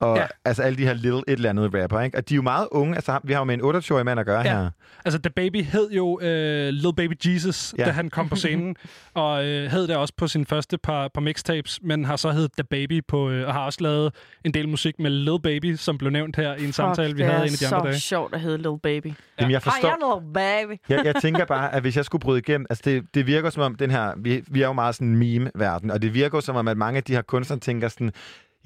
og Ja. ja. altså alle de her Lil et eller andet rapper, ikke? Og de er jo meget unge, altså vi har jo med en 28-årig mand at gøre Ja. her. Altså, The Baby hed jo øh, Lil Baby Jesus, ja. Ja. da han kom på scenen. og øh, hed det også på sin første par, par mixtapes, men har så heddet The Baby på, øh, og har også lavet en del musik med Lil Baby, som blev nævnt her i en samtale, vi det havde er en af de andre så dage. sjovt at hedde Little Baby. Jamen, jeg forstår... Hi, I'm Little Baby. jeg, jeg tænker bare, at hvis jeg skulle bryde igennem, altså det, det virker som om den her, vi, vi er jo meget sådan en meme-verden, og det virker som om, at mange af de her kunstnere tænker sådan,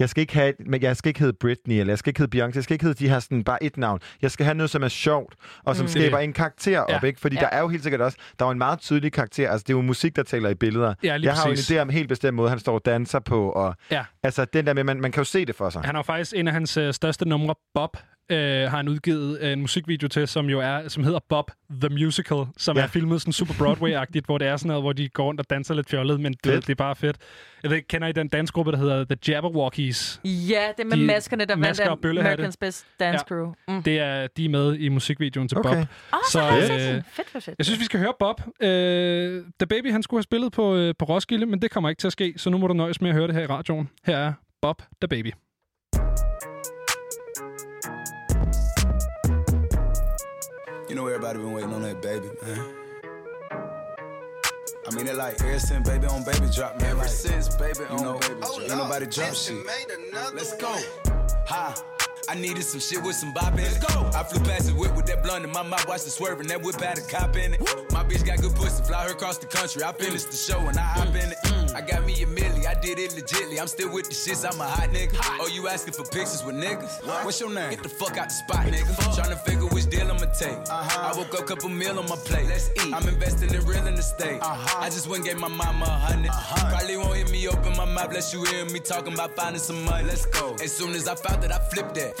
jeg skal ikke have, men jeg skal ikke hedde Britney, eller jeg skal ikke hedde Beyoncé, jeg skal ikke hedde de her sådan bare et navn. Jeg skal have noget, som er sjovt, og som Mm. skaber en karakter op, Ja. ikke? Fordi Ja. der er jo helt sikkert også, der er jo en meget tydelig karakter, altså det er jo musik, der taler i billeder. Ja, jeg har præcis. jo en idé om en helt bestemt måde, han står og danser på, og Ja. altså den der med, man, man kan jo se det for sig. Han har faktisk en af hans øh, største numre, Bob, øh, har han udgivet en musikvideo til, som jo er, som hedder Bob the Musical, som ja. Er filmet sådan super Broadway-agtigt, hvor det er sådan noget, hvor de går rundt og danser lidt fjollet, men Fedt. det er bare fedt. Jeg ved kender I den dansgruppe, der hedder The Jabberwockies? Ja, det med De maskerne, der vandt bøllehatte. America's Best Dance Ja. Crew. Mm. Det er, de er med i musikvideoen til Okay. Bob. Åh, så set øh. Fedt, fedt, fedt. jeg synes, vi skal høre Bob. Øh, The Baby, han skulle have spillet på, øh, på Roskilde, men det kommer ikke til at ske, så nu må du nøjes med at høre det her i radioen. Her er Bob The Baby. You know everybody been waiting on that baby, man. I mean, it like ever since baby on baby drop, man. Ever since baby on know, baby drop. Ain't nobody drop shit. Let's go. Ha. I needed some shit with some bop in it. Go. I flew past the whip with that blunt in my mouth, watched it swerving. That whip had a cop in it. My bitch got good pussy, fly her across the country. I finished the show and I hop in it. I got me a milli, I did it legitly. I'm still with the shits, I'm a hot nigga. Oh, you asking for pictures with niggas? What? What's your name? Get the fuck out the spot, nigga. Trying to figure which deal I'ma take. Uh-huh. I woke up, couple meal on my plate. Let's eat. I'm investing in real estate. Uh-huh. I just went and gave my mama a 100 Probably won't hear me open my mouth, bless you hear me talking about finding some money. Let's go. As soon as I found that, I flipped that.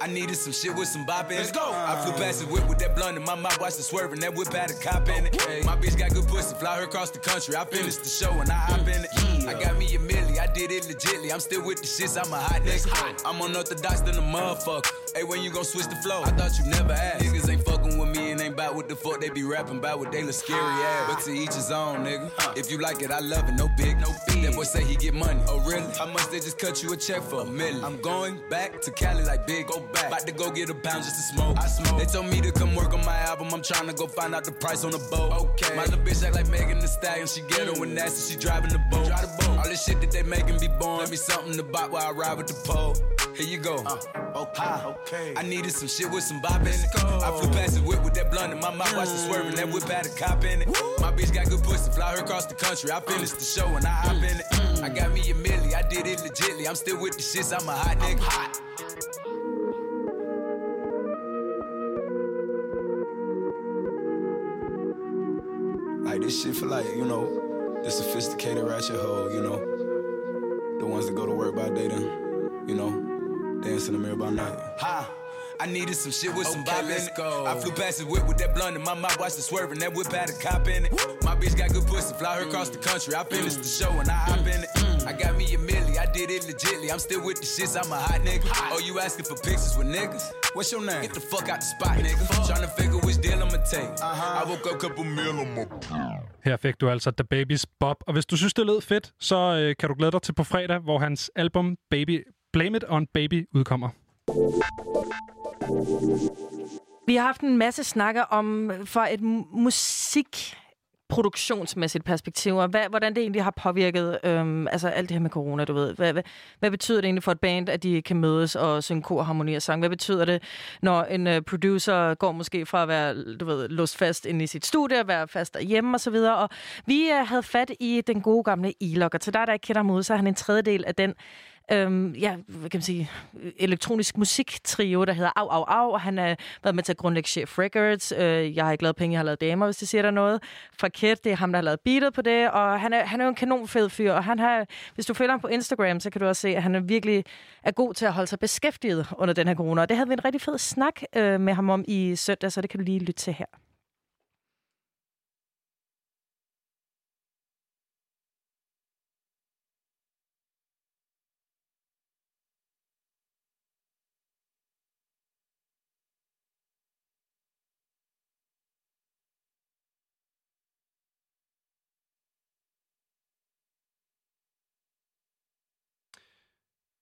I needed some shit with some bop in it. Let's go. I flew past the whip with that blunt in my mouth, watched it swerving. That whip had a cop in it. My bitch got good pussy, fly her across the country. I finished the show and I hop in it. I got me a milli, I did it legitly. I'm still with the shits, I'm a hot nigga. I'm unorthodox than a motherfucker. Hey, when you gon' switch the flow? I thought you never asked. Niggas ain't fucking with me and ain't bout what the fuck they be rapping about what they look scary ass. Ah. But to each his own, nigga. If you like it, I love it. No big, no big. That boy say he get money. Oh really? How much they just cut you a check for? A million. I'm going back to Cali like big. Go back. About to go get a pound just to smoke. I smoke. They told me to come work on my album. I'm trying to go find out the price on the boat. Okay. My little bitch act like Megan the Stallion. She ghetto and nasty. She driving the boat. Drive the boat. All this shit that they making be born. Let me something to buy while I ride with the pole. Here you go. Uh, okay. I needed some shit with some bop in it. I flew past the whip with that blunt blunt in my mouth, watch the swerving, that whip had a cop in it. My bitch got good pussy, fly her across the country. I finished the show and I hop in it. I got me a milli, I did it legitly. I'm still with the shits, I'm a hot nigga. Hot. Like this shit for like, you know, the sophisticated ratchet hoe, you know. The ones that go to work by day then, you know, dance in the mirror by night. Ha! I needed some shit with some bop in. Go. I flew past the whip with that blunt in my mouth, watched the swerving, that whip had a cop in it. My bitch got good pussy, fly her across the country. I finished the show and I hop in it. I got me a milli, I did it legitly. I'm still with the shits, I'm a hot nigga. Oh, you asking for pictures with niggas? What's your name? Get the fuck out the spot, nigga. Tryna figure which deal I'ma take. I woke up, couple meal on my Her fik du altså The Baby's Bob. Og hvis du synes, det lød fedt, så øh, kan du glæde dig til på fredag, hvor hans album Baby Blame It on Baby udkommer. Vi har haft en masse snakker om for et musik produktionsmæssigt perspektiv, og hvad, hvordan det egentlig har påvirket øhm, altså alt det her med corona, du ved. Hvad, hvad, hvad betyder det egentlig for et band, at de kan mødes og synge kor, harmoni og sang? Hvad betyder det, når en uh, producer går måske fra at være, du ved, låst fast inde i sit studie, at være fast derhjemme og så videre. Og vi uh, havde fat i den gode gamle e og til dig, der ikke kender ham ud, så er han en tredjedel af den øhm, ja, hvad kan man sige, elektronisk musiktrio, der hedder Au Au Au, og han har været med til at grundlægge Chef Records. Øh, jeg har ikke lavet penge, jeg har lavet damer, hvis det siger der noget. Fraket, det er ham, der har lavet beatet på det, og han er, han er jo en kanonfed fyr, og han har, hvis du følger ham på Instagram, så kan du også se, at han er virkelig er god til at holde sig beskæftiget under den her corona, og det havde vi en rigtig fed snak øh, med ham om i søndag, så det kan du lige lytte til her.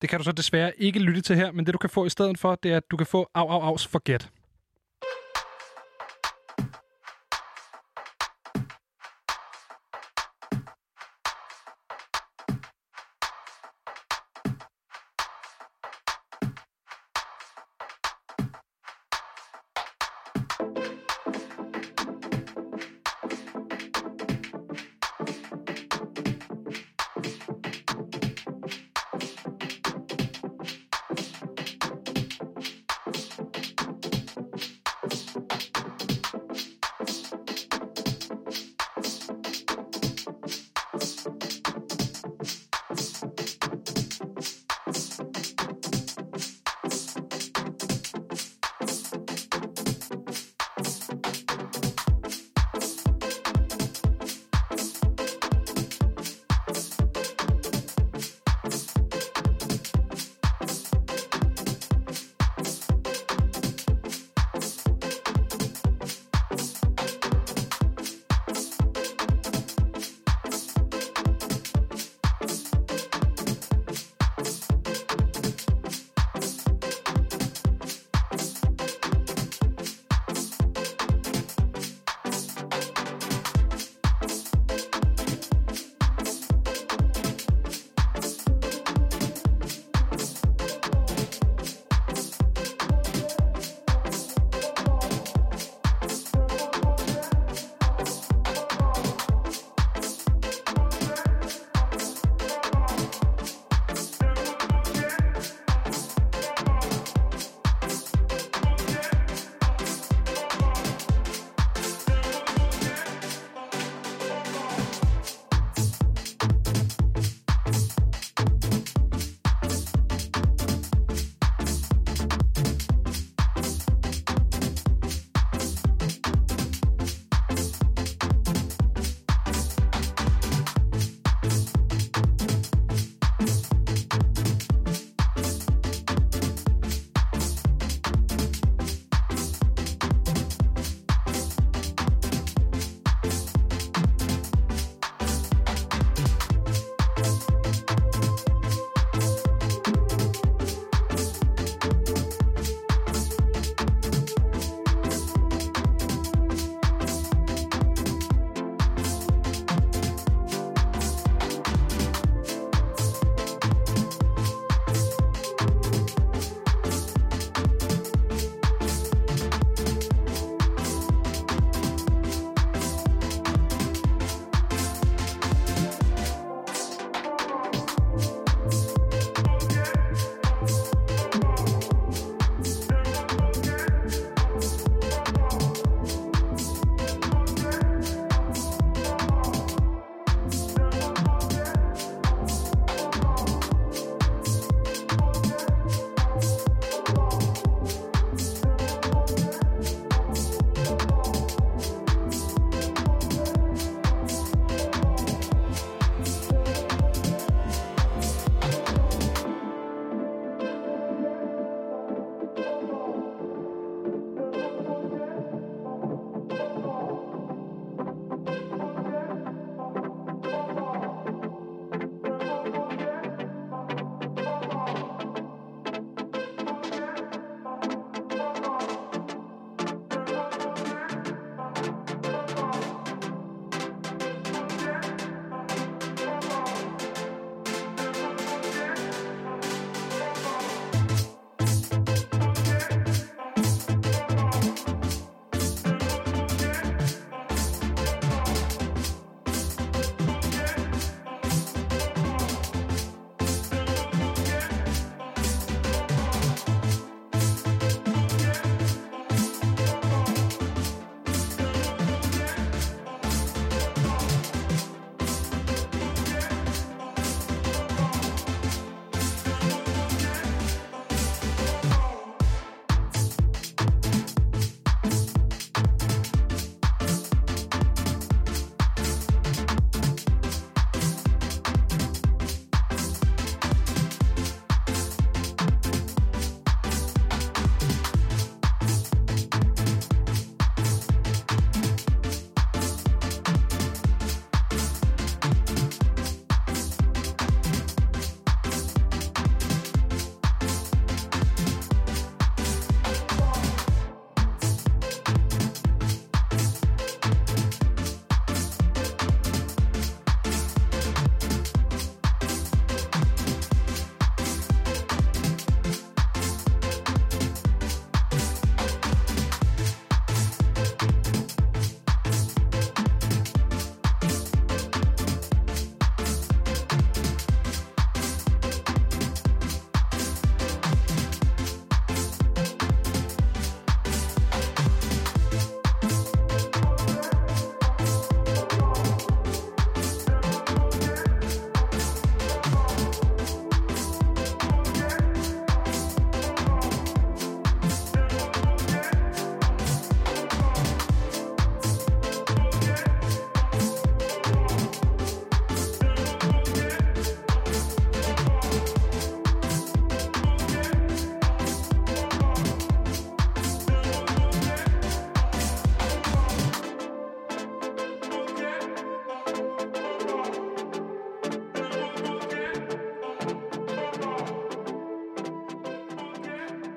Det kan du så desværre ikke lytte til her, men det du kan få i stedet for, det er, at du kan få Au Au Aus Forget.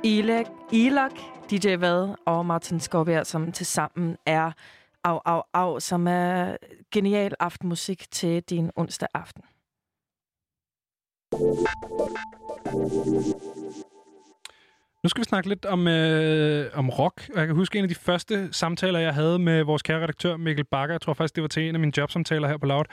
Elak, Elak DJ Vad og Martin Skovbjerg, som til sammen er Au Au Au, som er genial aftenmusik til din onsdag aften. Nu skal vi snakke lidt om, øh, om rock. Og jeg kan huske en af de første samtaler, jeg havde med vores kære redaktør Mikkel Bakker. Jeg tror faktisk, det var til en af mine jobsamtaler her på Loud.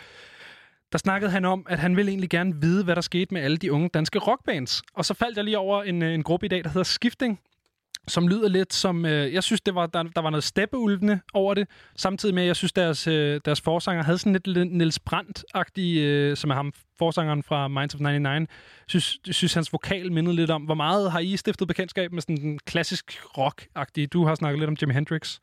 Der snakkede han om, at han ville egentlig gerne vide, hvad der skete med alle de unge danske rockbands. Og så faldt jeg lige over en, øh, en gruppe i dag, der hedder Skifting, som lyder lidt som... Øh, jeg synes, det var, der, der var noget steppeulvende over det, samtidig med, at jeg synes, deres, øh, deres forsanger havde sådan lidt, Niels Brandt-agtig, øh, som er ham, forsangeren fra Minds of 99. Synes, synes, hans vokal mindede lidt om, hvor meget har I stiftet bekendtskab med sådan den klassisk rock-agtig? Du har snakket lidt om Jimi Hendrix.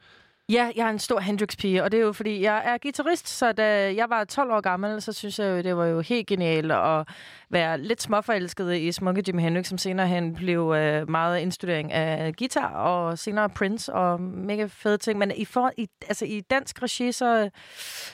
Ja, jeg er en stor Hendrix-pige, og det er jo fordi, jeg er guitarist, så da jeg var 12 år gammel, så synes jeg jo, det var jo helt genialt at være lidt småforelsket i smukke Jimi Hendrix, som senere hen blev øh, meget indstudering af guitar, og senere Prince, og mega fede ting. Men i, for, i, altså, i dansk regi, så... Øh,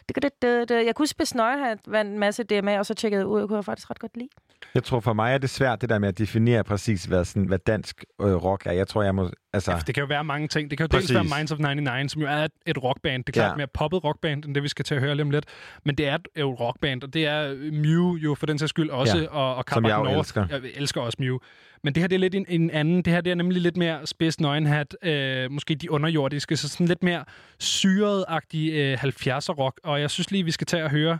det, det, det, det, jeg kunne huske, Nøje havde vandt en masse DMA, og så tjekkede ud, og kunne jeg faktisk ret godt lide. Jeg tror for mig er det svært, det der med at definere præcis, hvad, sådan, hvad dansk øh, rock er. Jeg tror, jeg må... Altså, Ja, det kan jo være mange ting. Det kan jo Præcis. dels være Minds of 99, som jo er et, et rockband. Det er klart Ja. mere poppet rockband, end det vi skal til at høre lige om lidt. Men det er et- rockband, og det er Mew jo for den sags skyld også, Ja, og, og som jeg Carbac North. elsker. Jeg elsker også Mew. Men det her det er lidt en, en anden. Det her det er nemlig lidt mere spids nøgenhat, øh, måske de underjordiske, så sådan lidt mere syret-agtig øh, 70'er rock. Og jeg synes lige, vi skal tage og høre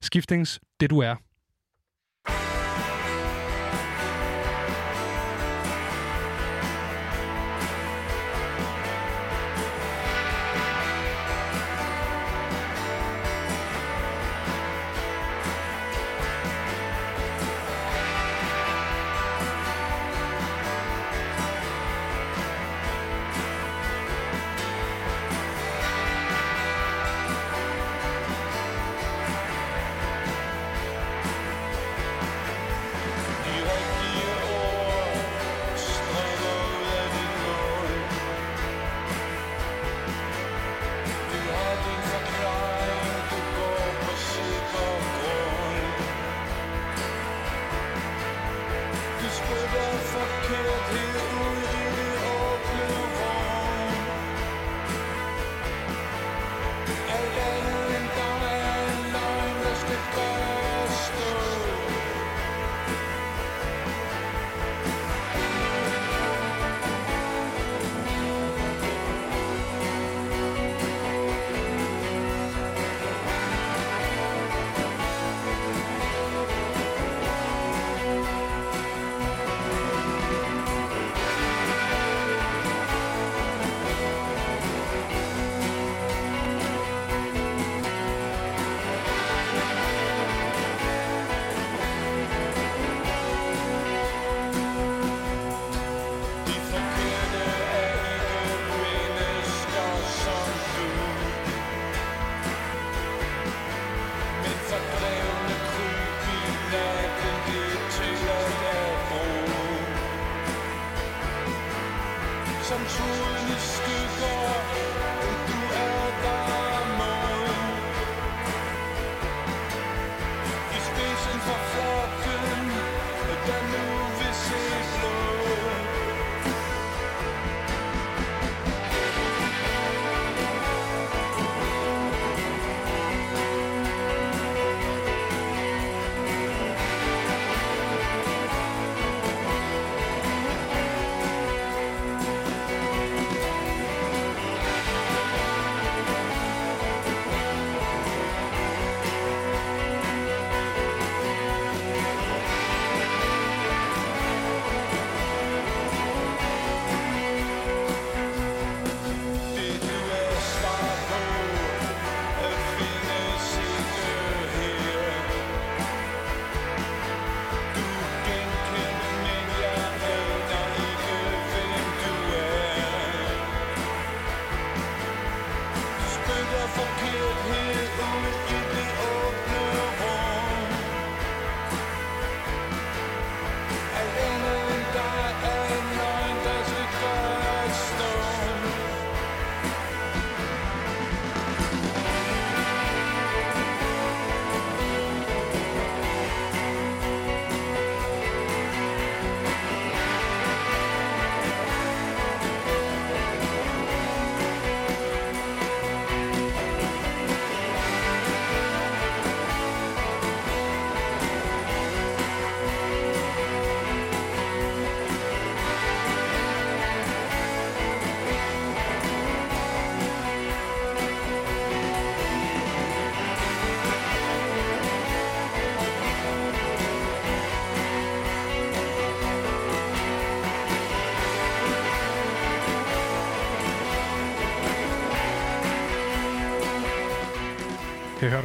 Skiftings Det Du Er.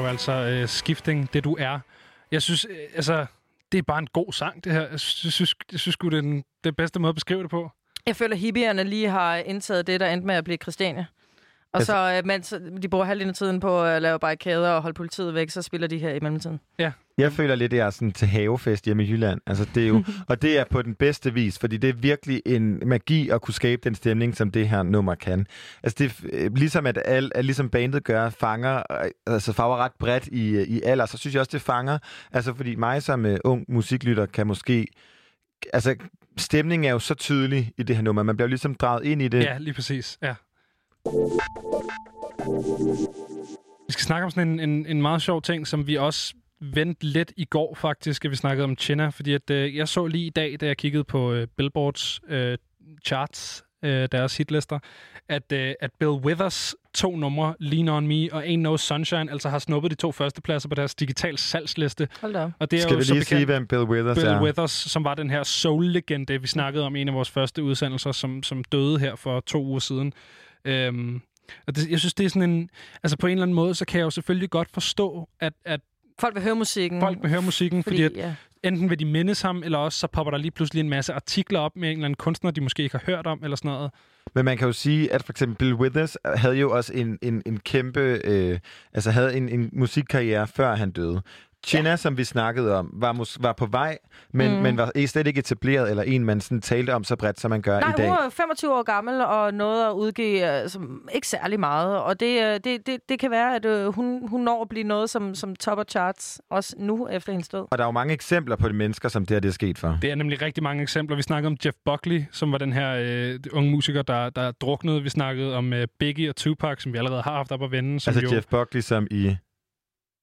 Du altså øh, Skifting, det du er. Jeg synes, øh, altså, det er bare en god sang, det her. Jeg synes, jeg synes, jeg synes sgu, det er den, det bedste måde at beskrive det på. Jeg føler, at hippierne lige har indtaget det, der endte med at blive Christiania. Og Altså- så, øh, mens de bruger halvdelen af tiden på at lave barrikader og holde politiet væk, så spiller de her i mellemtiden. Ja. Jeg føler lidt, at jeg er sådan til havefest hjemme i Jylland. Altså, det er jo, og det er på den bedste vis, fordi det er virkelig en magi at kunne skabe den stemning, som det her nummer kan. Altså, det er øh, ligesom, at, al, at ligesom bandet gør, fanger, øh, altså farver ret bredt i, øh, i alder, så synes jeg også, det fanger. Altså, fordi mig som uh, ung musiklytter kan måske... Altså, stemningen er jo så tydelig i det her nummer. Man bliver jo ligesom draget ind i det. Ja, lige præcis. Ja. Vi skal snakke om sådan en, en, en meget sjov ting, som vi også vendte lidt i går faktisk, at vi snakkede om China, fordi at, øh, jeg så lige i dag, da jeg kiggede på øh, Billboards øh, charts, øh, deres hitlister, at, øh, at Bill Withers to numre, Lean On Me og Ain't No Sunshine, altså har snuppet de to første pladser på deres digital salgsliste. Hold da. Og det er Skal jo vi lige bekendt sige, hvem Bill Withers Bill er? Withers, som var den her soul-legende, vi snakkede om i en af vores første udsendelser, som, som døde her for to uger siden. Øhm, og det, jeg synes, det er sådan en... Altså på en eller anden måde, så kan jeg jo selvfølgelig godt forstå, at, at Folk vil høre musikken. folk vil høre musikken, fordi, Fordi, at ja. enten vil de mindes ham, eller også så popper der lige pludselig en masse artikler op med en eller anden kunstner, de måske ikke har hørt om, eller sådan noget. Men man kan jo sige, at for eksempel Bill Withers havde jo også en, en, en kæmpe, øh, altså havde en, en musikkarriere, før han døde. China, ja. som vi snakkede om, var, mus- var på vej, men, Mm. men var slet ikke etableret, eller en, man sådan talte om så bredt, som man gør Nej, i dag. hun var 25 år gammel og nåede at udgive øh, som, ikke særlig meget. Og det, øh, det, det, det kan være, at øh, hun, hun når at blive noget som, som topper charts, også nu efter hendes død. Og der er jo mange eksempler på de mennesker, som det her det er sket for. Det er nemlig rigtig mange eksempler. Vi snakkede om Jeff Buckley, som var den her øh, unge musiker, der, der druknede. Vi snakkede om øh, Biggie og Tupac, som vi allerede har haft op at vende. Som Altså jo, Jeff Buckley, som i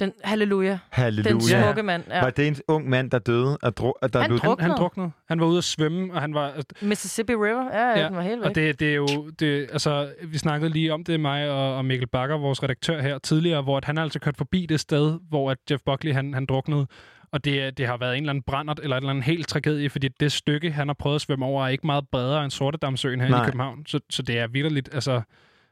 Den, halleluja. Halleluja. Den smukke mand. Ja. Var det en ung mand, der døde? Og dro- og der Han blev... druknede. han, han druknede. Han var ude at svømme, og han var... Mississippi River, ja, ja. den var helt væk. og det, det er jo... Det, altså, vi snakkede lige om det, mig og, og Mikkel Bakker, vores redaktør her tidligere, hvor at han har altså kørt forbi det sted, hvor at Jeff Buckley han, han druknede. Og det, det har været en eller anden brændert eller en eller anden helt tragedie, fordi det stykke, han har prøvet at svømme over, er ikke meget bredere end Sortedamsøen her Nej. i København. Så, så det er vidderligt, altså...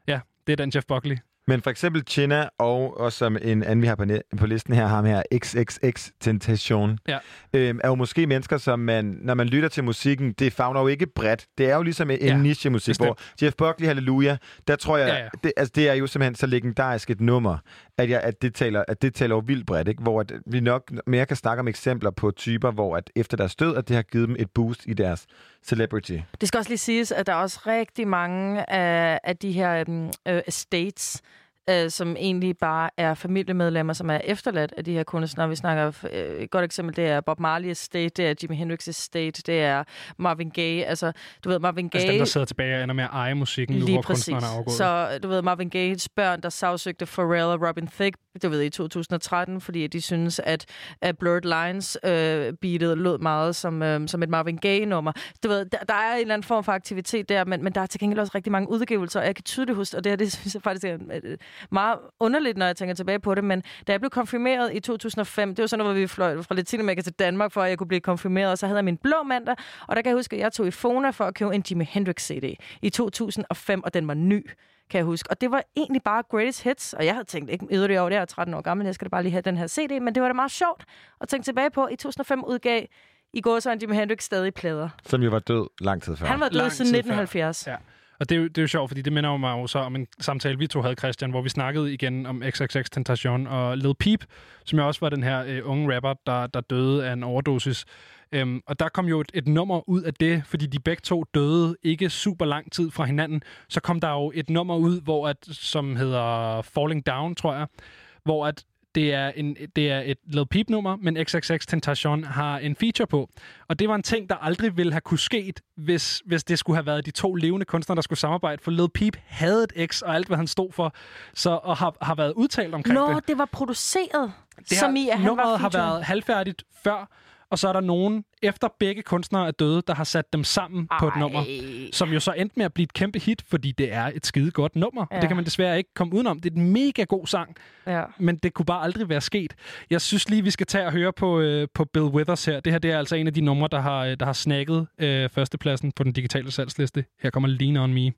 Ja, det er den Jeff Buckley. Men for eksempel China, og også som en anden, vi har på, på listen her, ham her, XXX Tentation, Ja. øhm, er jo måske mennesker, som man, når man lytter til musikken, det fagner jo ikke bredt. Det er jo ligesom en Ja, niche-musik, hvor Jeff Buckley, Halleluja, der tror jeg, Ja, ja. Det, altså, det er jo simpelthen så legendarisk et nummer, at, jeg, at, det, taler, at det taler jo vildt bredt, ikke? hvor at vi nok mere kan snakke om eksempler på typer, hvor at efter deres død, at det har givet dem et boost i deres celebrity. Det skal også lige siges, at der er også rigtig mange af, af de her øhm, øh, estates, øh, som egentlig bare er familiemedlemmer, som er efterladt af de her kunstnere. Vi snakker, øh, et godt eksempel, det er Bob Marley Estate, det er Jimi Hendrix Estate, det er Marvin Gaye. Altså, du ved, Marvin Gaye... Altså dem, der sidder tilbage og ender med at eje musikken, nu hvor præcis. kunstneren er afgået. Så du ved, Marvin Gayes børn, der sagsøgte Pharrell og Robin Thicke, du ved, i 2013, fordi de synes, at, at Blurred Lines øh, beatet lød meget som, øh, som et Marvin Gaye-nummer. Du ved, der, der er en eller anden form for aktivitet der, men, men der er til gengæld også rigtig mange udgivelser, og jeg kan tydeligt huske, og det her, det synes jeg faktisk er øh, meget underligt, når jeg tænker tilbage på det, men da jeg blev konfirmeret i 2005, det var sådan noget, hvor vi fløj fra Latinamerika til Danmark, for at jeg kunne blive konfirmeret, og så havde jeg min blå mandag, og der kan jeg huske, at jeg tog i Fona for at købe en Jimi Hendrix CD i 2005, og den var ny kan jeg huske. Og det var egentlig bare greatest hits, og jeg havde tænkt, ikke yderligere over det, jeg er 13 år gammel, jeg skal da bare lige have den her CD, men det var da meget sjovt at tænke tilbage på. I 2005 udgav i går så en Jimi Hendrix stadig plader. Som jo var død lang tid før. Han var død Lang siden tid før. 1970. Ja. Og det er, jo, det er jo sjovt, fordi det minder jo mig jo så om en samtale, vi to havde, Christian, hvor vi snakkede igen om XXX Tentation og Lil Peep, som jo også var den her øh, unge rapper, der, der døde af en overdosis. Øhm, og der kom jo et, et nummer ud af det, fordi de begge to døde ikke super lang tid fra hinanden. Så kom der jo et nummer ud, hvor at, som hedder Falling Down, tror jeg, hvor at det er, en, det er et Lil Peep-nummer, men XXX Tentation har en feature på. Og det var en ting, der aldrig ville have kunne sket, hvis, hvis det skulle have været de to levende kunstnere, der skulle samarbejde. For Lil Peep havde et X og alt, hvad han stod for, så, og har, har været udtalt omkring Nå, det. det var produceret, Det som i, at han var har været halvfærdigt før, og så er der nogen, efter begge kunstnere er døde, der har sat dem sammen Ej. på et nummer, som jo så endte med at blive et kæmpe hit, fordi det er et skide godt nummer. Ja. Det kan man desværre ikke komme udenom. Det er en mega god sang, Ja. men det kunne bare aldrig være sket. Jeg synes lige, vi skal tage og høre på, øh, på Bill Withers her. Det her det er altså en af de numre, der har, øh, der har snakket øh, førstepladsen på den digitale salgsliste. Her kommer Lean On Me.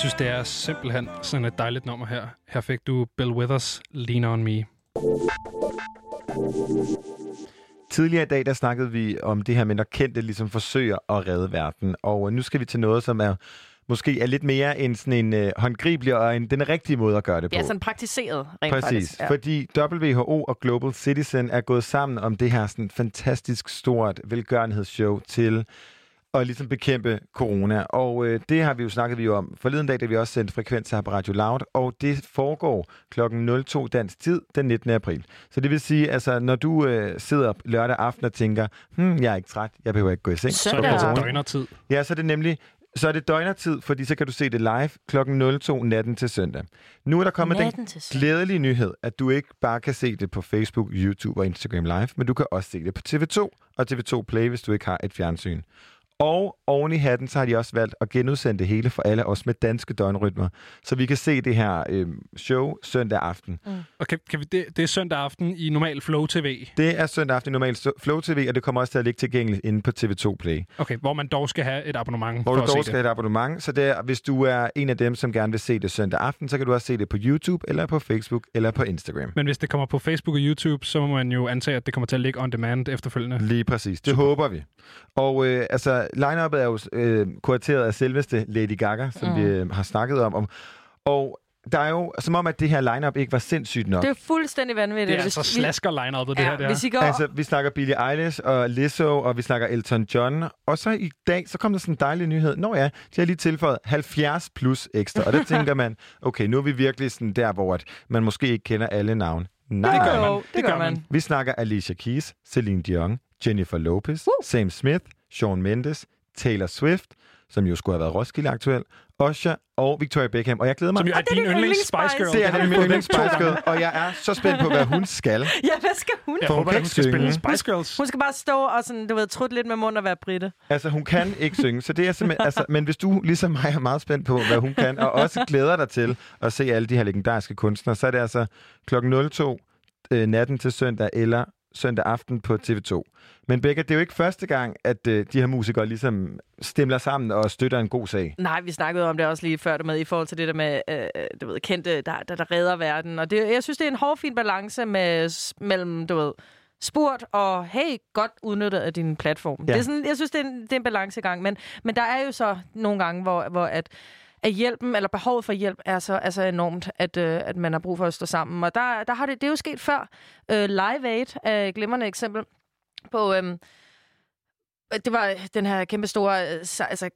Synes, det er simpelthen sådan et dejligt nummer her. Her fik du Bill Withers, Lean On Me. Tidligere i dag, der snakkede vi om det her med, når kendte ligesom forsøger at redde verden. Og øh, nu skal vi til noget, som er måske er lidt mere en sådan en øh, håndgribelig og en, den rigtige måde at gøre det på. Ja, sådan praktiseret rent Præcis, faktisk. ja. fordi WHO og Global Citizen er gået sammen om det her sådan fantastisk stort velgørenhedsshow til at ligesom bekæmpe corona. Og øh, det har vi jo snakket vi jo om forleden dag, da vi også sendte frekvenser her på Radio Loud, og det foregår kl. 02 dansk tid den 19. april. Så det vil sige, altså når du øh, sidder lørdag aften og tænker, hmm, jeg er ikke træt, jeg behøver ikke gå i seng. Så er det døgnertid. Ja, så er det nemlig så er det døgnertid, fordi så kan du se det live kl. 02 natten til søndag. Nu er der kommet Natten den glædelige nyhed, at du ikke bare kan se det på Facebook, YouTube og Instagram live, men du kan også se det på TV2 og TV2 Play, hvis du ikke har et fjernsyn. Og oven i hatten, så har de også valgt at genudsende det hele for alle os med danske døgnrytmer, så vi kan se det her øh, show søndag aften. Mm. Og kan, kan vi, det, det er søndag aften i normal Flow TV. Det er søndag aften i normalt Flow TV, og det kommer også til at ligge tilgængeligt inde på TV2 Play. Okay, hvor man dog skal have et abonnement Hvor du dog skal have et abonnement. Så det er, hvis du er en af dem, som gerne vil se det søndag aften, så kan du også se det på YouTube, eller på Facebook, eller på Instagram. Men hvis det kommer på Facebook og YouTube, så må man jo antage, at det kommer til at ligge on demand efterfølgende. Lige præcis. Det håber vi. Og øh, altså, line-up'et er jo øh, kurateret af selveste Lady Gaga, som Mm. vi øh, har snakket om. om. Og der er jo som om, at det her line-up ikke var sindssygt nok. Det er fuldstændig vanvittigt. Det er Hvis altså slasker line det Ja, her. Der. hvis I går- Altså, vi snakker Billie Eilish og Lizzo, og vi snakker Elton John. Og så i dag, så kom der sådan en dejlig nyhed. Nå ja, de har lige tilføjet 70 plus ekstra. Og der tænker man, okay, nu er vi virkelig sådan der, hvor at man måske ikke kender alle navne. Nej, Det gør man. Det gør man. Vi snakker Alicia Keys, Celine Dion, Jennifer Lopez, uh. Sam Smith, Shawn Mendes, Taylor Swift, som jo skulle have været Roskilde aktuel, Usher og Victoria Beckham. Og jeg glæder mig... Som jo er er din yndlings Spice Girl. Det er vi min yndlings to Spice. Girl, og jeg er så spændt på, hvad hun skal. Ja, hvad skal hun? For hun kan ikke synge. Girls. Hun skal bare stå og sådan, du ved, trutte lidt med mund og være britte. Altså, hun kan ikke synge, så det er simpelthen... altså, men hvis du, ligesom mig, er meget spændt på, hvad hun kan, og også glæder dig til at se alle de her legendariske kunstnere, så er det altså klokken 02 øh, natten til søndag, eller søndag aften på TV2. Men Becca, det er jo ikke første gang, at øh, de her musikere ligesom stemler sammen og støtter en god sag. Nej, vi snakkede om det også lige før det med, i forhold til det der med, øh, du ved, kendte, der, der, der redder verden. Og det, jeg synes, det er en hårfin balance med, mellem, du ved, spurt og, hey, godt udnyttet af din platform. Ja. Det er sådan, jeg synes, det er en, det er en balancegang. Men, men der er jo så nogle gange, hvor, hvor at, at hjælpen, eller behovet for hjælp, er så, er så enormt, at, øh, at man har brug for at stå sammen. Og der, der har det, det er jo sket før. Øh, Live Aid er et glimrende eksempel på... Øh, det var den her kæmpe store øh, altså,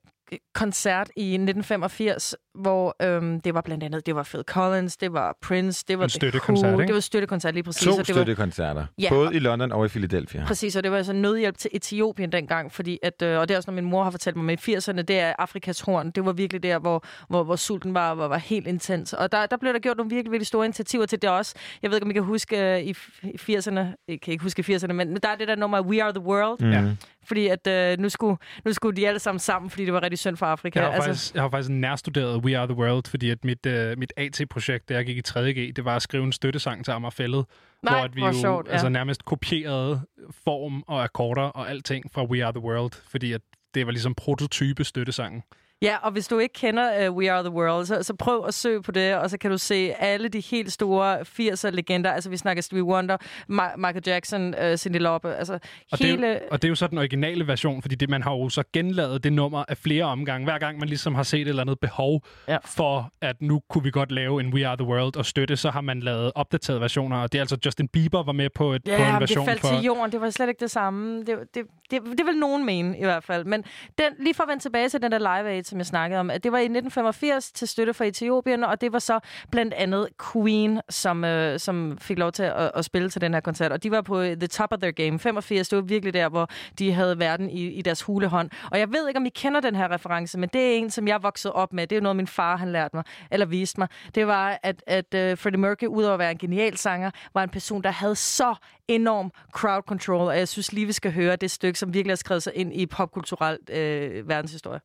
koncert i 1985, hvor øhm, det var blandt andet, det var Phil Collins, det var Prince, det var En støttekoncert, Who, ikke? det var støttekoncert lige præcis. To og det var, støttekoncerter. Ja, Både i London og i Philadelphia. Præcis, og det var altså nødhjælp til Etiopien dengang, fordi at, øh, og det er også, når min mor har fortalt mig med i 80'erne, det er Afrikas horn. Det var virkelig der, hvor, hvor, hvor sulten var, var, var helt intens. Og der, der blev der gjort nogle virkelig, virkelig store initiativer til det også. Jeg ved ikke, om I kan huske øh, i, f- i 80'erne, jeg kan ikke huske i 80'erne, men men der er det der nummer We Are The World. Mm. Fordi at øh, nu, skulle, nu skulle de alle sammen sammen, fordi det var rigtig synd for Afrika. Jeg har, altså... faktisk, jeg har faktisk nærstuderet We Are The World, fordi at mit, uh, mit AT-projekt, da jeg gik i 3.G, det var at skrive en støttesang til Amagerfællet, Nej, hvor at vi hvor jo sjovt, ja. altså, nærmest kopierede form og akkorder og alting fra We Are The World, fordi at det var ligesom prototype støttesangen. Ja, og hvis du ikke kender uh, We Are The World, så, så prøv at søge på det, og så kan du se alle de helt store 80'er-legender. Altså, vi snakker Stevie Wonder, Ma- Michael Jackson, uh, Cyndi Lauper, altså Og, hele... det er jo, og det er jo så den originale version, fordi det, man har jo så genlavet det nummer af flere omgange. Hver gang man ligesom har set et eller andet behov ja. for, at nu kunne vi godt lave en We Are The World og støtte, så har man lavet opdaterede versioner. Og det er altså Justin Bieber var med på, et, Ja, på en version det faldt for... til jorden. Det var slet ikke det samme. Det, det, det, det vil nogen mene, i hvert fald. Men den, lige for at vende tilbage til den der Live Aid, som jeg snakkede om, det var i 1985 til støtte for Etiopien, og det var så blandt andet Queen, som, øh, som fik lov til at, at spille til den her koncert. Og de var på øh, the top of their game. 85, det var virkelig der, hvor de havde verden i, i deres hulehånd. Og jeg ved ikke, om I kender den her reference, men det er en, som jeg voksede op med. Det er noget, min far han lærte mig, eller viste mig. Det var, at, at uh, Freddie Mercury, udover at være en genial sanger, var en person, der havde så enorm crowd control, og jeg synes lige, vi skal høre det stykke, som virkelig har skrevet sig ind i popkulturel øh, verdenshistorie.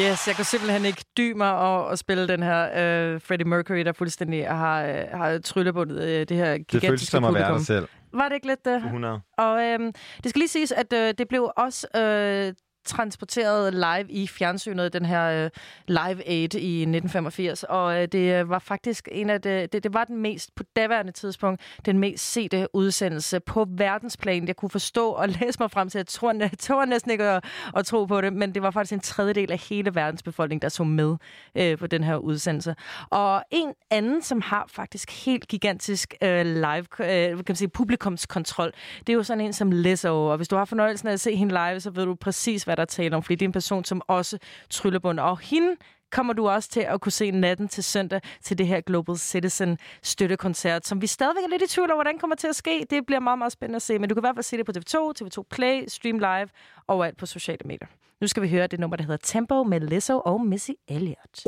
Yes, jeg kan simpelthen ikke dy mig at, at spille den her uh, Freddie Mercury, der fuldstændig har, øh, har tryllebundet uh, det her gigantiske Det føles som at være dig selv. Var det ikke lidt det? 100. Og øhm, det skal lige siges, at øh, det blev også øh, transporteret live i fjernsynet, den her øh, Live Aid i 1985. Og øh, det øh, var faktisk en af det, det, det var den mest, på daværende tidspunkt, den mest sete udsendelse på verdensplan. Jeg kunne forstå og læse mig frem til, at jeg tror, jeg tror næsten ikke at, at tro på det, men det var faktisk en tredjedel af hele verdens befolkning, der så med øh, på den her udsendelse. Og en anden, som har faktisk helt gigantisk øh, live, øh, kan man sige, publikumskontrol, det er jo sådan en som Lizzo. Og hvis du har fornøjelsen af at se hende live, så ved du præcis, hvad der er tale om, fordi det er en person, som også tryllebunder. Og hende kommer du også til at kunne se natten til søndag til det her Global Citizen støttekoncert, som vi stadigvæk er lidt i tvivl om, hvordan kommer til at ske. Det bliver meget, meget spændende at se, men du kan i hvert fald se det på TV2, TV2 Play, Stream Live og alt på sociale medier. Nu skal vi høre det nummer, der hedder Tempo med Lizzo og Missy Elliott.